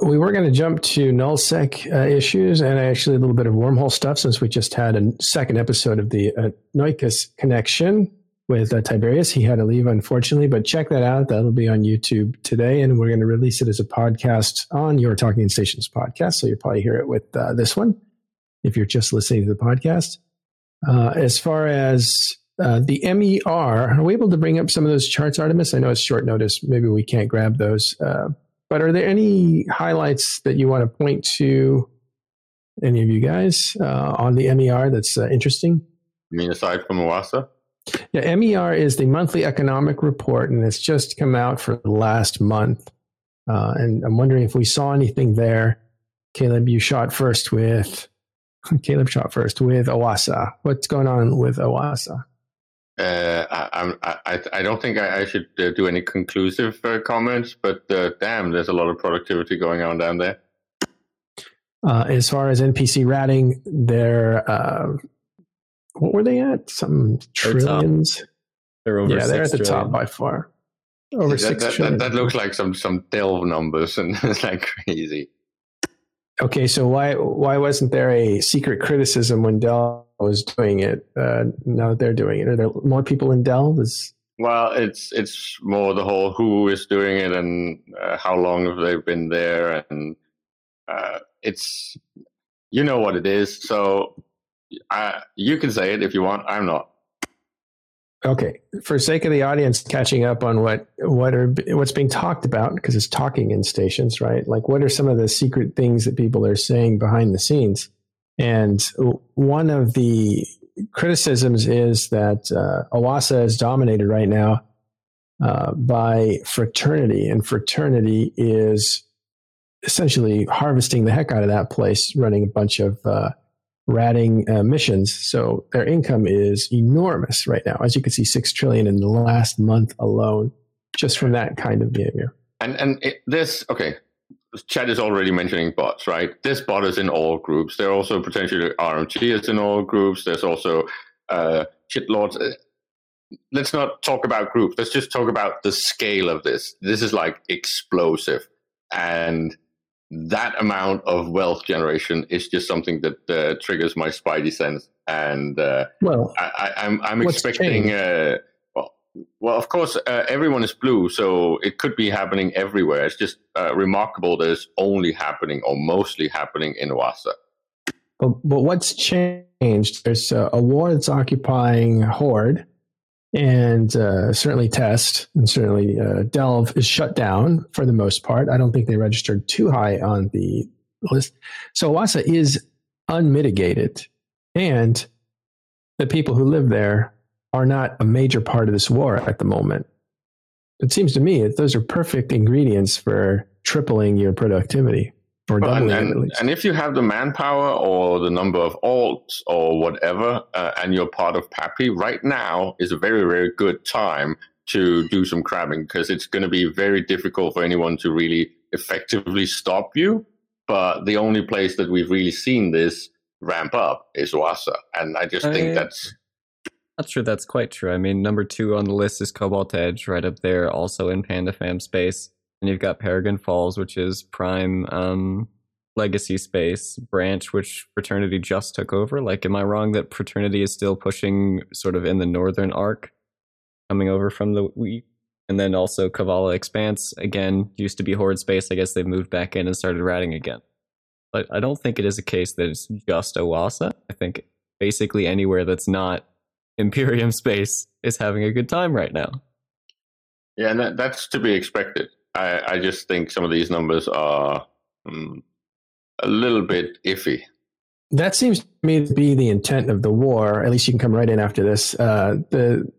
we were going to jump to nullsec uh, issues and actually a little bit of wormhole stuff since we just had a second episode of the uh, Noicus connection with uh, Tiberius. He had to leave, unfortunately, but check that out. That'll be on YouTube today, and we're going to release it as a podcast on your Talking Stations podcast. So you'll probably hear it with uh, this one if you're just listening to the podcast. Uh, as far as uh, the MER, are we able to bring up some of those charts, Artemis? I know it's short notice. Maybe we can't grab those. Uh, but are there any highlights that you want to point to, any of you guys, uh, on the MER that's uh, interesting? I mean, aside from Oasa, Yeah, MER is the monthly economic report, and it's just come out for the last month. Uh, and I'm wondering if we saw anything there. Caleb, you shot first with. Caleb shot first with Oasa. What's going on with Oasa? uh, I, I'm- I, I, I don't think I, I should uh, do any conclusive uh, comments, but uh, damn, there's a lot of productivity going on down there. Uh, as far as NPC ratting, they're uh, what were they at? Some trillions. They're over yeah, they're at six the top by far. Over that, six that, trillion. that, that looks like some some delve numbers, and it's like crazy. Okay, so why why wasn't there a secret criticism when Delve was doing it? Uh, now that they're doing it, are there more people in Delve? Is Well, it's it's more the whole who is doing it and uh, how long have they been there, and uh, it's you know what it is. So uh, you can say it if you want. I'm not. Okay. For sake of the audience, catching up on what what are what's being talked about because it's talking in stations, right? Like, what are some of the secret things that people are saying behind the scenes? And one of the criticisms is that uh, Oasa is dominated right now uh, by fraternity, and fraternity is essentially harvesting the heck out of that place, running a bunch of uh, ratting uh, missions. So their income is enormous right now, as you can see, six trillion in the last month alone, just from that kind of behavior. And and it, this okay. Chad is already mentioning bots, right? This bot is in all groups. There are also potentially RMT is in all groups. There's also uh, shitlords. Uh, Let's not talk about groups. Let's just talk about the scale of this. This is like explosive, and that amount of wealth generation is just something that uh, triggers my spidey sense. And uh, Well, I, I, I'm I'm expecting. Uh, well, well, of course, uh, everyone is blue, so it could be happening everywhere. It's just uh, remarkable that it's only happening or mostly happening in Oasa. But, but what's changed? There's a, a war that's occupying Horde, and uh, certainly Test, and certainly uh, Delve is shut down for the most part. I don't think they registered too high on the list. So Oasa is unmitigated, and the people who live there are not a major part of this war at the moment. It seems to me that those are perfect ingredients for tripling your productivity or Well, and, doubling it at and, and if you have the manpower or the number of alts or whatever, uh, and you're part of PAPI, right now is a very, very good time to do some crabbing because it's going to be very difficult for anyone to really effectively stop you. But the only place that we've really seen this ramp up is Oasa. And I just think that's Not sure that's quite true. I mean, number two on the list is Cobalt Edge, right up there, also in Panda Fam space. And you've got Paragon Falls, which is prime um, legacy space. Branch, which Fraternity just took over. Like, am I wrong that Fraternity is still pushing sort of in the northern arc, coming over from the we? And then also Kalevala Expanse, again, used to be Horde space. I guess they've moved back in and started ratting again. But I don't think it is a case that it's just Oasa. I think basically anywhere that's not Imperium space is having a good time right now. Yeah, and that, that's to be expected. I, I just think some of these numbers are um, a little bit iffy. That seems to me to be the intent of the war. At least you can come right in after this. Uh, the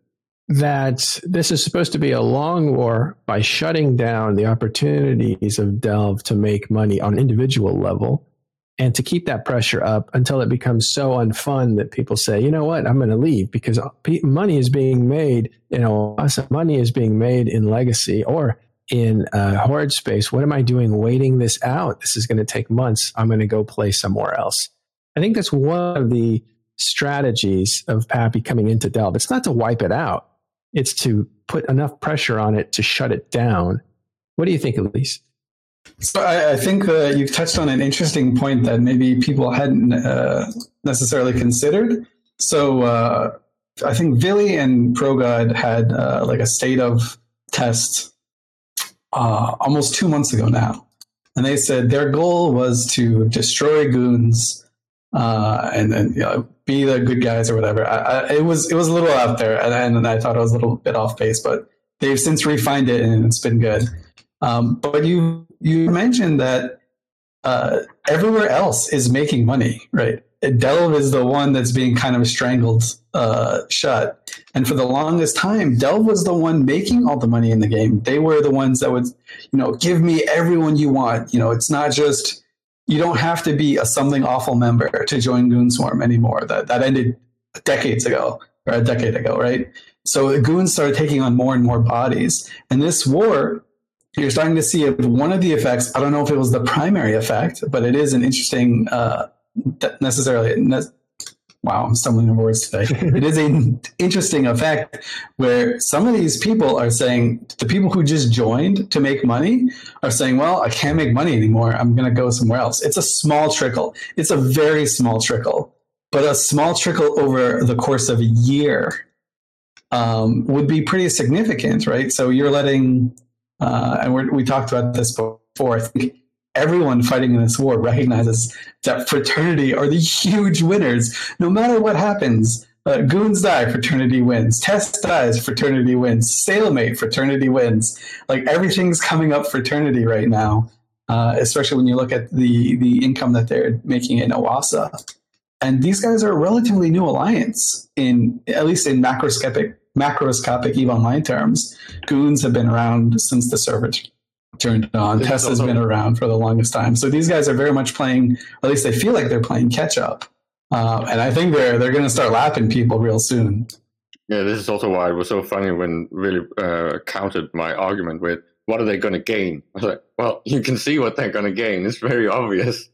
that this is supposed to be a long war by shutting down the opportunities of Delve to make money on an individual level, and to keep that pressure up until it becomes so unfun that people say, you know what, I'm going to leave because money is being made. You know, money is being made in legacy or in uh, horde space. What am I doing waiting this out? This is going to take months. I'm going to go play somewhere else. I think that's one of the strategies of PAPI coming into Delve. It's not to wipe it out. It's to put enough pressure on it to shut it down. What do you think, Elise? So I, I think uh, you've touched on an interesting point that maybe people hadn't uh, necessarily considered. So uh, I think Vily and ProGod had uh, like a state of test uh, almost two months ago now, and they said their goal was to destroy goons uh, and then you know, be the good guys or whatever. I, I, it was it was a little out there, and, and I thought it was a little bit off base, but they've since refined it, and it's been good. Um, but you you mentioned that uh, everywhere else is making money, right? Delve is the one that's being kind of strangled uh, shut, and for the longest time, Delve was the one making all the money in the game. They were the ones that would, you know, give me everyone you want. You know, it's not just you don't have to be a something awful member to join Goonswarm anymore. That that ended decades ago or a decade ago, right? So goons started taking on more and more bodies, and this war you're starting to see one of the effects. I don't know if it was the primary effect, but it is an interesting, uh, necessarily ne- wow, I'm stumbling over words today. it is an interesting effect where some of these people are saying, the people who just joined to make money are saying, well, I can't make money anymore. I'm going to go somewhere else. It's a small trickle. It's a very small trickle, but a small trickle over the course of a year um, would be pretty significant, right? So you're letting, uh, and we talked about this before. I think everyone fighting in this war recognizes that fraternity are the huge winners. No matter what happens, uh, goons die, fraternity wins. Test dies, fraternity wins. Stalemate, fraternity wins. Like everything's coming up fraternity right now, uh, especially when you look at the the income that they're making in Oasa. And these guys are a relatively new alliance in at least in macroscopic macroscopic EVE Online terms. Goons have been around since the server turned on. Tesla's been around for the longest time. So these guys are very much playing, at least they feel like they're playing catch up. Uh, and I think they're they're going to start lapping people real soon. Yeah, this is also why it was so funny when really uh, countered my argument with what are they going to gain? I was like, well, you can see what they're going to gain. It's very obvious.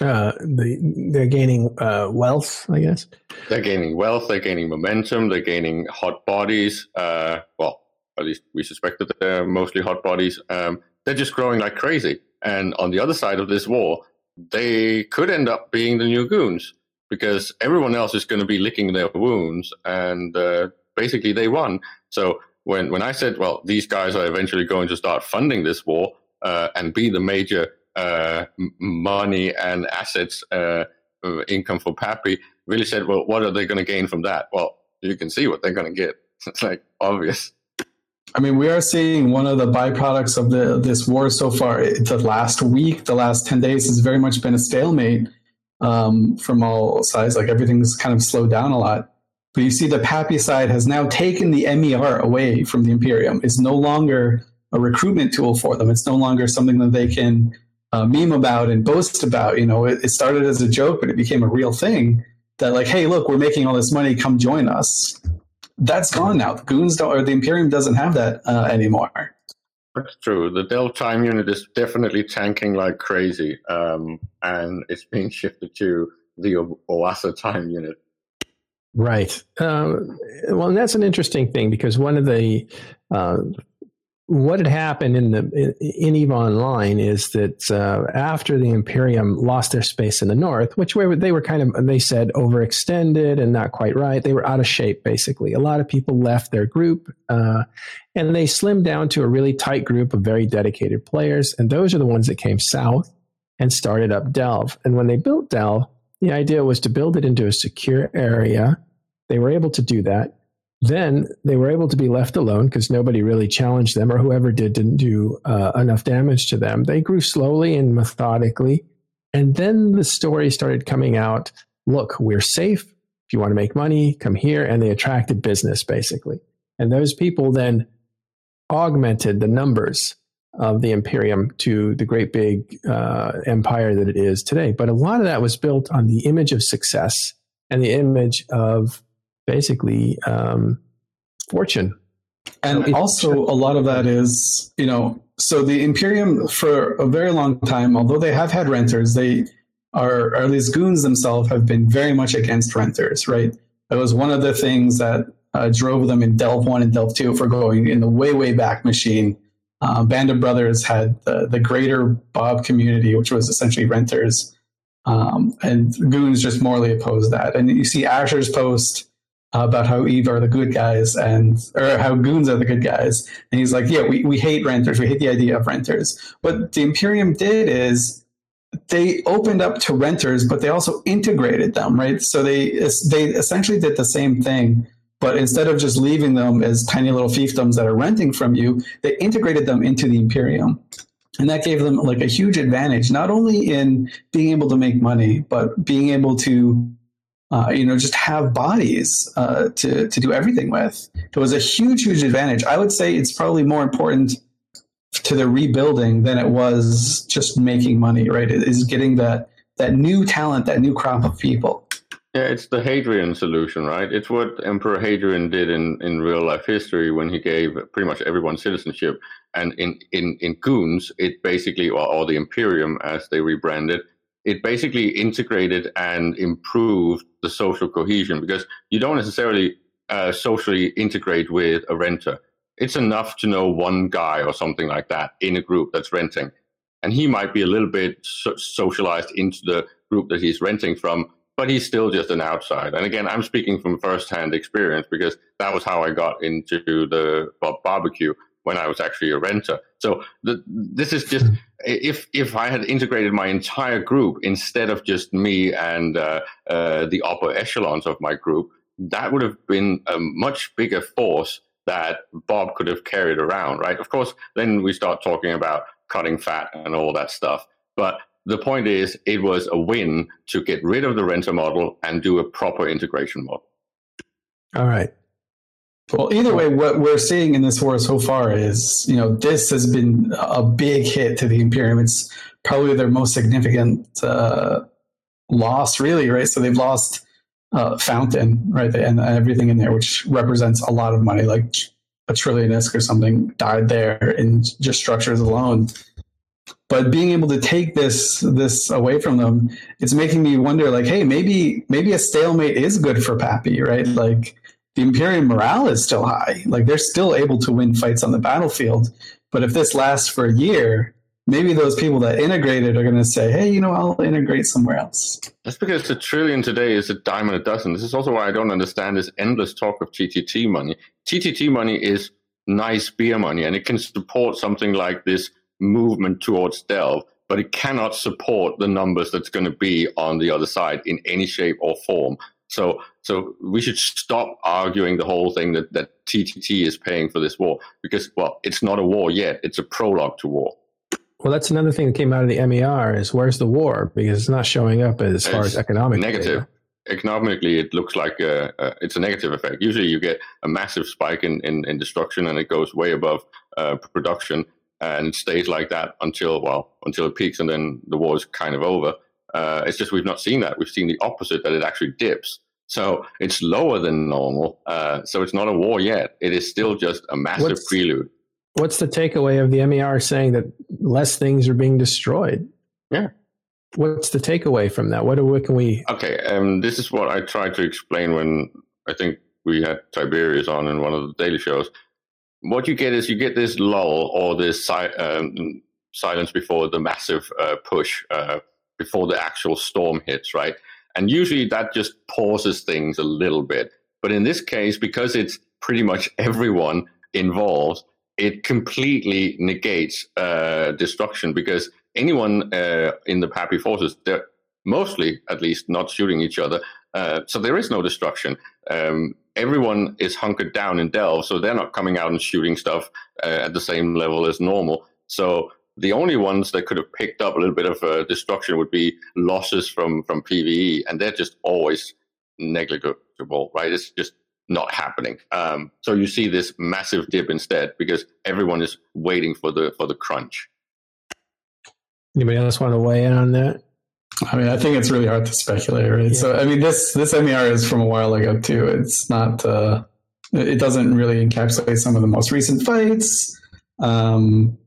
Uh, the, they're gaining uh, wealth, I guess. They're gaining wealth. They're gaining momentum. They're gaining hot bodies. Uh, well, at least we suspect that they're mostly hot bodies. Um, they're just growing like crazy. And on the other side of this war, they could end up being the new goons because everyone else is going to be licking their wounds, and uh, basically they won. So when when I said, well, these guys are eventually going to start funding this war uh, and be the major uh, money and assets uh, uh, income for PAPI, really said, well, what are they going to gain from that? Well, you can see what they're going to get. It's like obvious. I mean, we are seeing one of the byproducts of the this war so far. The last week, the last ten days, has very much been a stalemate um, from all sides. Like everything's kind of slowed down a lot. But you see, the PAPI side has now taken the MER away from the Imperium. It's no longer a recruitment tool for them. It's no longer something that they can uh, meme about and boast about. You know, it, it started as a joke, but it became a real thing. That like, hey, look, we're making all this money. Come join us that's gone now. The goons don't, or the Imperium doesn't have that uh, anymore. That's true. The Del time unit is definitely tanking like crazy, um, and it's being shifted to the o- Oasa time unit. Right. Um, well, that's an interesting thing because one of the uh, what had happened in the in Eve Online is that uh, after the Imperium lost their space in the north, which were, they were kind of they said overextended and not quite right, they were out of shape basically. A lot of people left their group, uh, and they slimmed down to a really tight group of very dedicated players, and those are the ones that came south and started up Delve. And when they built Delve, the idea was to build it into a secure area. They were able to do that then they were able to be left alone because nobody really challenged them, or whoever did didn't do uh, enough damage to them. They grew slowly and methodically. And then the story started coming out look, we're safe. If you want to make money, come here. And they attracted business, basically. And those people then augmented the numbers of the Imperium to the great big uh, empire that it is today. But a lot of that was built on the image of success and the image of basically um, fortune. And also, a lot of that is, you know, so the Imperium for a very long time, although they have had renters, they are, or at least goons themselves, have been very much against renters, right? It was one of the things that uh, drove them in Delve 1 and Delve 2 for going in the way, way back machine. Uh, Band of Brothers had the, the greater Bob community, which was essentially renters. Um, and Goons just morally opposed that. And you see Asher's post about how Eve are the good guys and or how goons are the good guys. And he's like, yeah, we, we hate renters. We hate the idea of renters. What the Imperium did is they opened up to renters, but they also integrated them, right? So they they essentially did the same thing, but instead of just leaving them as tiny little fiefdoms that are renting from you, they integrated them into the Imperium. And that gave them like a huge advantage, not only in being able to make money, but being able to uh, you know, just have bodies uh, to to do everything with. It was a huge, huge advantage. I would say it's probably more important to the rebuilding than it was just making money. Right? It is getting that that new talent, that new crop of people. Yeah, it's the Hadrian solution, right? It's what Emperor Hadrian did in, in real life history when he gave pretty much everyone citizenship. And in, in, in Goons, it basically, or, or the Imperium as they rebranded, it basically integrated and improved the social cohesion because you don't necessarily uh, socially integrate with a renter. It's enough to know one guy or something like that in a group that's renting. And he might be a little bit so- socialized into the group that he's renting from, but he's still just an outside. And again, I'm speaking from firsthand experience because that was how I got into the barbecue when I was actually a renter. So the, this is just if if I had integrated my entire group instead of just me and uh, uh, the upper echelons of my group, that would have been a much bigger force that Bob could have carried around, right? Of course, then we start talking about cutting fat and all that stuff. But the point is, it was a win to get rid of the renter model and do a proper integration model. All right. Well, either way, what we're seeing in this war so far is, you know, this has been a big hit to the Imperium. It's probably their most significant uh, loss, really, right? So they've lost uh, Fountain, right, and everything in there, which represents a lot of money, like a trillion ISK or something, died there in just structures alone. But being able to take this this away from them, it's making me wonder, like, hey, maybe maybe a stalemate is good for PAPI, right? Like the Imperium morale is still high. Like they're still able to win fights on the battlefield. But if this lasts for a year, maybe those people that integrated are going to say, hey, you know, I'll integrate somewhere else. That's because the trillion today is a dime a dozen. This is also why I don't understand this endless talk of TTT money. TTT money is nice beer money and it can support something like this movement towards Delve, but it cannot support the numbers that's going to be on the other side in any shape or form. So, so we should stop arguing the whole thing that, that TTT is paying for this war because, well, it's not a war yet. It's a prologue to war. Well, that's another thing that came out of the MER is where's the war because it's not showing up as far as economic negative. data. Economically, it looks like a, a, it's a negative effect. Usually, you get a massive spike in, in, in destruction, and it goes way above uh, production, and stays like that until well until it peaks, and then the war is kind of over. Uh, it's just we've not seen that. We've seen the opposite that it actually dips. So it's lower than normal. Uh, so it's not a war yet. It is still just a massive What's- prelude. What's the takeaway of the MER saying that less things are being destroyed? Yeah. What's the takeaway from that? What, what can we? Okay, um, this is what I tried to explain when I think we had Tiberius on in one of the daily shows. What you get is you get this lull or this si- um, silence before the massive uh, push, uh, before the actual storm hits, right? And usually that just pauses things a little bit. But in this case, because it's pretty much everyone involved, it completely negates uh, destruction because anyone uh, in the PAPI forces, they're mostly, at least, not shooting each other. Uh, so there is no destruction. Um, everyone is hunkered down in Delve, so they're not coming out and shooting stuff uh, at the same level as normal. So the only ones that could have picked up a little bit of uh, destruction would be losses from from PVE, and they're just always negligible, right? It's just not happening. Um, so you see this massive dip instead because everyone is waiting for the for the crunch. Anybody else want to weigh in on that? I mean, I think it's really hard to speculate, right? So, I mean, this this MER is from a while ago too. It's not. Uh, it doesn't really encapsulate some of the most recent fights. Um,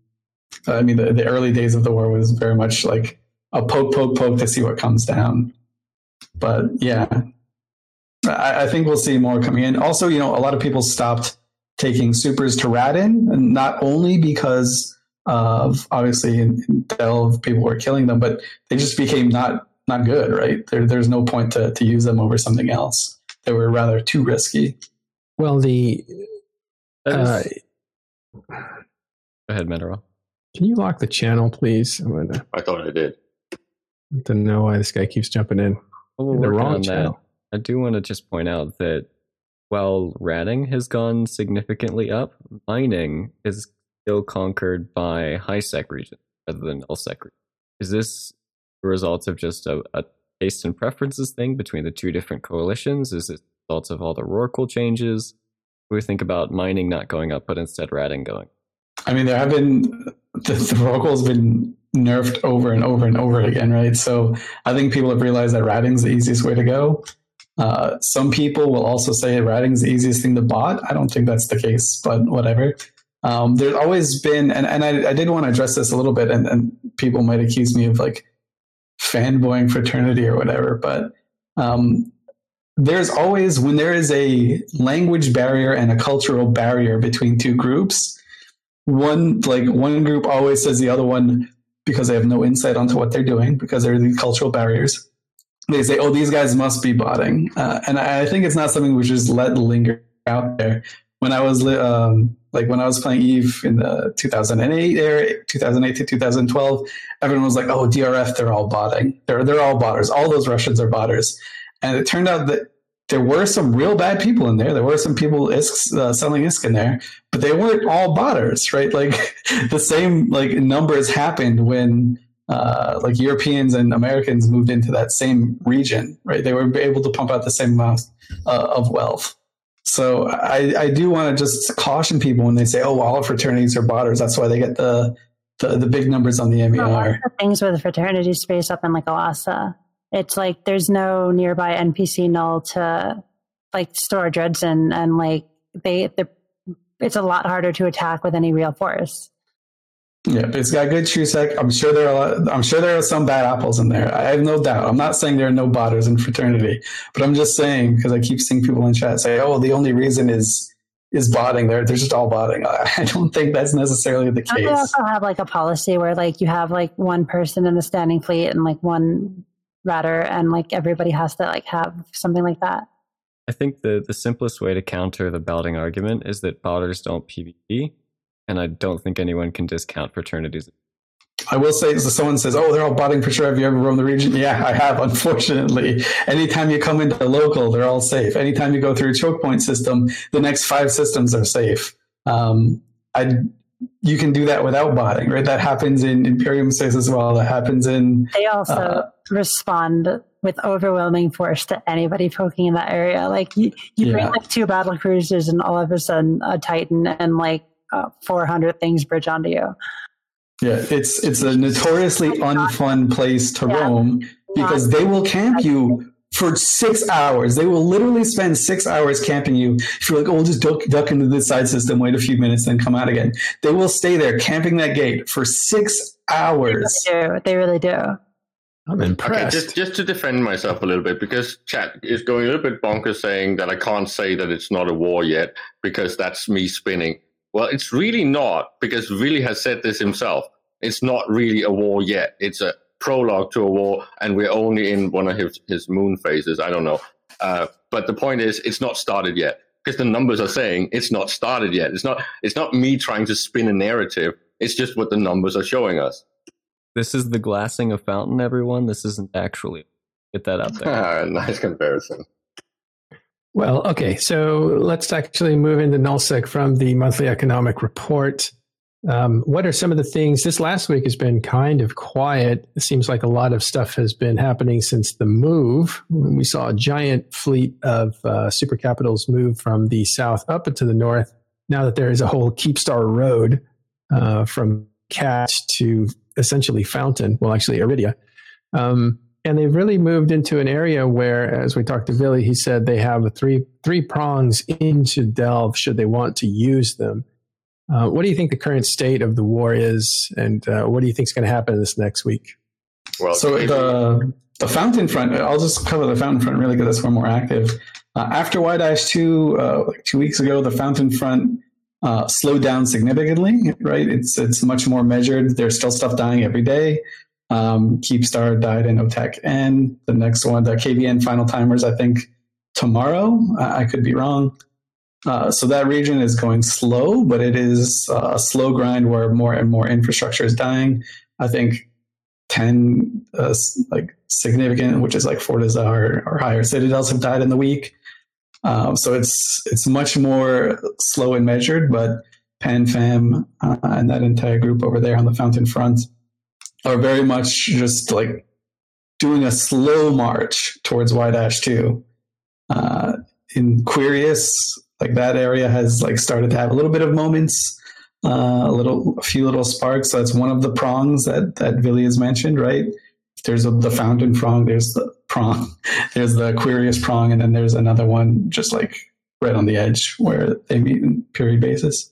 I mean, the, the early days of the war was very much like a poke, poke, poke to see what comes down. But yeah, I, I think we'll see more coming in. Also, you know, a lot of people stopped taking supers to ratting, not only because of obviously in, in Delve people were killing them, but they just became not not good, right? There, there's no point to, to use them over something else. They were rather too risky. Well, the uh, Go ahead, Mineral. Can you lock the channel, please? I'm gonna I thought I did. Don't know why this guy keeps jumping in. Well, we're in the wrong on that. channel. I do want to just point out that while ratting has gone significantly up, mining is still conquered by high sec region rather than null sec region. Is this the result of just a, a taste and preferences thing between the two different coalitions? Is it the result of all the Rorqual changes? We think about mining not going up, but instead ratting going? I mean, there have been the, the Rorqual's been nerfed over and over and over again, right? So I think people have realized that ratting's the easiest way to go. Uh, some people will also say ratting's the easiest thing to bot. I don't think that's the case, but whatever. Um, there's always been, and, and I, I did want to address this a little bit, and, and people might accuse me of like fanboying fraternity or whatever, but um, there's always when there is a language barrier and a cultural barrier between two groups one like one group always says the other one because they have no insight onto what they're doing because there are these cultural barriers. They say oh these guys must be botting. Uh, and I, think it's not something we just let linger out there. When i was um, like when i was playing eve in the 2008 era 2008 to 2012 everyone was like oh drf they're all botting. They're, they're all botters. All those russians are botters. And it turned out that there were some real bad people in there. There were some people ISK, uh, selling ISK in there, but they weren't all botters, right? Like the same like numbers happened when uh, like Europeans and Americans moved into that same region, right? They were able to pump out the same amount uh, of wealth. So I, I do want to just caution people when they say, "Oh, all fraternities are botters." That's why they get the the, the big numbers on the MER. things with the fraternity space up in like Oasa it's like there's no nearby NPC null to like store dreads in, and like they, it's a lot harder to attack with any real force. Yeah, it's got good true sec. I'm sure there are. Lot, I'm sure there are some bad apples in there. I have no doubt. I'm not saying there are no botters in fraternity, but I'm just saying because I keep seeing people in chat say, "Oh, the only reason is is botting. They're they're just all botting." I don't think that's necessarily the case. They also have like a policy where like you have like one person in the standing fleet and like one rather and like everybody has to like have something like that i think the the simplest way to counter the botting argument is that botters don't pvp and i don't think anyone can discount fraternities I will say, so someone says, "Oh, they're all botting for sure." Have you ever roamed the region? Yeah, I have. Unfortunately, anytime you come into the local, they're all safe. Anytime you go through a choke point system, the next five systems are safe. Um, I you can do that without botting, right? That happens in Imperium space as well. That happens in. They also uh, respond with overwhelming force to anybody poking in that area. Like you, you yeah. bring like two battle cruisers, and all of a sudden a Titan and like uh, 400 things bridge onto you. Yeah, it's it's a notoriously unfun place to yeah. roam because they will camp you for six hours. They will literally spend six hours camping you. If you're like, oh, we'll just duck, duck into the side system, wait a few minutes, then come out again. They will stay there camping that gate for six hours. They really do. They really do. I'm impressed. Okay, just, just to defend myself a little bit, because chat is going a little bit bonkers saying that I can't say that it's not a war yet because that's me spinning. Well, it's really not because Willy has said this himself. It's not really a war yet. It's a prologue to a war, and we're only in one of his, his moon phases. I don't know. Uh, but the point is, it's not started yet because the numbers are saying it's not started yet. It's not. It's not me trying to spin a narrative. It's just what the numbers are showing us. This is the glassing of fountain, everyone. This isn't actually. Get that out there. nice comparison. Well, okay, so let's actually move into nullsec from the monthly economic report. Um, what are some of the things? This last week has been kind of quiet. It seems like a lot of stuff has been happening since the move. We saw a giant fleet of uh, super capitals move from the south up into the north. Now that there is a whole Keepstar Road uh, from Cat to essentially Fountain, well, actually Iridia. Um, and they've really moved into an area where, as we talked to Billy, he said they have three three prongs into Delve should they want to use them. Uh, what do you think the current state of the war is, and uh, what do you think is going to happen this next week? Well, so the the fountain front. I'll just cover the fountain front really because that's one more active. Uh, after Y dash two, uh, like two weeks ago, the fountain front uh, slowed down significantly. Right, it's it's much more measured. There's still stuff dying every day. Um, Keepstar died in OTEC, and the next one, the KVN final timers, I think tomorrow. I could be wrong. Uh, so that region is going slow, but it is uh, a slow grind where more and more infrastructure is dying. I think 10 uh, like significant, which is like Fortizar or, or higher citadels have died in the week. Um, so it's it's much more slow and measured, but PanFam uh, and that entire group over there on the fountain front are very much just like doing a slow march towards Y-2. Uh, in Quirius, like that area has like started to have a little bit of moments, uh, a little, a few little sparks. So that's one of the prongs that that Willy has mentioned, right? There's a, the fountain prong, there's the prong, there's the Aquarius prong, and then there's another one just like right on the edge where they meet in Period Basis.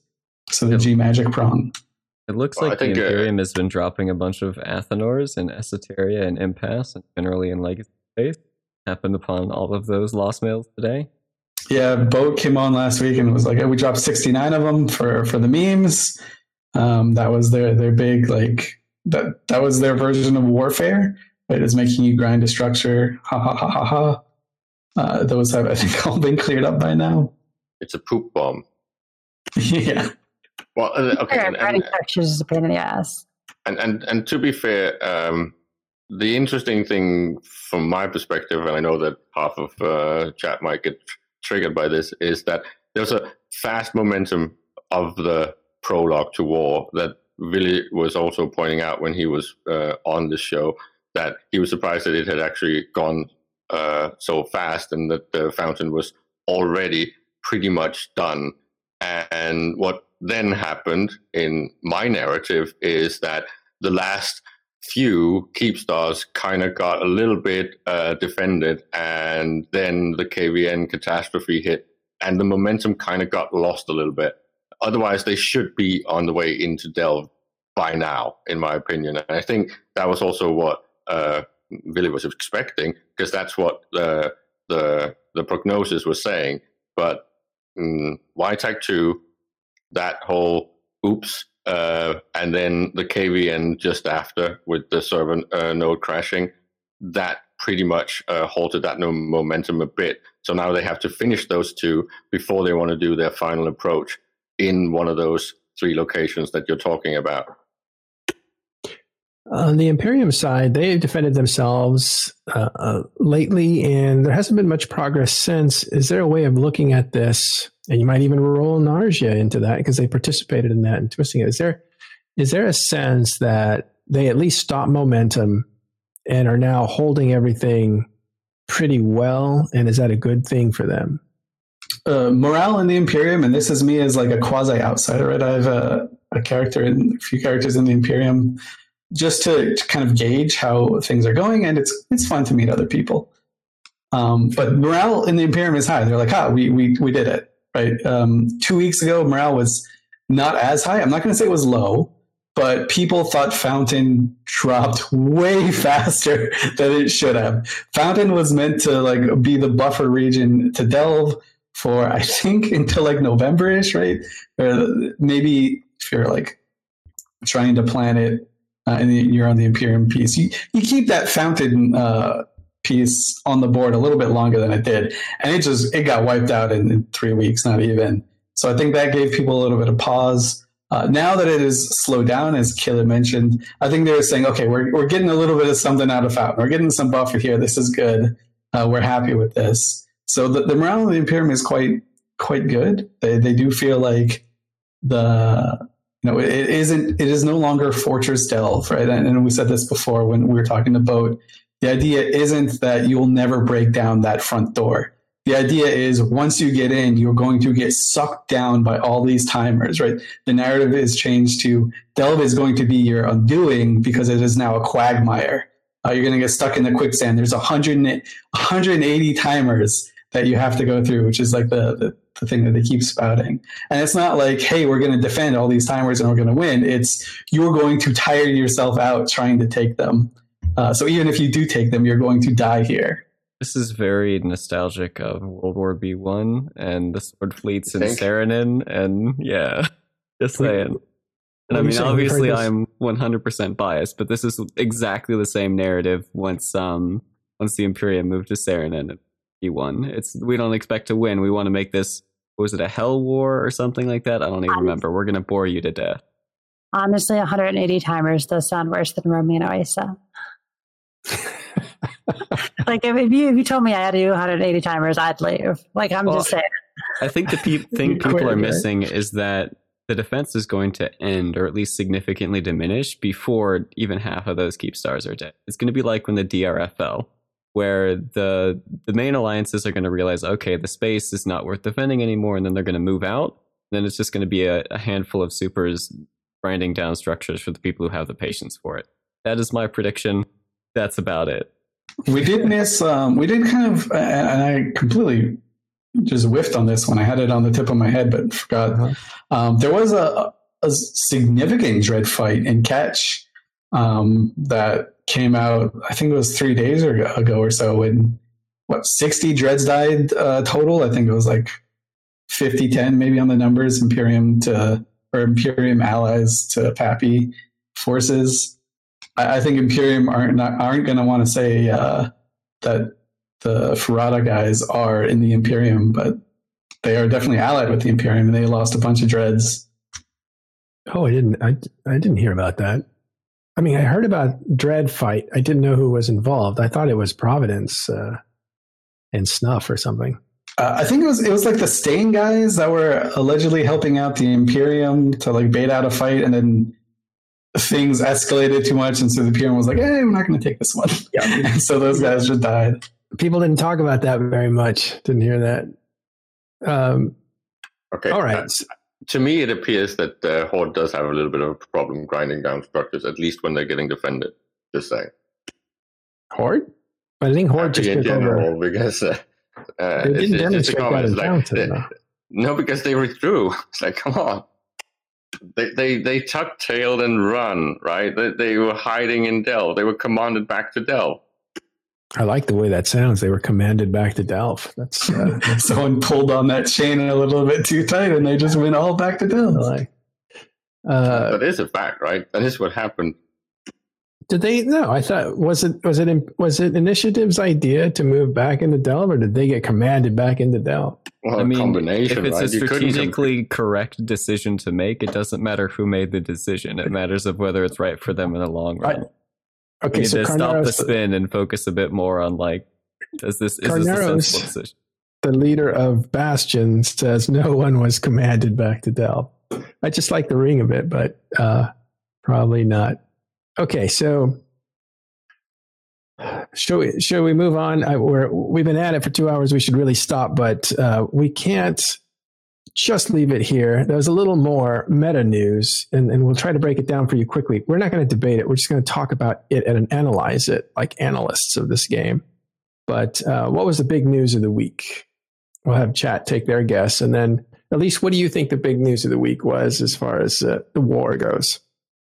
So the G magic prong. It looks Well, like I think, the uh, Imperium has been dropping a bunch of Athanors and Esoteria and Impass and generally in Legacy Space. Happened upon all of those lost mails today. Yeah, Boat came on last week and was like, "Oh, we dropped 69 of them for for the memes. Um, that was their their big like that that was their version of warfare. Right, is making you grind a structure. Ha ha ha ha ha. Uh, those have I think all been cleared up by now. It's a poop bomb. yeah, Well, uh, okay, Sure, and, and, structures is a pain in the ass. and and and to be fair, um, the interesting thing from my perspective, and I know that half of uh, chat might get tr- triggered by this, is that there's a fast momentum of the prologue to war that Willie was also pointing out when he was uh, on the show that he was surprised that it had actually gone uh, so fast and that the fountain was already pretty much done. And what then happened in my narrative is that the last few keep stars kind of got a little bit uh, defended, and then the KVN catastrophe hit, and the momentum kind of got lost a little bit. Otherwise, they should be on the way into Delve by now, in my opinion. And I think that was also what uh, Billy was expecting, because that's what the the the prognosis was saying. But mm, YTAC two, that whole oops, uh, and then the KVN just after with the server uh, node crashing, that pretty much uh, halted that no momentum a bit. So now they have to finish those two before they want to do their final approach in one of those three locations that you're talking about. On the Imperium side, they've defended themselves uh, uh, lately, and there hasn't been much progress since. Is there a way of looking at this? And you might even roll Niarja into that because they participated in that and twisting it. Is there is there a sense that they at least stop momentum and are now holding everything pretty well? And is that a good thing for them? uh, morale in the Imperium, and this is me as like a quasi outsider. Right, I have a, a character in a few characters in the Imperium just to, to kind of gauge how things are going, and it's it's fun to meet other people. Um, but morale in the Imperium is high. They're like, "Ah, we we we did it!" Right. Um, two weeks ago, morale was not as high. I'm not going to say it was low, but people thought Fountain dropped way faster than it should have. Fountain was meant to like be the buffer region to delve for I think until like November-ish, right? Or maybe if you're like trying to plan it uh, and you're on the Imperium piece, you, you keep that Fountain uh, piece on the board a little bit longer than it did, and it just it got wiped out in, in three weeks, not even. So I think that gave people a little bit of pause. Uh, now that it is slowed down, as Killer mentioned, I think they're saying, okay, we're, we're getting a little bit of something out of Fountain. We're getting some buffer here. This is good. Uh, we're happy with this. So the, the morale of the Imperium is quite quite good. They they do feel like the you know it isn't it is no longer Fortress Delve, right? And, and we said this before when we were talking to Boat. The idea isn't that you'll never break down that front door. The idea is once you get in, you're going to get sucked down by all these timers, right? The narrative is changed to Delve is going to be your undoing because it is now a quagmire. Uh, you're going to get stuck in the quicksand. There's 100, 180 timers that you have to go through, which is like the, the, the thing that they keep spouting. And it's not like, hey, we're going to defend all these timers and we're going to win. It's you're going to tire yourself out trying to take them. Uh, so even if you do take them, you're going to die here. This is very nostalgic of World War Bee one and the sword fleets in Think? Saranen, and yeah, just saying. And I What are you mean, saying? We've heard obviously, I'm 100% biased, but this is exactly the same narrative once um once the Imperium moved to Saranen he won. It's we don't expect to win. We want to make this. Was it a Hell War or something like that? I don't even remember. We're gonna bore you to death. Honestly, 180 timers does sound worse than Romeo Oisa. like if, if you if you told me I had to do 180 timers, I'd leave. Like I'm Well, just saying. I think the pe- thing people are missing is that the defense is going to end or at least significantly diminish before even half of those keep stars are dead. It's going to be like when the DRF fell, where the the main alliances are going to realize, okay, the space is not worth defending anymore, and then they're going to move out. Then it's just going to be a, a handful of supers grinding down structures for the people who have the patience for it. That is my prediction. That's about it. We did miss. Um, we did kind of, and I completely just whiffed on this one. I had it on the tip of my head, but forgot. Uh-huh. Um, there was a a significant dread fight in catch um, that came out. I think it was three days ago or so. When what sixty dreads died uh, total. I think it was like 50-10 maybe on the numbers. Imperium to or Imperium allies to PAPI forces. I, I think Imperium aren't not, aren't going to want to say uh, that the Ferrata guys are in the Imperium, but they are definitely allied with the Imperium, and they lost a bunch of dreads. Oh, I didn't. I I didn't hear about that. I mean, I heard about Dread fight. I didn't know who was involved. I thought it was Providence uh, and Snuff or something. Uh, I think it was it was like the Stain guys that were allegedly helping out the Imperium to like bait out a fight, and then things escalated too much, and so the Imperium was like, "Hey, we're not going to take this one." Yeah. and so those guys just died. People didn't talk about that very much. Didn't hear that. Um, okay. All right. Uh, to me, it appears that uh, Horde does have a little bit of a problem grinding down structures, at least when they're getting defended. Just saying. Horde? I think Horde just in general, over. because uh, uh, They didn't it's just a that in It's like, they- no, because they withdrew. It's like, come on. They they they tuck tailed and run, right? They, they were hiding in Dell. They were commanded back to Dell. I like the way that sounds. They were commanded back to Delph. That's uh, Someone pulled on that chain a little bit too tight, and they just went all back to I Dell. like. Uh, that is a fact, right? That is what happened. did they? No, I thought was it was it was it Initiative's idea to move back into Delph, or did they get commanded back into Delph? Well, I a mean, combination, if it's right? a You couldn't strategically correct decision to make, it doesn't matter who made the decision. It matters of whether it's right for them in the long run. Right. We Okay, need so to stop the spin and focus a bit more on like, does this is this a sensible decision? the leader of Bastion, says no one was commanded back to Delph. I just like the ring of it, but uh, probably not. Okay, so should we, should we move on? I, we're, we've been at it for two hours. We should really stop, but uh, we can't just leave it here. There's a little more meta news, and, and we'll try to break it down for you quickly. We're not going to debate it. We're just going to talk about it and analyze it like analysts of this game. But uh, what was the big news of the week? We'll have chat take their guess, and then at least, what do you think the big news of the week was as far as uh, the war goes?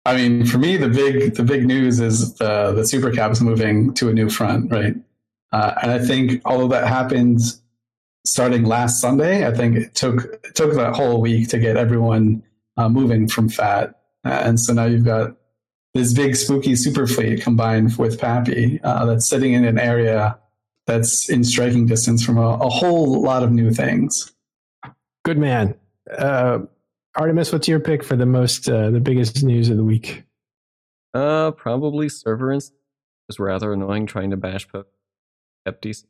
I mean, for me, the big the big news is the the super caps moving to a new front, right? Uh, and I think of that happened starting last Sunday. I think it took it took that whole week to get everyone uh, moving from fat, uh, and so now you've got this big spooky super fleet combined with PAPI uh, that's sitting in an area that's in striking distance from a, a whole lot of new things. Good man, uh, Artemis. What's your pick for the most uh, the biggest news of the week? Uh, probably server ins- was rather annoying trying to bash poke empties.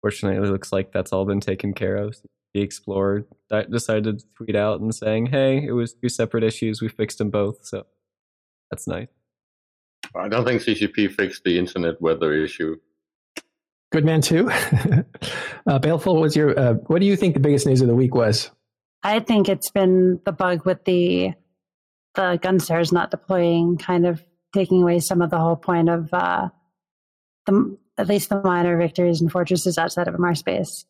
Fortunately, it looks like that's all been taken care of. The Explorer decided to tweet out and saying, "Hey, it was two separate issues. We fixed them both." So that's nice. I don't think CCP fixed the internet weather issue. Good man too. uh, Baleful, what's your? Uh, what do you think the biggest news of the week was? I think it's been the bug with the the Gunstars not deploying, kind of taking away some of the whole point of uh, the at least the minor victories and fortresses outside of MR space.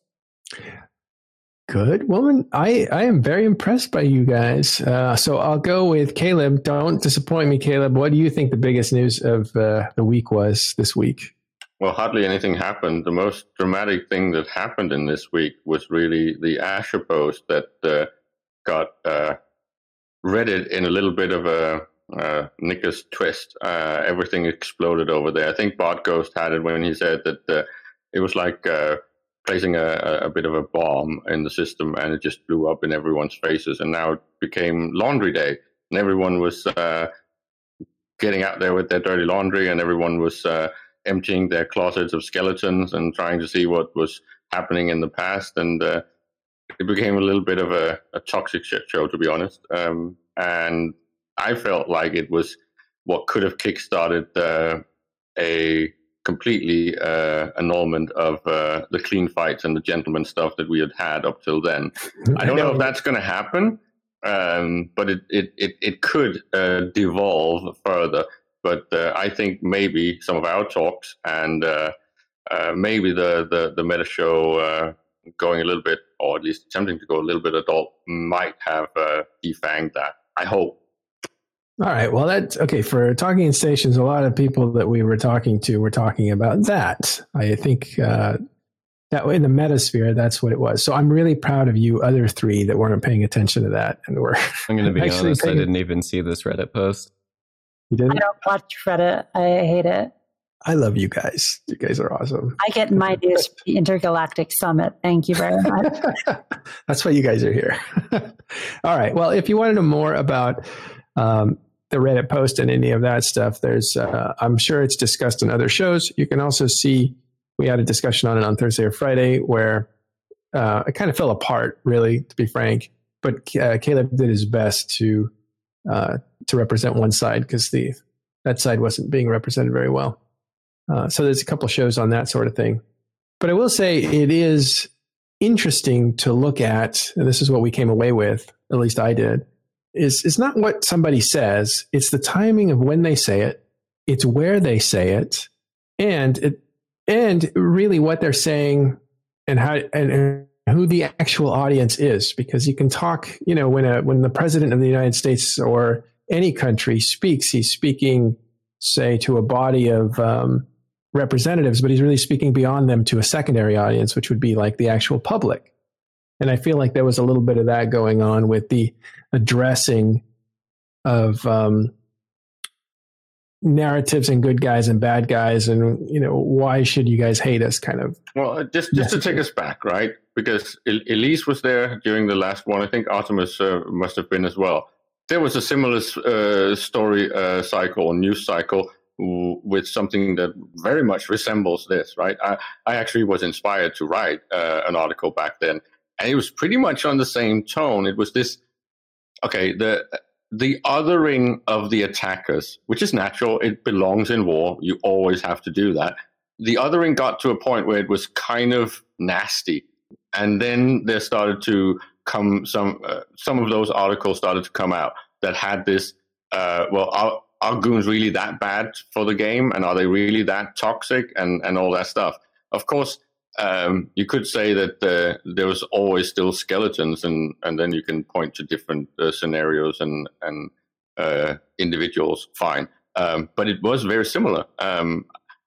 Good woman. I, I am very impressed by you guys. Uh, so I'll go with Caleb. Don't disappoint me, Caleb. What do you think the biggest news of uh, the week was this week? Well, hardly anything happened. The most dramatic thing that happened in this week was really the Asher post that uh, got uh, reddit in a little bit of a uh, Nickus twist. Uh, everything exploded over there. I think Bart Ghost had it when he said that uh, it was like uh, placing a, a bit of a bomb in the system and it just blew up in everyone's faces. And now it became laundry day. And everyone was uh, getting out there with their dirty laundry and everyone was uh, emptying their closets of skeletons and trying to see what was happening in the past. And it became a little bit of a, a toxic shit show, to be honest. Um, and I felt like it was what could have kickstarted uh, a completely uh, annulment of uh, the clean fights and the gentleman stuff that we had had up till then. I don't know if that's going to happen, um, but it, it, it, it could uh, devolve further. But uh, I think maybe some of our talks and uh, uh, maybe the, the, the meta show uh, going a little bit, or at least attempting to go a little bit adult, might have uh, defanged that. I hope. All right. Well, that's okay. For talking in stations, a lot of people that we were talking to were talking about that. I think uh, that in the metasphere, that's what it was. So I'm really proud of you, other three that weren't paying attention to that, and were. I'm going to be Actually honest. I didn't even see this Reddit post. You didn't. I don't watch Reddit. I hate it. I love you guys. You guys are awesome. I get my news from the Intergalactic Summit. Thank you very much. That's why you guys are here. All right. Well, if you want to know more about um, the Reddit post and any of that stuff, there's uh, I'm sure it's discussed in other shows. You can also see we had a discussion on it on Thursday or Friday where uh, it kind of fell apart, really, to be frank. But uh, Caleb did his best to uh, to represent one side because the that side wasn't being represented very well. Uh, so there's a couple shows on that sort of thing. But I will say it is interesting to look at, and this is what we came away with, at least I did, is it's not what somebody says, it's the timing of when they say it, it's where they say it, and it and really what they're saying and how and, and who the actual audience is because you can talk you know when a when the president of the united states or any country speaks he's speaking say to a body of um, representatives but he's really speaking beyond them to a secondary audience which would be like the actual public and i feel like there was a little bit of that going on with the addressing of um, narratives and good guys and bad guys and you know why should you guys hate us kind of Well, uh, just just to take us back, right? Because El- Elise was there during the last one. I think Artemis uh, must have been as well. There was a similar uh, story uh, cycle, news cycle, w- with something that very much resembles this, right? I, I actually was inspired to write uh, an article back then, and it was pretty much on the same tone. It was this, okay, the the othering of the attackers, which is natural. It belongs in war. You always have to do that the othering got to a point where it was kind of nasty and then there started to come some uh, some of those articles started to come out that had this uh, well are, are goons really that bad for the game and are they really that toxic and and all that stuff of course um, you could say that uh, there was always still skeletons and and then you can point to different uh, scenarios and and uh, individuals fine um, but it was very similar um,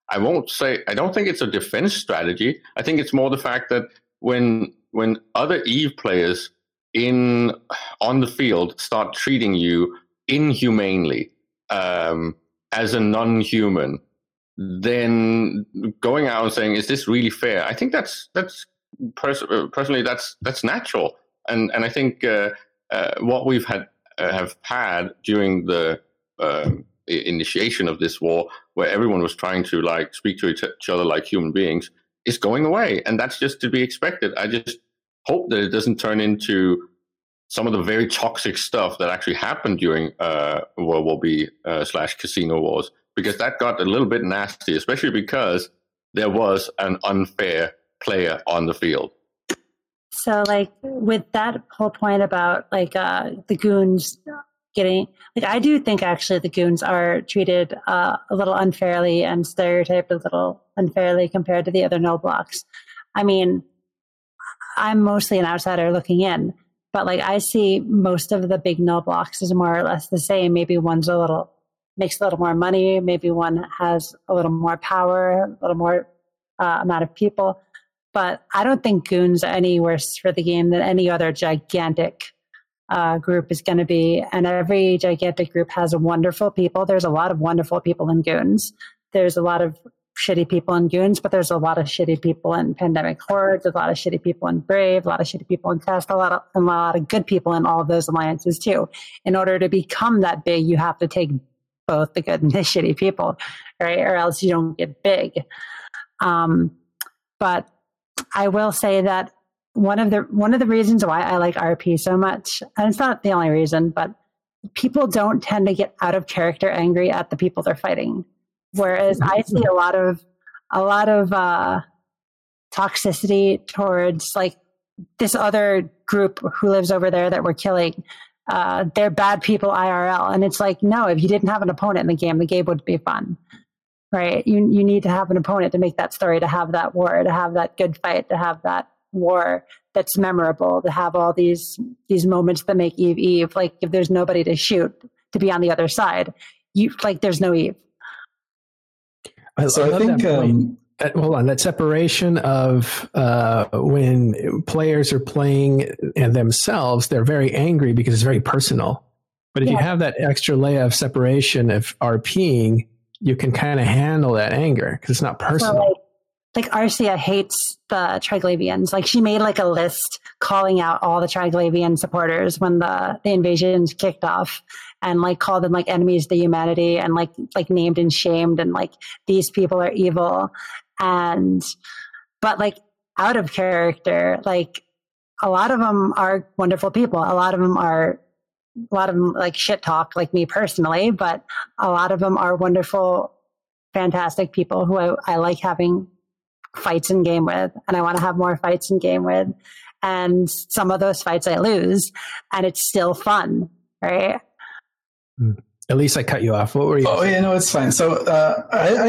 I won't say I don't think it's a defense strategy. I think it's more the fact that when when other Eve players in on the field start treating you inhumanely um, as a non-human, then going out and saying, "Is this really fair?" I think that's that's pers- uh, personally that's that's natural, and and I think uh, uh, what we've had uh, have had during the um, initiation of this war, where everyone was trying to like speak to each other like human beings, is going away, and that's just to be expected. I just hope that it doesn't turn into some of the very toxic stuff that actually happened during uh, World War Bee uh, slash Casino Wars, because that got a little bit nasty, especially because there was an unfair player on the field. So, like with that whole point about like uh, the goons getting, like I do think actually the goons are treated uh, a little unfairly and stereotyped a little unfairly compared to the other no blocks. I mean, I'm mostly an outsider looking in, but like I see most of the big no blocks is more or less the same. Maybe one's a little makes a little more money. Maybe one has a little more power, a little more uh, amount of people but I don't think Goons are any worse for the game than any other gigantic uh, group is going to be. And every gigantic group has wonderful people. There's a lot of wonderful people in Goons. There's a lot of shitty people in Goons, but there's a lot of shitty people in Pandemic hordes, a lot of shitty people in Brave. A lot of shitty people in Test. A lot of a lot of good people in all of those alliances too. In order to become that big, you have to take both the good and the shitty people, right? Or else you don't get big. Um, but I will say that one of the one of the reasons why I like RP so much, and it's not the only reason, but people don't tend to get out of character angry at the people they're fighting. Whereas I see a lot of a lot of uh, toxicity towards like this other group who lives over there that we're killing. Uh, they're bad people IRL, and it's like no, if you didn't have an opponent in the game, the game would be fun right? You you need to have an opponent to make that story, to have that war, to have that good fight, to have that war that's memorable to have all these these moments that make Eve Eve. Like if there's nobody to shoot to be on the other side, you like there's no Eve. So I I, think um, that, hold on that separation of uh, when players are playing and themselves they're very angry because it's very personal. But if you have that extra layer of separation of rping you can kind of handle that anger because it's not So, personal. like, like Arsia hates the Triglavians. Like she made like a list calling out all the Triglavian supporters when the, the invasions kicked off and like called them like enemies to humanity and like like named and shamed and like these people are evil and but like out of character like a lot of them are wonderful people a lot of them are a lot of them like shit talk like me personally but a lot of them are wonderful fantastic people who I, I like having fights in game with and I want to have more fights in game with. And some of those fights I lose and it's still fun, right? Hmm. At least i cut you off what were you Oh yeah, no, it's fine. So uh, I, I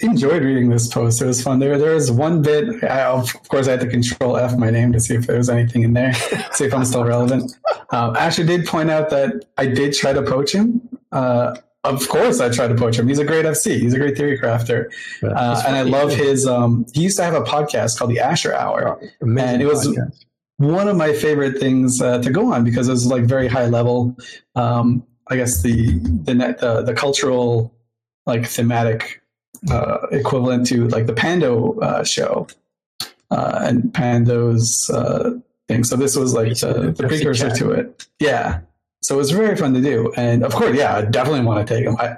enjoyed reading this post. It was fun. There, there was one bit. I, of course, I had to control F my name to see if there was anything in there, see if I'm still relevant. Um, Asher did point out that I did try to poach him. Uh, of course, I tried to poach him. He's a great FC. He's a great theory crafter, uh, and I love his. Um, he used to have a podcast called the Asher Hour. Amazing and it was- podcast. one of my favorite things uh, to go on because it was like very high level. Um, I guess the the net the, the cultural like thematic uh, equivalent to like the Pando uh, show uh, and Pando's uh, thing. So this was like the, the precursor to it. Yeah. So it was very fun to do, and of course, yeah, I definitely want to take him. I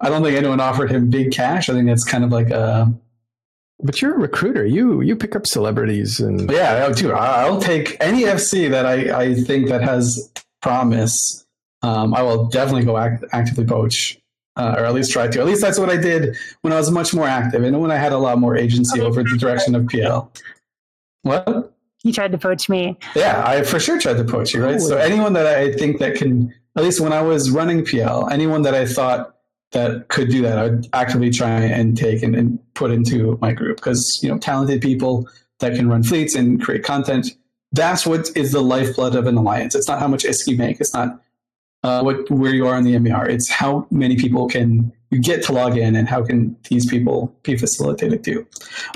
I don't think anyone offered him big cash. I think it's kind of like a but you're a recruiter you you pick up celebrities and yeah, I'll. I'll take any FC that I, I think that has promise. Um, I will definitely go act, actively poach, uh, or at least try to. At least that's what I did when I was much more active and when I had a lot more agency over the direction of PL. What? He tried to poach me. Yeah, I for sure tried to poach you, right? So anyone that I think that can, at least when I was running PL, anyone that I thought that could do that, I would actively try and take and, and put into my group because you know talented people that can run fleets and create content. That's what is the lifeblood of an alliance. It's not how much ISK you make. It's not uh, what where you are in the MER. It's how many people can you get to log in and how can these people be facilitated too.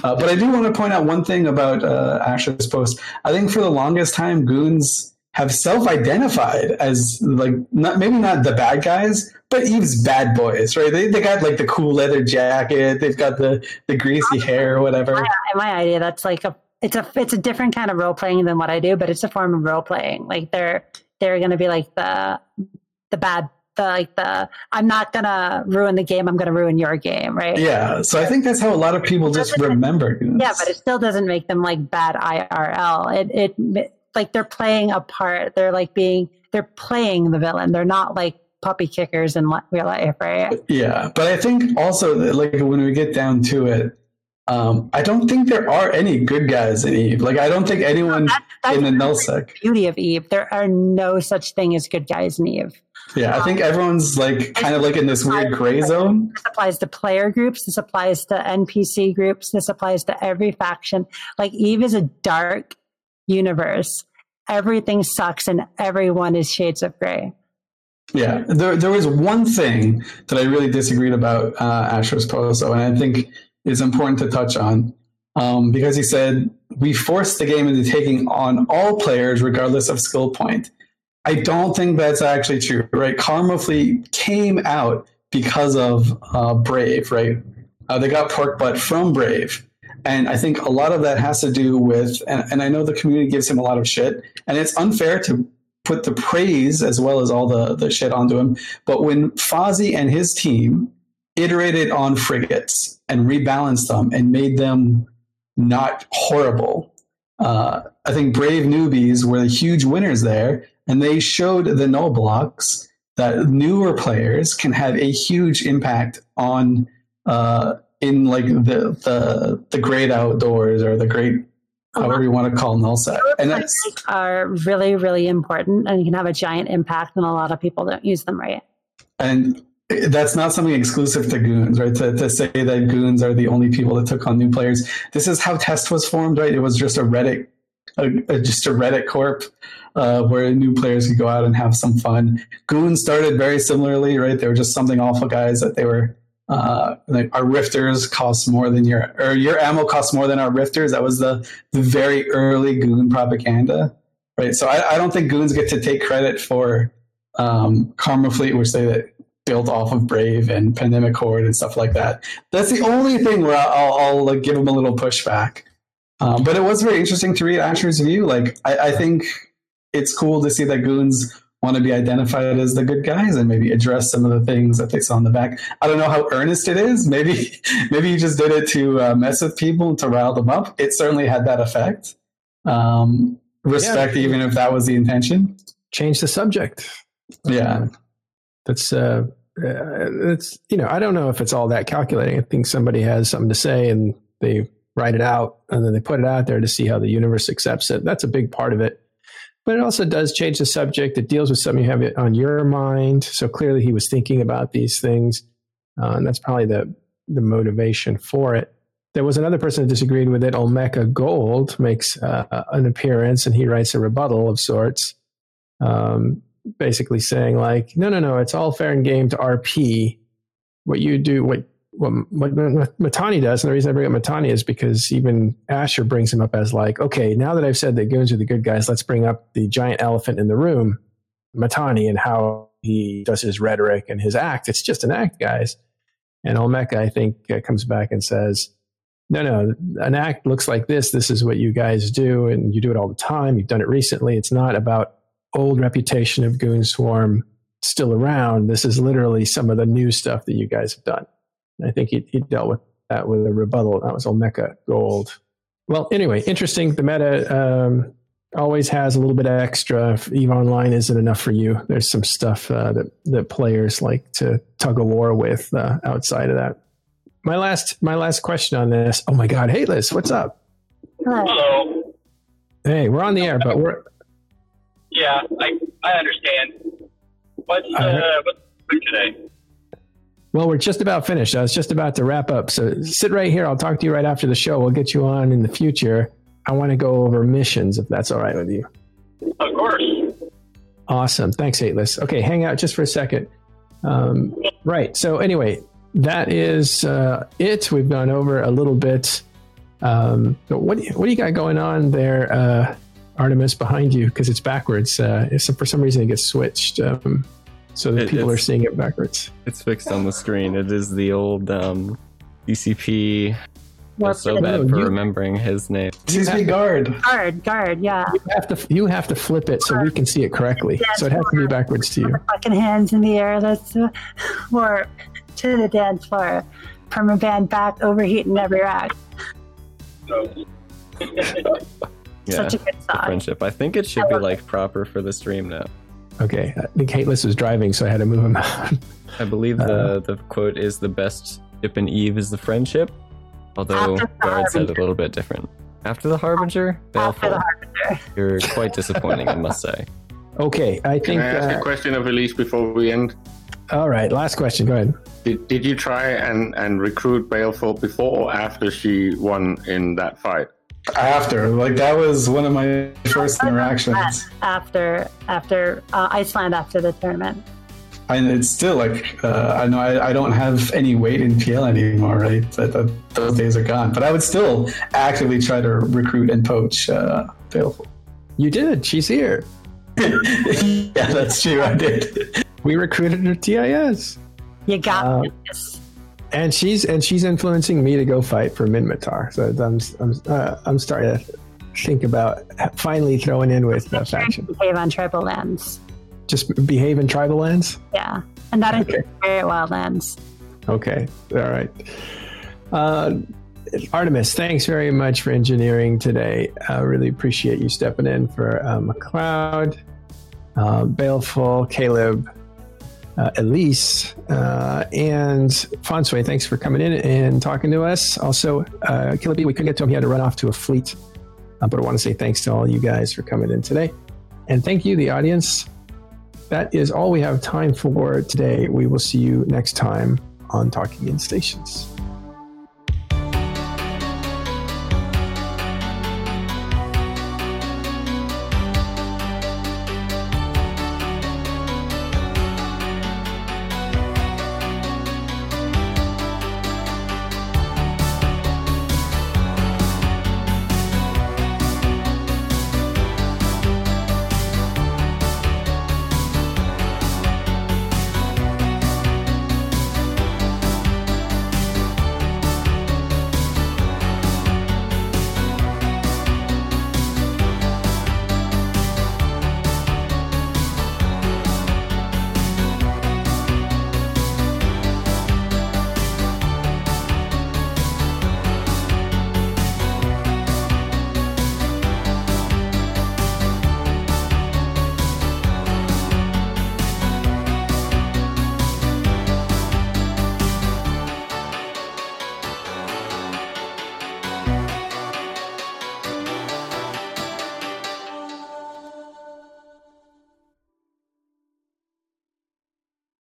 Uh, but I do want to point out one thing about uh, post. I think for the longest time, goons have self-identified as like not maybe not the bad guys, but Eve's bad boys, right? They, they got like the cool leather jacket, they've got the the greasy hair or whatever. In my idea, that's like a it's a it's a different kind of role playing than what I do, but it's a form of role playing. Like they're they're gonna be like the the bad the like the I'm not gonna ruin the game, I'm gonna ruin your game, right? Yeah, so I think that's how a lot of people just remember. Yeah, but it still doesn't make them like bad IRL. It it like they're playing a part. They're like being they're playing the villain. They're not like puppy kickers in real life, right? Yeah, but I think also like when we get down to it, um, I don't think there are any good guys in Eve. Like I don't think anyone that's in the nullsec. beauty of Eve. There are no such thing as good guys in Eve. Yeah, I think everyone's like kind of like in this weird gray zone. This applies to player groups. This applies to NPC groups. This applies to every faction. Like Eve is a dark universe. Everything sucks and everyone is shades of gray. Yeah, there there was one thing that I really disagreed about uh, Asher's post, though, and I think is important to touch on um, because he said we forced the game into taking on all players regardless of skill point. I don't think that's actually true, right? Karma Fleet came out because of uh, Brave, right? Uh, they got pork butt from Brave. And I think a lot of that has to do with, and, and I know the community gives him a lot of shit, and it's unfair to put the praise as well as all the, the shit onto him. But when Fozzie and his team iterated on frigates and rebalanced them and made them not horrible, uh, I think Brave Newbies were the huge winners there, and they showed the null blocks that newer players can have a huge impact on uh, in like the the the great outdoors or the great however you want to call nullsec. And that's are really, really important and you can have a giant impact and a lot of people don't use them right. and that's not something exclusive to goons right to, to say that goons are the only people that took on new players this is how test was formed right it was just a reddit a, a, just a Reddit corp uh, where new players could go out and have some fun. Goon started very similarly, right? They were just something awful guys that they were. Uh, like our rifters cost more than your or your ammo costs more than our rifters. That was the the very early goon propaganda, right? So I, I don't think goons get to take credit for um, Karma Fleet, which they built off of Brave and Pandemic Horde and stuff like that. That's the only thing where I'll, I'll like, give them a little pushback. Um, but it was very interesting to read Asher's view. Like I, I think it's cool to see that goons want to be identified as the good guys and maybe address some of the things that they saw in the back. I don't know how earnest it is. Maybe maybe you just did it to uh, mess with people to rile them up. It certainly had that effect. Um, respect, yeah. even if that was the intention. Change the subject. Yeah, that's uh, it's you know I don't know if it's all that calculating. I think somebody has something to say and they write it out and then they put it out there to see how the universe accepts it. That's a big part of it but it also does change the subject. It deals with something you have on your mind. So clearly, he was thinking about these things, uh, and that's probably the the motivation for it. There was another person that disagreed with it. Olmeca Gold makes uh, an appearance, and he writes a rebuttal of sorts, um, basically saying like, "No, no, no, it's all fair and game to RP. What you do, what what, what Mittani does, and the reason I bring up Mittani is because even Asher brings him up as like, okay, now that I've said that goons are the good guys, let's bring up the giant elephant in the room, Mittani, and how he does his rhetoric and his act. It's just an act, guys. And Olmeca, I think, uh, comes back and says, no, no, an act looks like this. This is what you guys do, and you do it all the time. You've done it recently. It's not about old reputation of Goon Swarm still around. This is literally some of the new stuff that you guys have done. I think he, he dealt with that with a rebuttal. That was Olmeca Gold. Well, anyway, interesting. The meta um, always has a little bit extra. If Eve Online isn't enough for you, there's some stuff uh, that that players like to tug a war with uh, outside of that. My last my last question on this. Oh my God, hey Liz, what's up? Hello. Hey, we're on the air, but we're. Yeah, I I understand. What's uh, what's today? Well, we're just about finished. I was just about to wrap up. So sit right here. I'll talk to you right after the show. We'll get you on in the future. I want to go over missions if that's all right with you. Of course. Awesome. Thanks, Atlas. Okay, hang out just for a second. Um, right. So, anyway, that is uh, it. We've gone over a little bit. Um, what, what do you got going on there, uh, Artemis, behind you? Because it's backwards. Uh, for some reason, it gets switched. Um, so that it, people are seeing it backwards. It's fixed on the screen. It is the old um, DCP. I'm so bad for you, remembering his name. DCP guard. Guard, guard, yeah. You have to you have to flip it so we can see it correctly. so it has to be backwards to you. Fucking hands in the air. That's uh, or to the dance floor. Permaband back, overheating every rack. yeah, Such a good song. Friendship. I think it should be like proper for the stream now. Okay, I think Hateless was driving, so I had to move him out. I believe the uh, the quote is the best ship and Eve is the friendship, although Brad said a little bit different. After the Harbinger, After the Harbinger. You're quite disappointing, I must say. Okay, I think. Can I ask uh, a question of Elise before we end? All right, last question. Go ahead. Did, did you try and, and recruit Baleful before or after she won in that fight? After. Like that was one of my first interactions. after after uh, iceland after the tournament. And it's still like uh, i know I, I, don't have any weight in pl anymore right? That, that, those days are gone. But i would still actively try to recruit and poach uh Baleful. you did. She's here. Yeah that's true. I did. We recruited her tis you got uh, this and she's and she's influencing me to go fight for Minmatar. So I'm I'm, uh, I'm starting to think about finally throwing in with the faction. Behave on tribal lands. Just behave in tribal lands. Yeah, and that okay. includes wild lands. Okay, all right. Uh, Artemis, thanks very much for engineering today. I really appreciate you stepping in for uh, McLeod, uh, Baleful, Caleb, uh, Elise uh, and Fonsway. Thanks for coming in and talking to us. Also, uh, we couldn't get to him. He had to run off to a fleet. Uh, but I want to say thanks to all you guys for coming in today. And thank you, the audience. That is all we have time for today. We will see you next time on Talking in Stations.